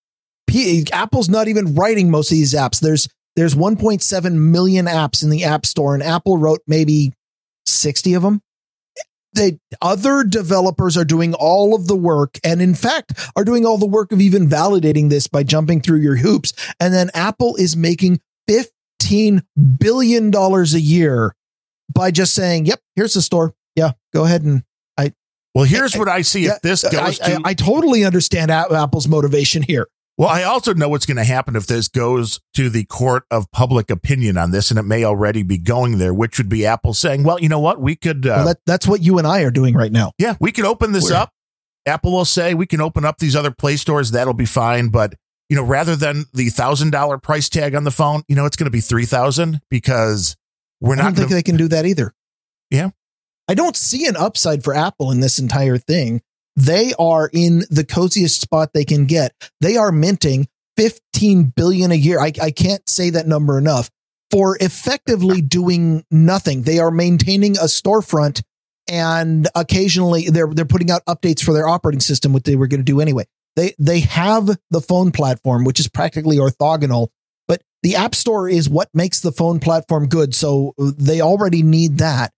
P- Apple's not even writing most of these apps. There's there's 1.7 million apps in the App Store, and Apple wrote maybe 60 of them. The other developers are doing all of the work and in fact are doing all the work of even validating this by jumping through your hoops. And then Apple is making $15 billion a year by just saying, yep, here's the store. Yeah, go ahead and I. Well, here's I, what I see. If this goes I, to, I totally understand Apple's motivation here. Well, I also know what's going to happen if this goes to the court of public opinion on this, and it may already be going there, which would be Apple saying, well, you know what? We could. Uh, well, that, that's what you and I are doing right now. Yeah, we could open this We're, up. Apple will say we can open up these other Play stores. That'll be fine. But, you know, rather than the $1,000 price tag on the phone, you know, it's going to be 3000 because we're not. I don't think gonna, they can do that either. Yeah. I don't see an upside for Apple in this entire thing. They are in the coziest spot they can get. They are minting 15 billion a year. I, I can't say that number enough for effectively doing nothing. They are maintaining a storefront and occasionally they're they're putting out updates for their operating system, what they were going to do anyway. They they have the phone platform, which is practically orthogonal, but the App Store is what makes the phone platform good. So they already need that.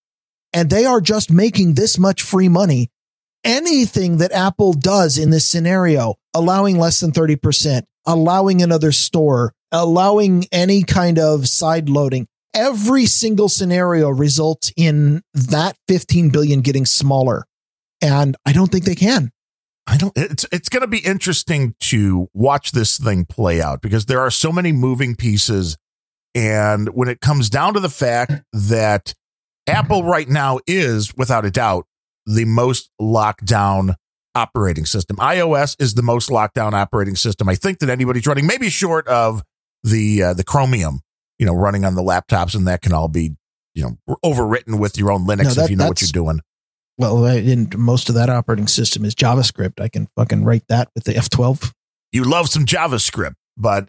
And they are just making this much free money. Anything that Apple does in this scenario, allowing less than 30%, allowing another store, allowing any kind of side loading, every single scenario results in that 15 billion getting smaller. And I don't think they can. I don't it's it's going to be interesting to watch this thing play out because there are so many moving pieces and when it comes down to the fact that Apple right now is without a doubt the most locked down operating system. iOS is the most locked down operating system I think that anybody's running maybe short of the uh, the Chromium, you know, running on the laptops and that can all be, you know, overwritten with your own Linux No, that- if you know what you're doing. Well, I- and most of that operating system is JavaScript. I can fucking write that with the F12. You love some JavaScript, but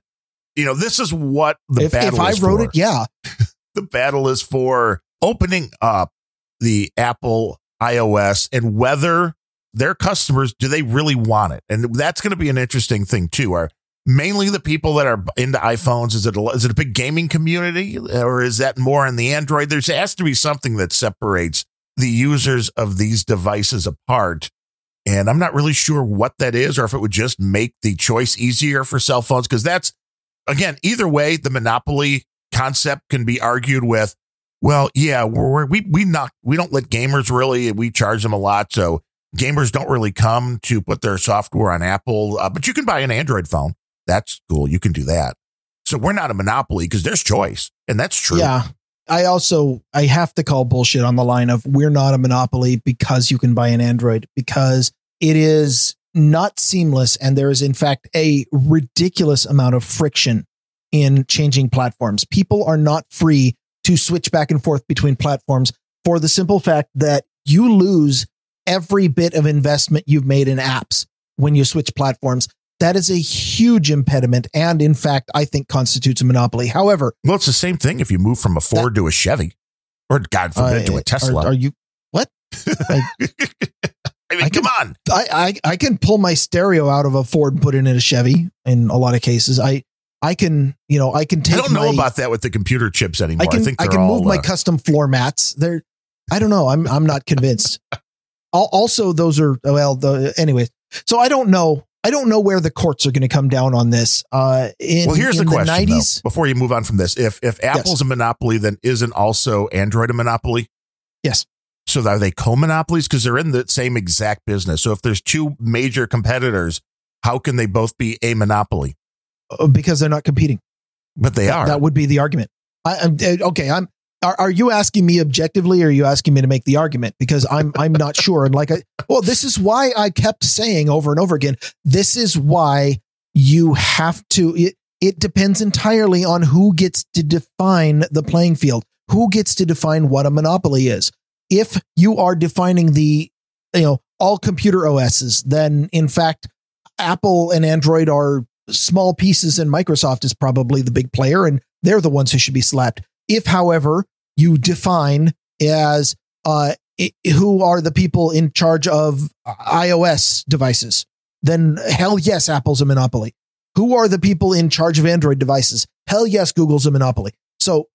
you know, this is what the if, battle if I wrote for. it, yeah. (laughs) the battle is for opening up the Apple iOS and whether their customers do they really want it, and that's going to be an interesting thing too. Are mainly the people that are into iPhones? Is it a, is it a big gaming community, or is that more in the Android? There has to be something that separates the users of these devices apart. And I'm not really sure what that is, or if it would just make the choice easier for cell phones. Because that's, again, either way, the monopoly concept can be argued with. Well, yeah, we're, we we not we don't let gamers really. We charge them a lot, so gamers don't really come to put their software on Apple. Uh, but you can buy an Android phone. That's cool. You can do that. So we're not a monopoly because there's choice, and that's true. Yeah. I also I have to call bullshit on the line of we're not a monopoly because you can buy an Android because it is not seamless and there is in fact a ridiculous amount of friction in changing platforms. People are not free to switch back and forth between platforms for the simple fact that you lose every bit of investment you've made in apps when you switch platforms. That is a huge impediment and in fact I think constitutes a monopoly. However, Well, it's the same thing if you move from a Ford to a Chevy, or God forbid, to Uh, a Tesla. Are, are you? (laughs) I mean, I come can- on. I, I I can pull my stereo out of a Ford and put it in a Chevy. In a lot of cases, I I can you know I can take. I don't know my, about that with the computer chips anymore. I I, can think I, can all, move my uh, custom floor mats. They're I don't know. I'm I'm not convinced. Also, those are well. The anyways. So I don't know. I don't know where the courts are going to come down on this. Uh, in, well, here's in the question though, 90s, before you move on from this. If if Apple's a monopoly, then isn't also Android a monopoly? Yes. So are they co-monopolies? Because they're in the same exact business. So if there's two major competitors, how can they both be a monopoly? Uh, because they're not competing. But they are. That would be the argument. I, I'm uh, okay. I'm. Are, are you asking me objectively, or are you asking me to make the argument? Because I'm I'm not (laughs) sure. And like, I, well, this is why I kept saying over and over again. This is why you have to. It it depends entirely on who gets to define the playing field. Who gets to define what a monopoly is? If you are defining the, you know, all computer OSs, then in fact, Apple and Android are small pieces and Microsoft is probably the big player and they're the ones who should be slapped. If, however, you define as uh, who are the people in charge of iOS devices, then hell yes, Apple's a monopoly. Who are the people in charge of Android devices? Hell yes, Google's a monopoly. So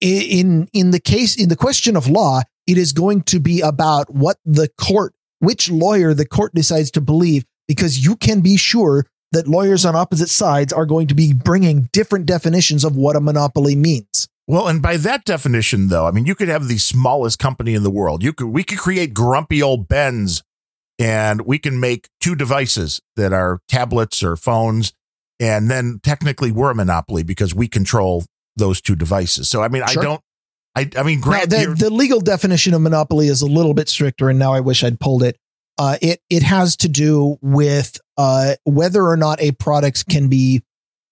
in in the case in the question of law, it is going to be about what the court, which lawyer the court decides to believe, because you can be sure that lawyers on opposite sides are going to be bringing different definitions of what a monopoly means. Well, and by that definition, though, I mean you could have the smallest company in the world. You could we could create Grumpy Old Bens, and we can make two devices that are tablets or phones, and then technically we're a monopoly because we control those two devices. So I mean, Sure. I don't. I I mean, Now, the, the legal definition of monopoly is a little bit stricter, and now I wish I'd pulled it. Uh, it it has to do with uh, whether or not a product can be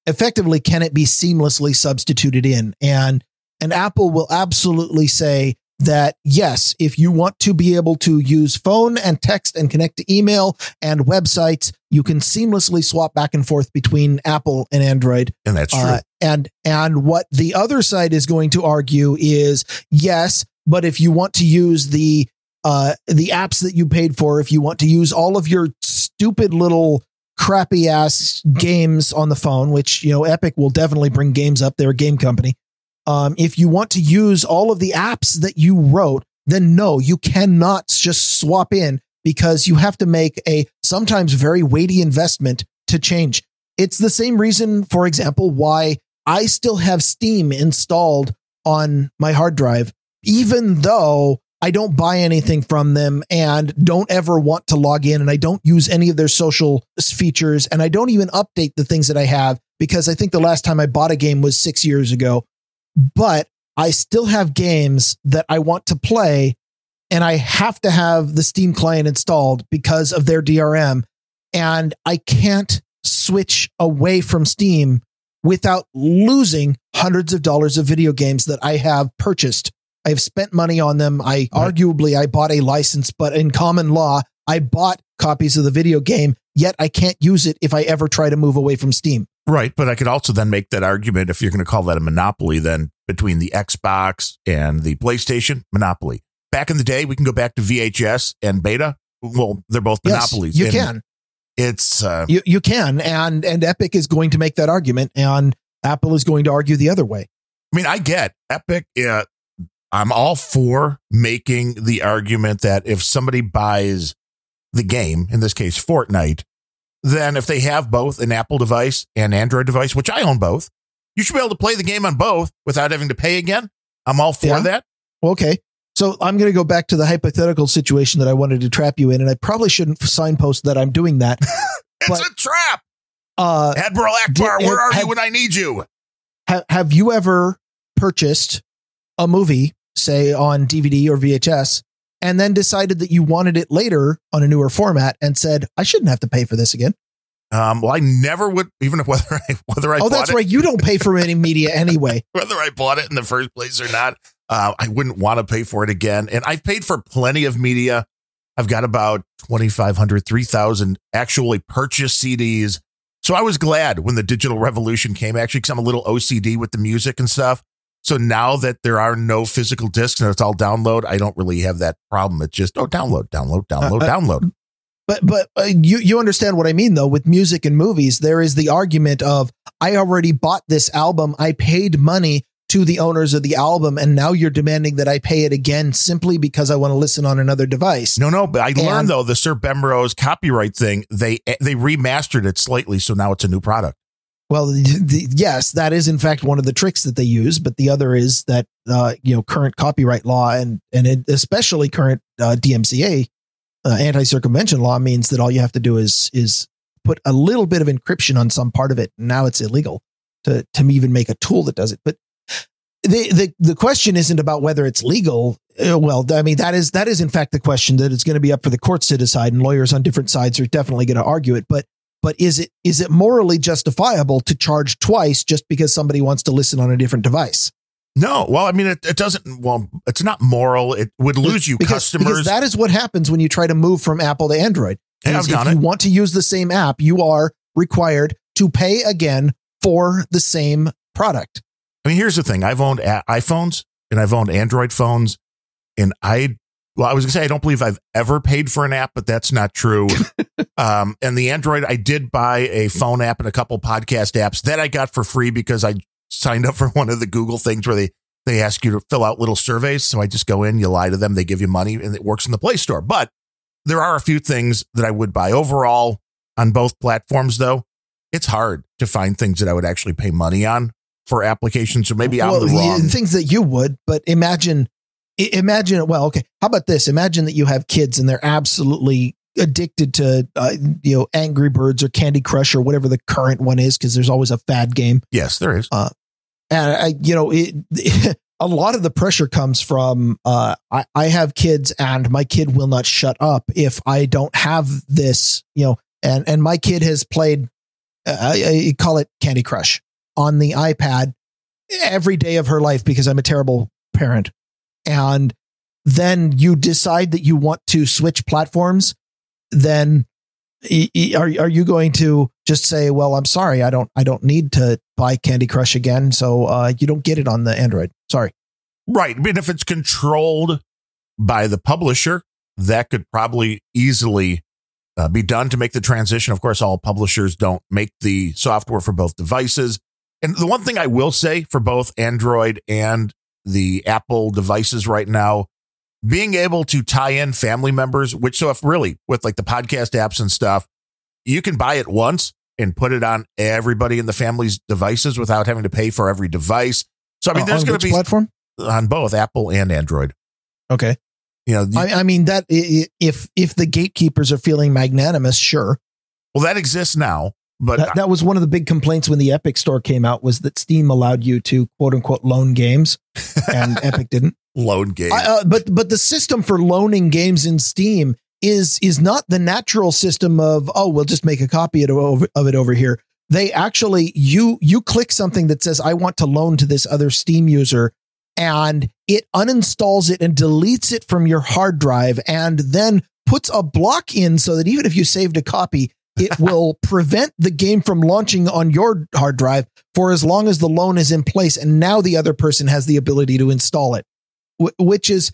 effectively can it be seamlessly substituted in, and and Apple will absolutely say that yes, if you want to be able to use phone and text and connect to email and websites, you can seamlessly swap back and forth between Apple and Android. and that's true. Uh, and and what the other side is going to argue is yes, but if you want to use the uh, the apps that you paid for, if you want to use all of your stupid little crappy ass games on the phone, which, you know, Epic will definitely bring games up. They're a game company. Um, if you want to use all of the apps that you wrote, then no, you cannot just swap in because you have to make a sometimes very weighty investment to change. It's the same reason, for example, why I still have Steam installed on my hard drive, even though I don't buy anything from them and don't ever want to log in and I don't use any of their social features and I don't even update the things that I have because I think the last time I bought a game was six years ago. But I still have games that I want to play and I have to have the Steam client installed because of their DRM. And I can't switch away from Steam without losing hundreds of dollars of video games that I have purchased. I've spent money on them. I right. arguably I bought a license, but in common law, I bought copies of the video game, yet I can't use it if I ever try to move away from Steam. Right. But I could also then make that argument if you're going to call that a monopoly, then between the Xbox and the PlayStation, monopoly. Back in the day, we can go back to VHS and beta. Well, they're both monopolies. Yes, you can. It's uh, you you can, and and Epic is going to make that argument, and Apple is going to argue the other way. I mean, I get Epic. Yeah, I'm all for making the argument that if somebody buys the game, in this case Fortnite, then if they have both an Apple device and Android device, which I own both, you should be able to play the game on both without having to pay again. I'm all for yeah. that. Okay. So I'm going to go back to the hypothetical situation that I wanted to trap you in, and I probably shouldn't signpost that I'm doing that. (laughs) it's but, a trap. Uh, Admiral Ackbar, did, where are have, you when I need you? Have, have you ever purchased a movie, say on DVD or VHS, and then decided that you wanted it later on a newer format and said, I shouldn't have to pay for this again? Um, well, I never would, even if whether (laughs) I whether I oh, that's it, right. You don't pay for any (laughs) media anyway. whether I bought it in the first place or not, uh, I wouldn't want to pay for it again. And I've paid for plenty of media. I've got about 2,500, 3,000 actually purchased CDs. So I was glad when the digital revolution came, actually, because I'm a little OCD with the music and stuff. So now that there are no physical discs and it's all download, I don't really have that problem. It's just, oh, download, download, download, uh, uh, download. But but uh, you you understand what I mean though with music and movies there is the argument of I already bought this album I paid money to the owners of the album and now you're demanding that I pay it again simply because I want to listen on another device. No, no, but I and, learned though the Sir Bemrose copyright thing they they remastered it slightly so now it's a new product. Well, the, yes, that is in fact one of the tricks that they use, but the other is that uh, you know current copyright law and and especially current uh, DMCA uh, anti circumvention law means that all you have to do is is put a little bit of encryption on some part of it. And now it's illegal to to even make a tool that does it. But the the the question isn't about whether it's legal. Uh, well, I mean that is that is in fact the question that is going to be up for the courts to decide, and lawyers on different sides are definitely going to argue it. But but is it is it morally justifiable to charge twice just because somebody wants to listen on a different device? No, well, I mean, it, it doesn't. Well, it's not moral. It would lose you because, customers. Because that is what happens when you try to move from Apple to Android. Yeah, if you want to use the same app, you are required to pay again for the same product. I mean, here's the thing: I've owned iPhones and I've owned Android phones, and I well, I was gonna say I don't believe I've ever paid for an app, but that's not true. (laughs) um, and the Android, I did buy a phone app and a couple podcast apps that I got for free because I signed up for one of the Google things where they they ask you to fill out little surveys. So I just go in, you lie to them, they give you money, and it works in the Play Store. But there are a few things that I would buy overall on both platforms, though. It's hard to find things that I would actually pay money on for applications. So maybe well, I'm the wrong things that you would, but imagine, imagine. Well, okay. How about this? Imagine that you have kids and they're absolutely addicted to uh, you know Angry Birds or Candy Crush or whatever the current one is because there's always a fad game. Yes, there is. Uh, and I, you know, it, it, (laughs) a lot of the pressure comes from uh, I, I have kids and my kid will not shut up if I don't have this. You know, and and my kid has played. Uh, I, I call it Candy Crush on the iPad every day of her life because I'm a terrible parent. And then you decide that you want to switch platforms then are are you going to just say, "Well, I'm sorry, I don't I don't need to buy Candy Crush again, so uh, you don't get it on the Android." Sorry. Right. I mean, if it's controlled by the publisher, that could probably easily uh, be done to make the transition. Of course, all publishers don't make the software for both devices. And the one thing I will say for both Android and the Apple devices right now, being able to tie in family members, which so if really with like the podcast apps and stuff, you can buy it once and put it on everybody in the family's devices without having to pay for every device. So I mean, Uh, there's going to be platform. on both Apple and Android. Okay. You know, I, I mean that if if the gatekeepers are feeling magnanimous, sure. well, that exists now, but That, that was one of the big complaints when the Epic Store came out was that Steam allowed you to quote unquote loan games, and (laughs) Epic didn't. loan game. I, uh, but but the system for loaning games in Steam is is not the natural system of oh we'll just make a copy of it over, of it over here. They actually you you click something that says I want to loan to this other Steam user and it uninstalls it and deletes it from your hard drive and then puts a block in so that even if you saved a copy it will prevent the game from launching on your hard drive for as long as the loan is in place and now the other person has the ability to install it Wh- which is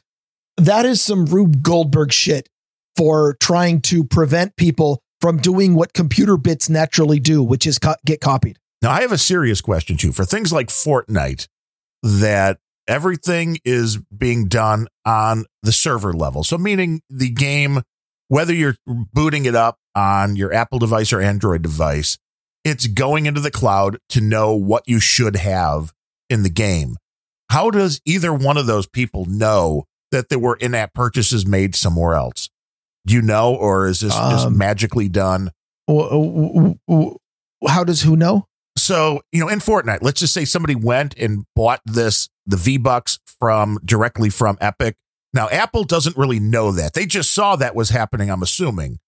that is some Rube Goldberg shit for trying to prevent people from doing what computer bits naturally do, which is co- get copied. Now, I have a serious question too. For things like Fortnite, that everything is being done on the server level. So, meaning the game, whether you're booting it up on your Apple device or Android device, it's going into the cloud to know what you should have in the game. How does either one of those people know that there were in app purchases made somewhere else? Do you know, or is this just Um, magically done? W- w- w- How does who know? so you know in fortnite let's just say somebody went and bought this the v bucks from directly from epic now apple doesn't really know that they just saw that was happening i'm assuming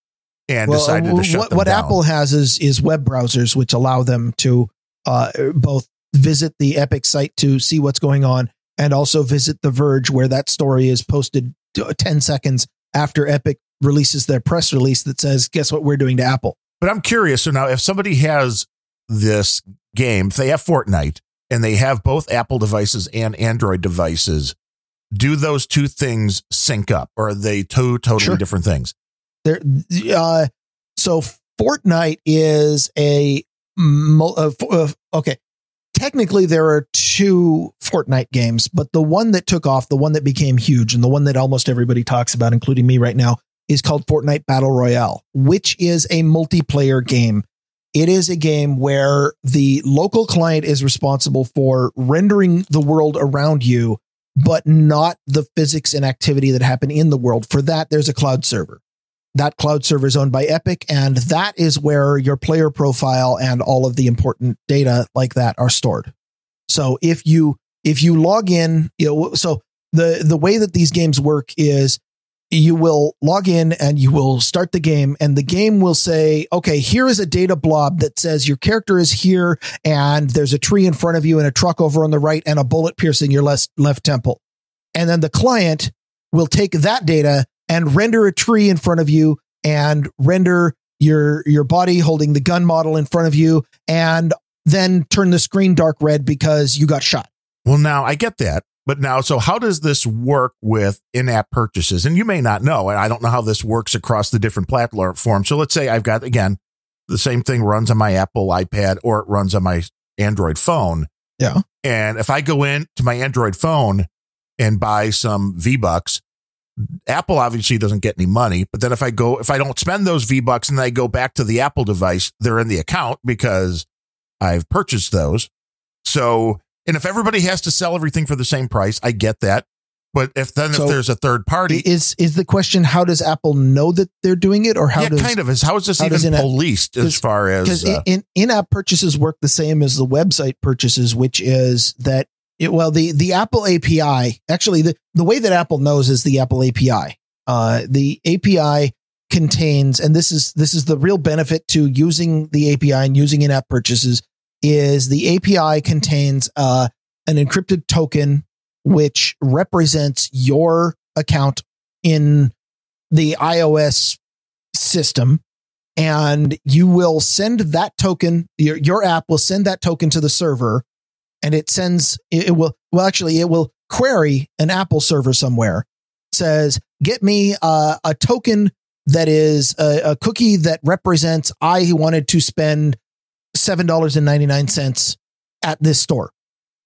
and decided uh, to shut what, them what down. Apple has is is web browsers which allow them to uh, both visit the Epic site to see what's going on and also visit the Verge where that story is posted 10 seconds after Epic releases their press release that says, "Guess what we're doing to Apple." but i'm curious so now if somebody has this game if they have fortnite and they have both apple devices and android devices do those two things sync up or are they two totally Sure. different things There, uh, so Fortnite is a uh, uh, okay. Technically, there are two Fortnite games, but the one that took off, the one that became huge, and the one that almost everybody talks about, including me right now, is called Fortnite Battle Royale, which is a multiplayer game. It is a game where the local client is responsible for rendering the world around you, but not the physics and activity that happen in the world. For that, there's a cloud server that cloud server is owned by Epic, and that is where your player profile and all of the important data like that are stored. So if you if you log in, you know, so the the way that these games work is you will log in and you will start the game and the game will say okay here is a data blob that says your character is here and there's a tree in front of you and a truck over on the right and a bullet piercing your left left temple and then the client will take that data and render a tree in front of you and render your your body holding the gun model in front of you and then turn the screen dark red because you got shot. Well, now I get that. But now, so how does this work with in app purchases? And you may not know, and I don't know how this works across the different platforms. So let's say I've got, again, the same thing runs on my Apple iPad or it runs on my Android phone. Yeah. And if I go in to my Android phone and buy some V Bucks, Apple obviously doesn't get any money. But then if I go, if I don't spend those V Bucks and I go back to the Apple device, they're in the account because I've purchased those. So, and if everybody has to sell everything for the same price, I get that. But if then So- if there's a third party, Is is the question how does Apple know that they're doing it or how yeah, does kind of is how is this how even policed as far because as uh, in in-app purchases work the same as the website purchases which is that it, well the the Apple API actually the the way that Apple knows is the Apple API uh the API contains and this is this is the real benefit to using the API and using in-app purchases is the API contains uh an encrypted token which represents your account in the iOS system and you will send that token your, your app will send that token to the server and it sends it, will well actually it will query an apple server somewhere says get me uh, a token that is a, a cookie that represents I wanted to spend seven dollars and ninety nine cents at this store.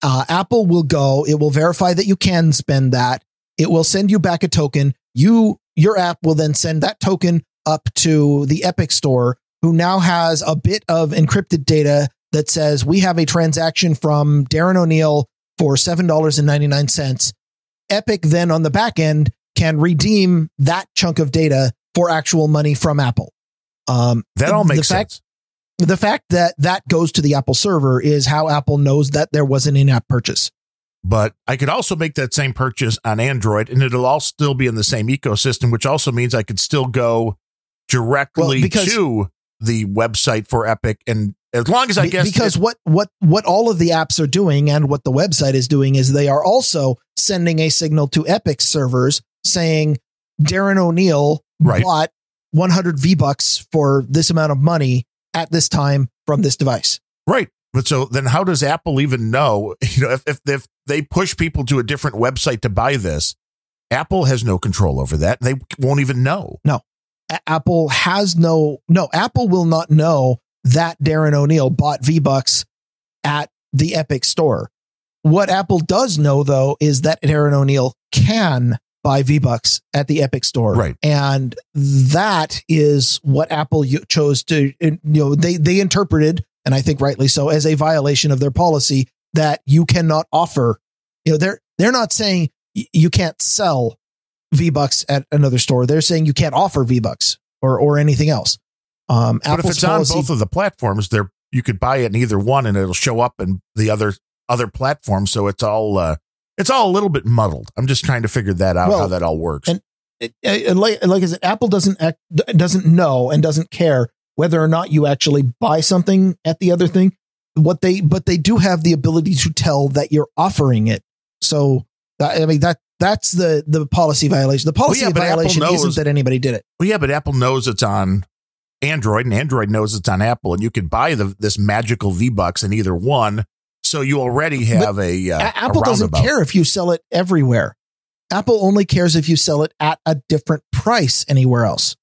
Uh, Apple will go. It will verify that you can spend that. It will send you back a token. You your app will then send that token up to the Epic Store, who now has a bit of encrypted data that says we have a transaction from Darren O'Neill for seven dollars and ninety nine cents. Epic then on the back end can redeem that chunk of data for actual money from Apple. Um, that all makes the fact, sense. The fact that that goes to the Apple server is how Apple knows that there was an in-app purchase. But I could also make that same purchase on Android, and it'll all still be in the same ecosystem, which also means I could still go directly Well, to the website for Epic, and as long as I guess because it- what what what all of the apps are doing and what the website is doing is they are also sending a signal to Epic servers saying Darren O'Neill Right. bought 100 V bucks for this amount of money at this time from this device. Right. But so then how does Apple even know, (laughs) you know, if, if, if they push people to a different website to buy this, Apple has no control over that. They won't even know. A- Apple has no no Apple will not know that Darren O'Neill bought V Bucks at the Epic store. What Apple does know though is that Darren O'Neill can buy V Bucks at the Epic store. Right. And that is what Apple chose to you know they they interpreted and I think rightly so as a violation of their policy that you cannot offer you know they're they're not saying you can't sell V Bucks at another store. They're saying you can't offer V Bucks or or anything else. Um, But if it's policy, on both of the platforms, there you could buy it in either one and it'll show up in the other other platforms. So it's all uh it's all a little bit muddled. I'm just trying to figure that out, Well, how that all works. and- it- like, like I said, Apple doesn't act, doesn't know and doesn't care whether or not you actually buy something at the other thing. What they but they do have the ability to tell that you're offering it. So that- I mean that that's the the policy violation. The policy yeah, violation isn't that anybody did it. Well, yeah, but Apple knows it's on Android, and Android knows it's on Apple, and you can buy the this magical V Bucks in either one. So you already have a, uh, Apple a doesn't care if you sell it everywhere. Apple only cares if you sell it at a different price anywhere else.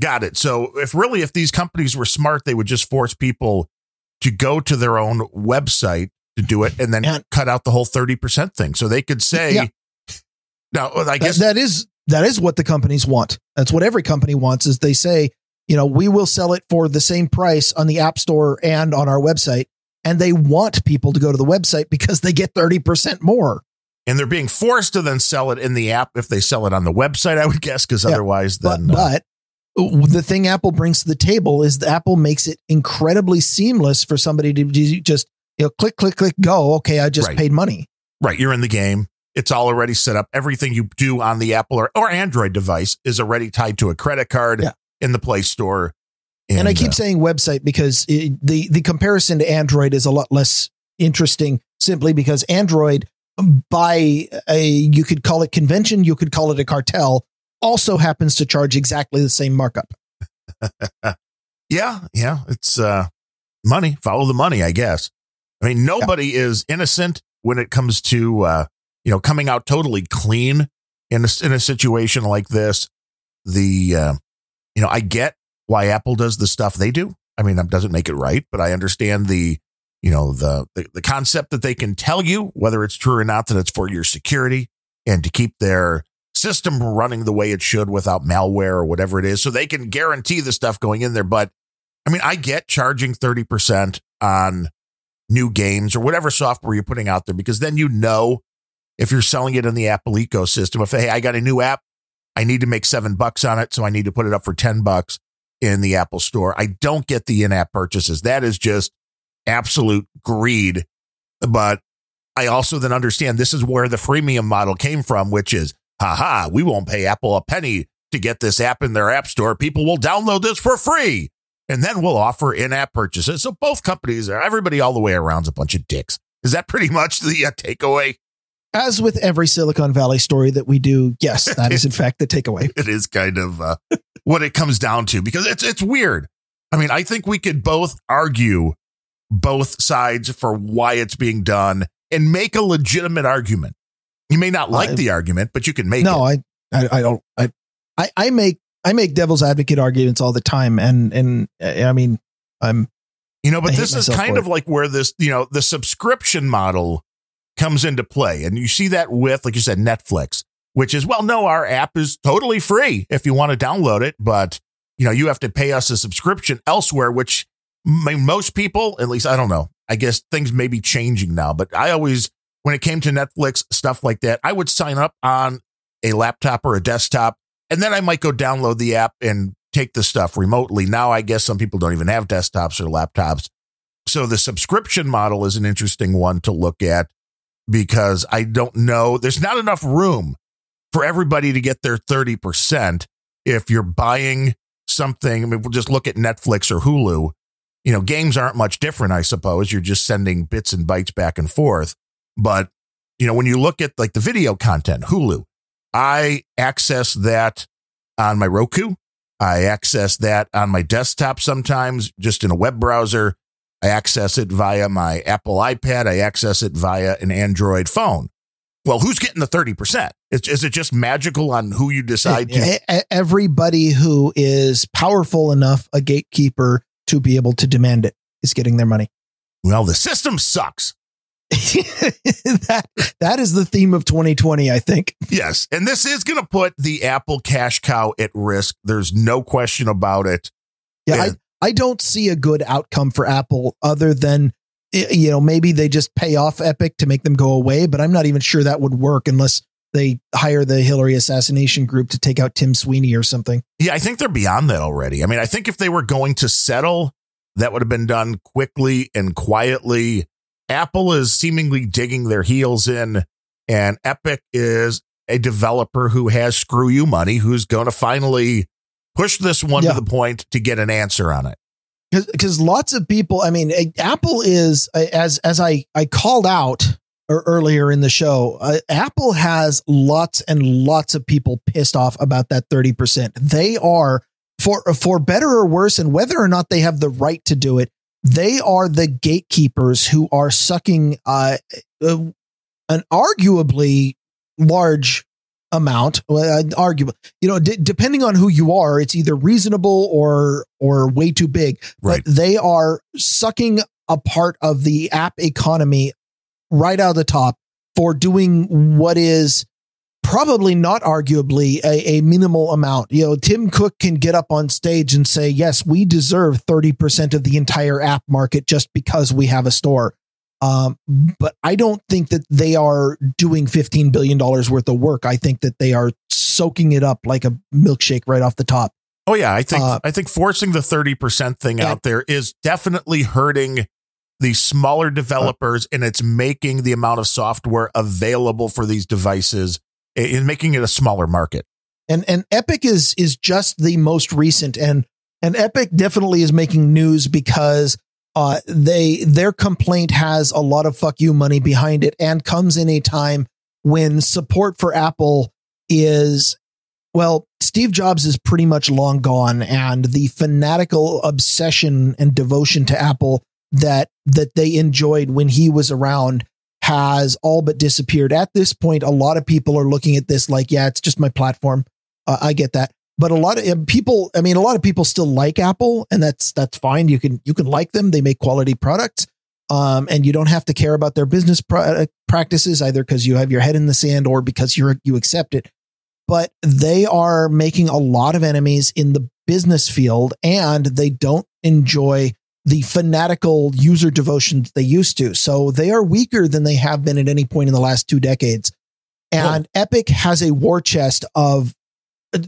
Got it. So if really, if these companies were smart, they would just force people to go to their own website to do it, and then And- cut out the whole thirty percent thing. So they could say, Yeah. "Now, I That- guess that is that is what the companies want. That's what every company wants. Is they say, you know, we will sell it for the same price on the App Store and on our website, and they want people to go to the website because they get thirty percent more. and they're being forced to then sell it in the app if they sell it on the website. I would guess because Yeah. otherwise, But then uh, but the thing Apple brings to the table is that Apple makes it incredibly seamless for somebody to just you know click click click go. Okay, I just Right. paid money. Right. You're in the game. It's all already set up. Everything you do on the Apple or, or Android device is already tied to a credit card Yeah. In the Play Store. And, I keep uh, saying website because it, the the comparison to Android is a lot less interesting simply because Android by a you could call it convention, you could call it a cartel, also happens to charge exactly the same markup. (laughs) yeah, yeah, it's uh, money. Follow the money, I guess. I mean, nobody is innocent when it comes to uh, you know coming out totally clean in a, in a situation like this. The uh, you know, I get why Apple does the stuff they do. I mean, that doesn't make it right, but I understand the you know the, the the concept that they can tell you whether it's true or not that it's for your security and to keep their system running the way it should without malware or whatever it is so they can guarantee the stuff going in there but i mean i get charging 30% on new games or whatever software you're putting out there because then you know if you're selling it in the apple ecosystem if hey i got a new app i need to make seven bucks on it so i need to put it up for 10 bucks in the apple store i don't get the in-app purchases that is just absolute greed. But I also then understand this is where the freemium model came from, which is, haha, we won't pay Apple a penny to get this app in their app store. People will download this for free. And then we'll offer in app purchases. So both companies are, everybody all the way around is a bunch of dicks. Is that pretty much the uh, takeaway? As with every Silicon Valley story that we do, yes, that is in (laughs) fact the takeaway. It is kind of uh, what it comes down to because it's it's weird. I mean, I think we could both argue both sides for why it's being done and make a legitimate argument. You may not like I- the argument, but you can make No, it. I, I I don't I I I make I make devil's advocate arguments all the time, and and I mean, I'm you know, but this is kind of like where this you know the subscription model comes into play, and you see that with like you said Netflix, which is well, no, our app is totally free if you want to download it, but you know you have to pay us a subscription elsewhere, which most people, at least I don't know, I guess things may be changing now, but I always when it came to Netflix stuff like that, I would sign up on a laptop or a desktop and then I might go download the app and take the stuff remotely. Now, I guess some people don't even have desktops or laptops. So the subscription model is an interesting one to look at because I don't know, there's not enough room for everybody to get their 30% if you're buying something. I mean, we'll just look at Netflix or Hulu. You know, games aren't much different, I suppose. You're just sending bits and bytes back and forth. But, you know, when you look at like the video content, Hulu, I access that on my Roku. I access that on my desktop sometimes, just in a web browser. I access it via my Apple iPad. I access it via an Android phone. Well, who's getting the 30%? Is, is it just magical on who you decide to? Everybody who is powerful enough, a gatekeeper to be able to demand it is getting their money. Well, the system sucks. (laughs) that that is the theme of 2020, I think. Yes, and this is going to put the Apple cash cow at risk. There's no question about it. Yeah, and- I don't see a good outcome for Apple other than you know maybe they just pay off Epic to make them go away, but I'm not even sure that would work unless they hire the Hillary assassination group to take out Tim Sweeney or something. Yeah, I think they're beyond that already. I mean, I think if they were going to settle, that would have been done quickly and quietly Apple is seemingly digging their heels in, and Epic is a developer who has screw you money who's going to finally push this one yeah. to the point to get an answer on it. Because lots of people, I mean, Apple is as as I I called out earlier in the show, uh, Apple has lots and lots of people pissed off about that thirty percent. They are for for better or worse, and whether or not they have the right to do it, they are the gatekeepers who are sucking uh, uh, an arguably large amount uh, arguable you know d- depending on who you are it's either reasonable or or way too big right. but they are sucking a part of the app economy right out of the top for doing what is probably not arguably a, a, minimal amount. You know, Tim Cook can get up on stage and say, yes, we deserve 30% of the entire app market just because we have a store. Um, but I don't think that they are doing $15 billion worth of work. I think that they are soaking it up like a milkshake right off the top. Oh yeah, I think uh, I think forcing the 30% thing out there is definitely hurting the smaller developers and it's making the amount of software available for these devices in making it a smaller market. And and Epic is is just the most recent and and Epic definitely is making news because uh they their complaint has a lot of fuck you money behind it and comes in a time when support for Apple is well Steve Jobs is pretty much long gone and the fanatical obsession and devotion to Apple that that they enjoyed when he was around has all but disappeared. At this point, a lot of people are looking at this like, yeah, it's just my platform. Uh, I get that. But a lot of people, I mean, a lot of people still like Apple, and that's that's fine. You can you can like them; they make quality products, um, and you don't have to care about their business uh, practices either because you have your head in the sand or because you're you accept it. But they are making a lot of enemies in the business field, and they don't enjoy the fanatical user devotion that they used to. So they are weaker than they have been at any point in the last two decades. And Epic has a war chest of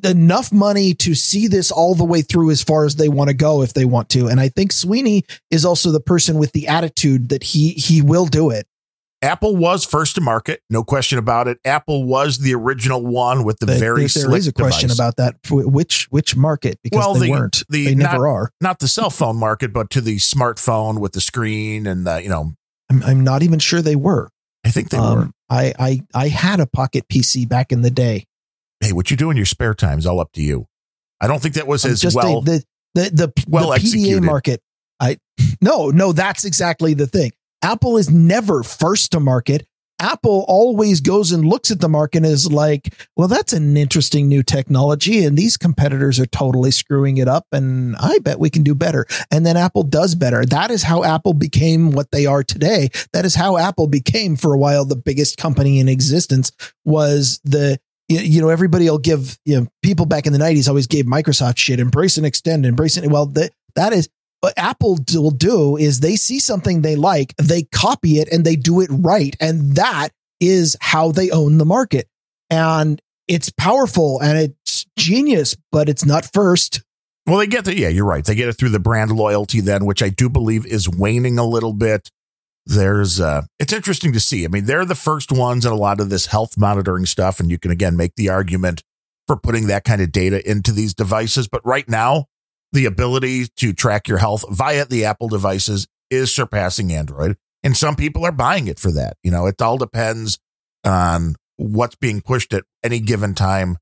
enough money to see this all the way through as far as they want to go if they want to. And I think Sweeney is also the person with the attitude that he he will do it. Apple was first to market, no question about it. Apple was the original one with the, very there, there is a question device. about that. Which which market? Because well, they the, weren't. The, they never not, are. Not the cell phone market, but to the smartphone with the screen and the you know. I'm I'm not even sure they were. I think they um, were. I I I had a pocket PC back in the day. Hey, what you do in your spare time is all up to you. I don't think that was I'm as well. A, the the the, well the PDA executed. market. I no no. That's exactly the thing. Apple is never first to market. Apple always goes and looks at the market and is like, well, that's an interesting new technology. And these competitors are totally screwing it up. And I bet we can do better. And then Apple does better. That is how Apple became what they are today. That is how Apple became for a while the biggest company in existence was the you know, everybody will give, you know, people back in the 90s always gave Microsoft shit, embrace and extend, embrace it. Well, that, that is what Apple will do is they see something they like, they copy it and they do it right. And that is how they own the market. And it's powerful and it's genius, but it's not first. Well, they get the, yeah, you're right. They get it through the brand loyalty then, which I do believe is waning a little bit. There's, uh, it's interesting to see. I mean, they're the first ones in a lot of this health monitoring stuff. And you can again make the argument for putting that kind of data into these devices. But right now, the ability to track your health via the Apple devices is surpassing Android. And some people are buying it for that. You know, it all depends on what's being pushed at any given time.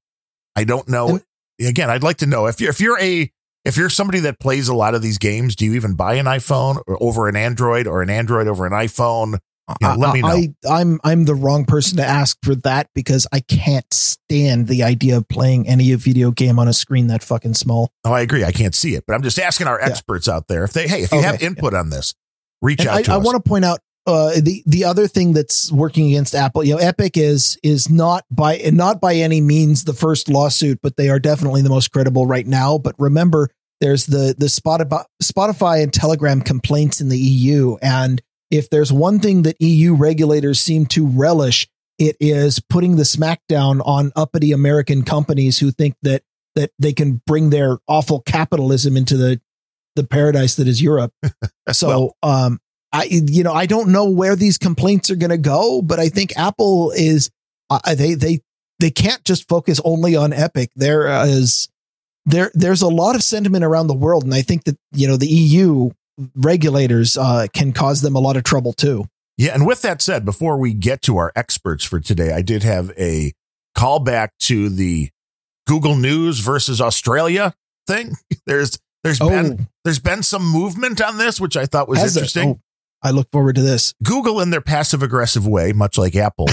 I don't know. Again, I'd like to know if you're if you're a if you're somebody that plays a lot of these games, do you even buy an iPhone or over an Android or an Android over an iPhone? Uh, you know, let uh, me know. I, I'm I'm the wrong person to ask for that because I can't stand the idea of playing any video game on a screen that fucking small. Oh, I agree. I can't see it, but I'm just asking our experts yeah. out there if they hey if you okay, have input yeah. on this, reach and out. I, to I us. want to point out uh, the the other thing that's working against Apple, you know, Epic is is not by not by any means the first lawsuit, but they are definitely the most credible right now. But remember, there's the the Spotify Spotify and Telegram complaints in the EU, and if there's one thing that EU regulators seem to relish, it is putting the smackdown on uppity American companies who think that that they can bring their awful capitalism into the the paradise that is Europe. (laughs) So, well, um, I you know I don't know where these complaints are going to go, but I think Apple is uh, they they they can't just focus only on Epic. There is there there's a lot of sentiment around the world, and I think that you know the EU regulators uh, can cause them a lot of trouble too. Yeah, and with that said, before we get to our experts for today, I did have a callback to the Google News versus Australia thing. (laughs) There's there's oh. been there's been some movement on this, which I thought was Has interesting. Oh, I look forward to this. Google, in their passive aggressive way, much like Apple,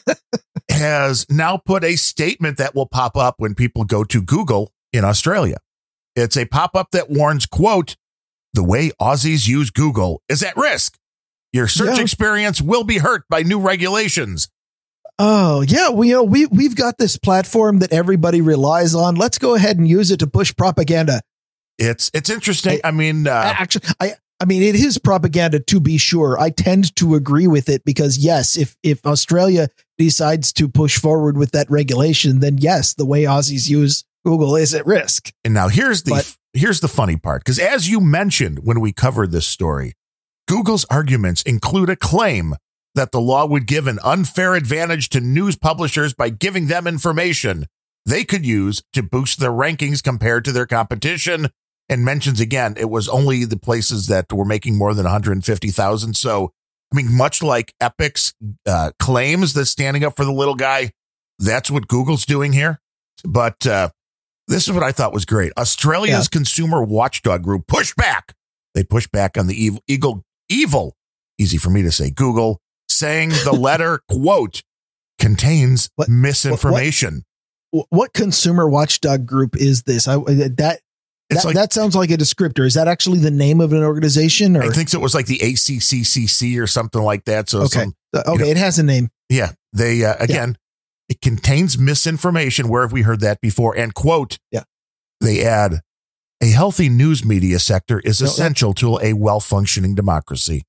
(laughs) has now put a statement that will pop up when people go to Google in Australia. It's a pop up that warns, quote, the way Aussies use Google is at risk. Your search yeah. experience will be hurt by new regulations. Oh yeah, we you know we we've got this platform that everybody relies on. Let's go ahead and use it to push propaganda. It's it's interesting. I, I mean, uh, actually, I I mean it is propaganda to be sure. I tend to agree with it because yes, if if Australia decides to push forward with that regulation, then yes, the way Aussies use Google is at risk. And now here's the but, here's the funny part because as you mentioned when we covered this story, Google's arguments include a claim that the law would give an unfair advantage to news publishers by giving them information they could use to boost their rankings compared to their competition. And mentions again, it was only the places that were making more than 150,000. So, I mean, much like Epic's uh, claims that standing up for the little guy, that's what Google's doing here. But uh, this is what I thought was great. Australia's yeah. consumer watchdog group push back. They push back on the evil, evil, evil, easy for me to say, Google, saying the (laughs) letter, quote, contains what, misinformation. What, what, consumer watchdog group is this? I, that that, like, that sounds like a descriptor. Is that actually the name of an organization? Or? I think so. it was like the ACCCC or something like that. So okay, some, uh, okay, you know, it has a name. Yeah, they uh, again it contains misinformation. Where have we heard that before? And quote, yeah. they add, a healthy news media sector is no, essential to a well functioning democracy.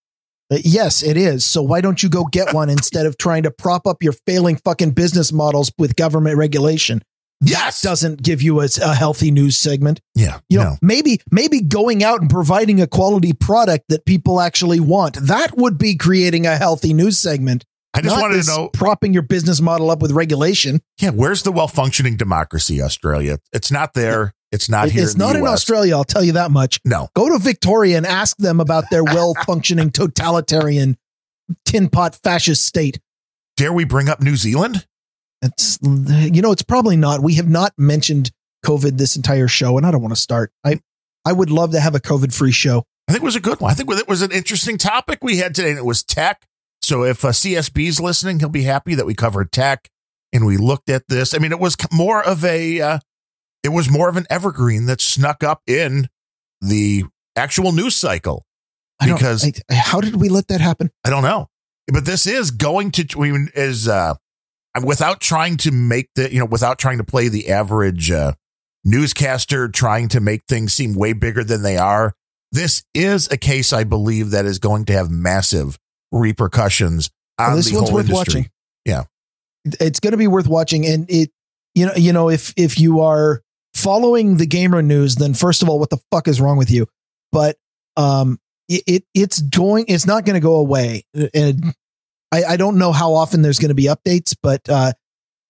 Uh, yes, it is. So why don't you go get one (laughs) instead of trying to prop up your failing fucking business models with government regulation? Yes. That doesn't give you a, a healthy news segment. Yeah. You know, no. maybe maybe going out and providing a quality product that people actually want. That would be creating a healthy news segment. I just wanted to know propping your business model up with regulation. Yeah, where's the well functioning democracy, Australia? It's not there. It's not here. It's in not in Australia. I'll tell you that much. No, go to Victoria and ask them about their well functioning (laughs) totalitarian tin pot fascist state. Dare we bring up New Zealand? It's you know it's probably not. We have not mentioned COVID this entire show, and I don't want to start. I I would love to have a COVID free show. I think it was a good one. I think it was an interesting topic we had today, and it was tech So if uh, CSB's listening, he'll be happy that we covered tech and we looked at this. I mean, it was more of a, uh, it was more of an evergreen that snuck up in the actual news cycle. I Because- I- how did we let that happen? I don't know, but this is going to I mean, is uh, without trying to make the you know without trying to play the average uh, newscaster, trying to make things seem way bigger than they are. This is a case I believe that is going to have massive repercussions on Well, this the one's whole worth industry. watching. Yeah. it's going to be worth watching, and it, you know, you know, if if you are following the gamer news, then first of all, what the fuck is wrong with you? But um, it, it it's going, it's not going to go away, and I I don't know how often there's going to be updates, but uh,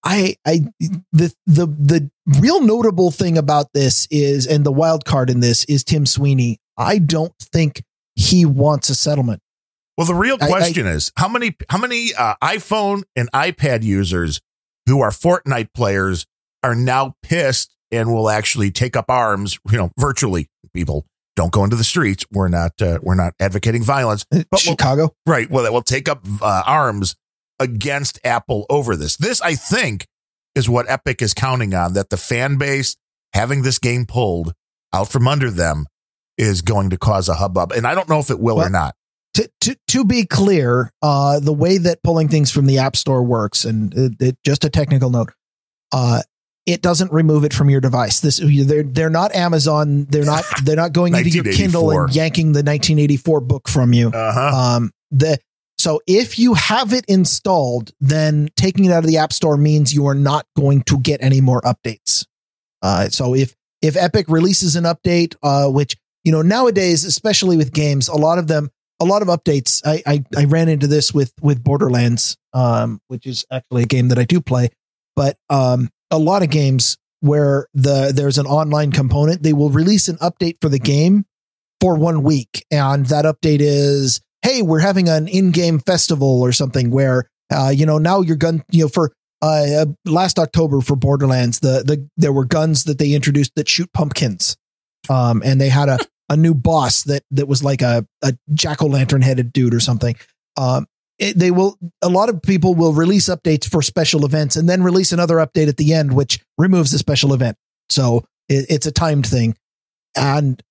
I I the the the real notable thing about this is, and the wild card in this is Tim Sweeney. I don't think he wants a settlement. Well, the real I- I- question is how many how many uh, iPhone and iPad users who are Fortnite players are now pissed and will actually take up arms, you know, virtually. People don't go into the streets. We're not uh, we're not advocating violence, But we'll- Chicago. right? Well, that will take up uh, arms against Apple over this. This, I think, is what Epic is counting on that the fan base having this game pulled out from under them is going to cause a hubbub, and I don't know if it will or not. to, to to be clear, uh, the way that pulling things from the App Store works, and it, it- just a technical note, uh, it doesn't remove it from your device. This they're they're not Amazon. They're not (laughs) they're not going into your Kindle and yanking the 1984 book from you. Uh huh. Um, the so if you have it installed, then taking it out of the App Store means you are not going to get any more updates. Uh, so if if Epic releases an update, uh, which you know nowadays, especially with games, a lot of them, a lot of updates. I I, I ran into this with with Borderlands, um, which is actually a game that I do play, but um, a lot of games where the there's an online component, they will release an update for the game for one week, and that update is, hey, we're having an in-game festival or something where, uh, you know, now your gun, you know, for uh, last October for Borderlands, the the there were guns that they introduced that shoot pumpkins, um, and they had a (laughs) a new boss that that was like a a jack o' lantern headed dude or something. Um, it, they will a lot of people will release updates for special events and then release another update at the end which removes the special event. So it, it's a timed thing. And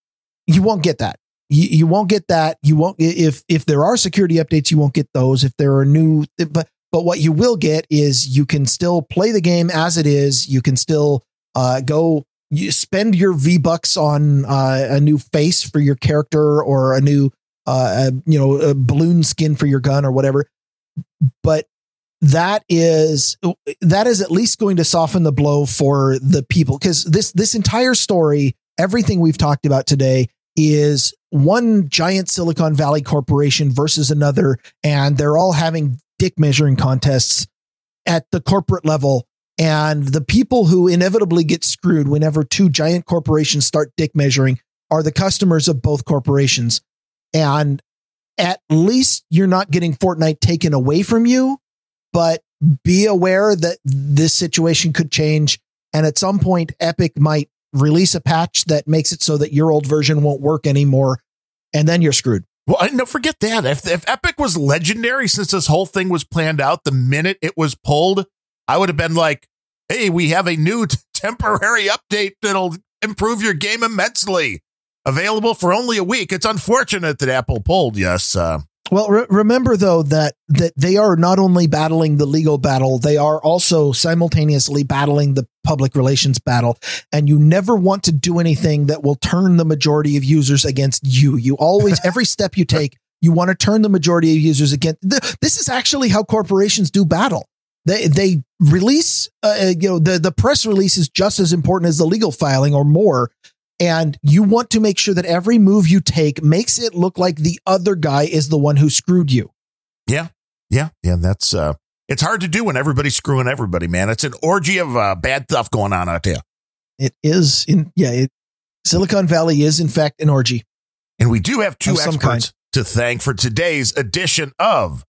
you won't get that. You, you won't get that. You won't if if there are security updates you won't get those. If there are new but but what you will get is you can still play the game as it is. You can still uh, go you spend your v bucks on uh, a new face for your character or a new uh, you know a balloon skin for your gun or whatever. But that is that is at least going to soften the blow for the people. Because this this entire story everything we've talked about today is one giant silicon valley corporation versus another and they're all having dick measuring contests at the corporate level. And the people who inevitably get screwed whenever two giant corporations start dick measuring are the customers of both corporations and at least you're not getting Fortnite taken away from you, but be aware that this situation could change. And at some point, Epic might release a patch that makes it so that your old version won't work anymore. And then you're screwed. Well, no forget that. If if Epic was legendary since this whole thing was planned out, the minute it was pulled, I would have been like, "Hey, we have a new t- (laughs) temporary update that'll improve your game immensely. Available for only a week. It's unfortunate that Apple pulled. Yes, uh, Well, re- remember though that that they are not only battling the legal battle, they are also simultaneously battling the public relations battle. And you never want to do anything that will turn the majority of users against you. You always (laughs) every step you take, you want to turn the majority of users against. th- This is actually how corporations do battle. They they release, uh, you know, the the press release is just as important as the legal filing or more. And you want to make sure that every move you take makes it look like the other guy is the one who screwed you. yeah, yeah, yeah. That's uh, it's hard to do when everybody's screwing everybody, man. It's an orgy of uh, bad stuff going on out there. It is in yeah. It, Silicon Valley is in fact an orgy. And we do have two experts to thank for today's edition of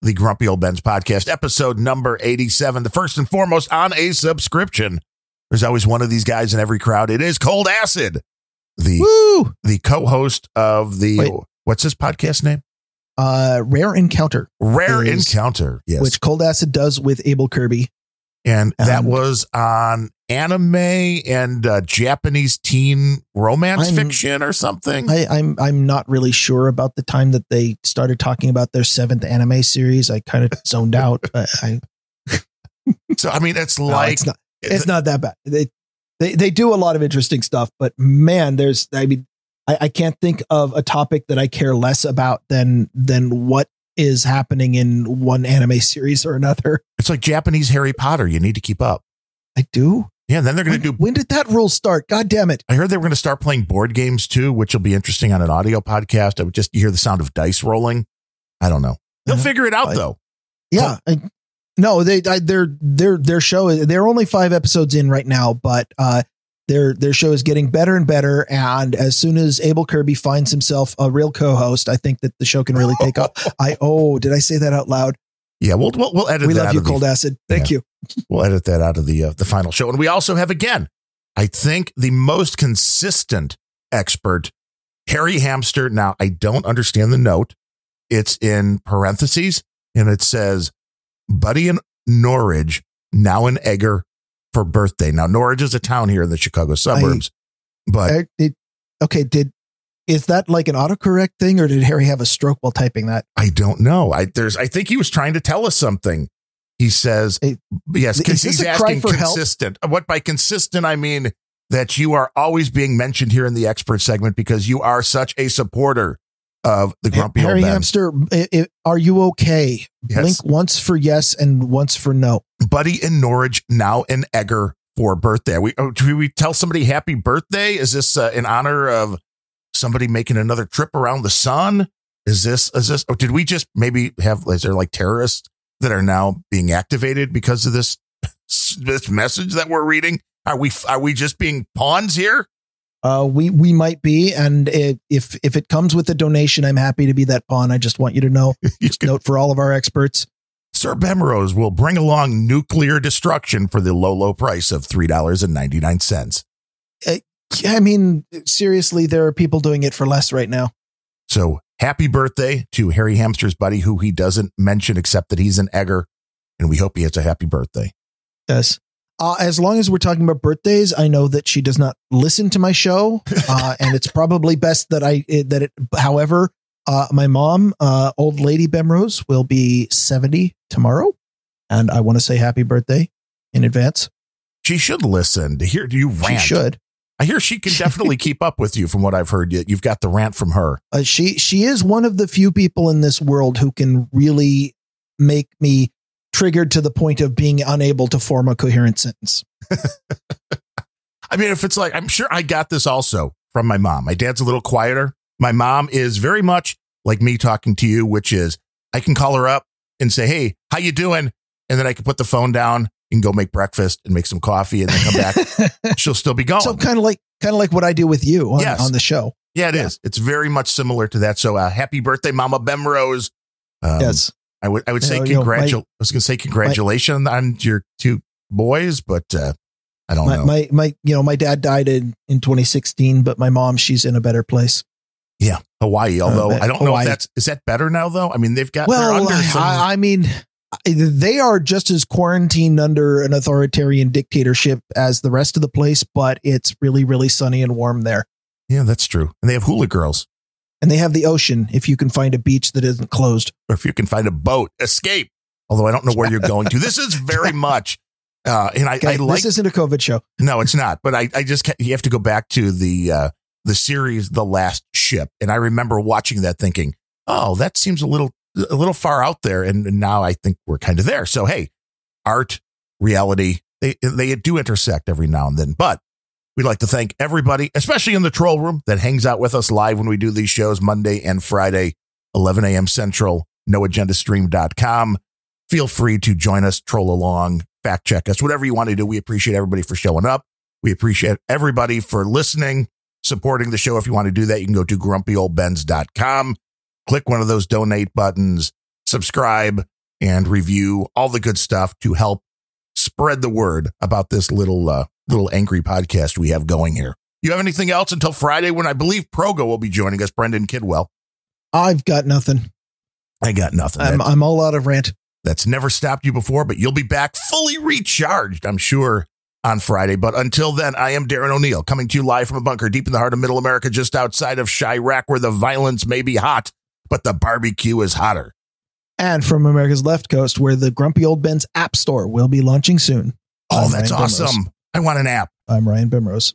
the Grumpy Old Ben's podcast, episode number 87. The first and foremost on a subscription. There's always one of these guys in every crowd. It is Cold Acid, the Woo! the co-host of the Wait. what's his podcast name? uh, Rare Encounter, Rare is- Encounter. Yes. which Cold Acid does with Abel Kirby. and that um, was on anime and uh, Japanese teen romance I'm- fiction or something. I, I'm I'm not really sure about the time that they started talking about their seventh anime series. I kind of zoned out. But I, (laughs) so, I mean, it's no, like, it's not it's not that bad. They, they they do a lot of interesting stuff, but man, there's I mean I, I can't think of a topic that I care less about than than what is happening in one anime series or another. it's like Japanese Harry Potter. You need to keep up. I do. Yeah. And then they're going to do when did that rule start? God damn it! I heard they were going to start playing board games too, which will be interesting on an audio podcast. I would just hear the sound of dice rolling. I don't know. They'll Uh-huh. figure it out I- though. Yeah. I, no, they I, their their their show is they're only five episodes in right now, but uh their their show is getting better and better. And as soon as Abel Kirby finds himself a real co-host, I think that the show can really take off. (laughs) I oh, did I say that out loud? Yeah, we'll we'll, we'll edit we that love out you, of the, Cold Acid. Thank you. we'll edit that out of the uh, the final show. And we also have again, I think the most consistent expert, Harry Hamster. Now I don't understand the note. It's in parentheses and it says, "Buddy in Norwich now in Egger for birthday." Now Norwich is a town here in the Chicago suburbs, but I- it- okay, did is that like an autocorrect thing, or did Harry have a stroke while typing that? I don't know. I there's I think he was trying to tell us something. He says Hey, yes, is because he's asking for help? consistent. What by consistent I mean that you are always being mentioned here in the expert segment because you are such a supporter of the grumpy Harry old. Hamster, i- i- are you okay? Yes. Blink once for yes and once for no. Buddy in Norwich now in Egger for birthday. We oh, do we tell somebody happy birthday? Is this uh, in honor of somebody making another trip around the sun? Is this is this? Or did we just maybe have? Is there like terrorists that are now being activated because of this (laughs) this message that we're reading? Are we are we just being pawns here? Uh, we we might be, and it, if if it comes with a donation, I'm happy to be that pawn. I just want you to know. (laughs) Just note for all of our experts. Sir Bemrose will bring along nuclear destruction for the low low price of three dollars and ninety nine cents. I mean, seriously, there are people doing it for less right now. So happy birthday to Harry Hamster's buddy, who he doesn't mention except that he's an egger, and we hope he has a happy birthday. Yes. Uh, as long as we're talking about birthdays, I know that she does not listen to my show, (laughs) uh, and it's probably best that I that it. However, uh, my mom, uh, old lady Bemrose, will be seventy tomorrow, and I want to say happy birthday in advance. She should listen to hear you She rant. should. I hear she can definitely keep up with you from what I've heard. You- You've got the rant from her. Uh, she she is one of the few people in this world who can really make me triggered to the point of being unable to form a coherent sentence. (laughs) I mean, if it's like, I'm sure I got this also from my mom. My dad's a little quieter. My mom is very much like me talking to you, which is I can call her up and say, Hey, how you doing? And then I can put the phone down and go make breakfast and make some coffee and then come back. (laughs) She'll still be going. so kind of like kind of like what I do with you on, Yes. on the show. yeah, it is. yeah. It's very much similar to that. So uh, happy birthday, Mama Bemrose. Um, yes. I would I would say You know, you know, congratu- I was going to say congratulations on your two boys, but uh, I don't My, know. my my you know my dad died in in 2016, but my mom she's in a better place. yeah, Hawaii. Although Uh, I don't know if that's is that better now though. I mean, they've got Well, some, I, I mean, they are just as quarantined under an authoritarian dictatorship as the rest of the place, but it's really really sunny and warm there. yeah, that's true. And they have hula girls. And they have the ocean if you can find a beach that isn't closed. Or if you can find a boat, escape. Although I don't know where you're going to. This is very (laughs) much. Uh, and I, Okay, I like this isn't a COVID show. No, it's not. But I, I just you have to go back to the uh, the series, The Last Ship, and I remember watching that, thinking, "Oh, that seems a little a little far out there." And, and now I think we're kind of there. So hey, art, reality, they they do intersect every now and then. But we'd like to thank everybody, especially in the troll room, that hangs out with us live when we do these shows Monday and Friday, 11 a.m. Central. NoAgendaStream.com. Feel free to join us, troll along, fact check us, whatever you want to do. We appreciate everybody for showing up. We appreciate everybody for listening, supporting the show. If you want to do that, you can go to grumpyoldbens.com, click one of those donate buttons, subscribe, and review all the good stuff to help spread the word about this little uh, little angry podcast we have going here. You have anything else until Friday when I believe Progo will be joining us, Brendan Kidwell. I've got nothing. I got nothing. I'm, I'm all out of rant. that's never stopped you before, but you'll be back fully recharged, I'm sure, on Friday. But until then, I am Darren O'Neill, coming to you live from a bunker deep in the heart of middle America, just outside of Chiraq, where the violence may be hot, but the barbecue is hotter. And from America's left coast, where the Grumpy Old Ben's App Store will be launching soon. Oh, that's awesome. I want an app. I'm Ryan Bemrose.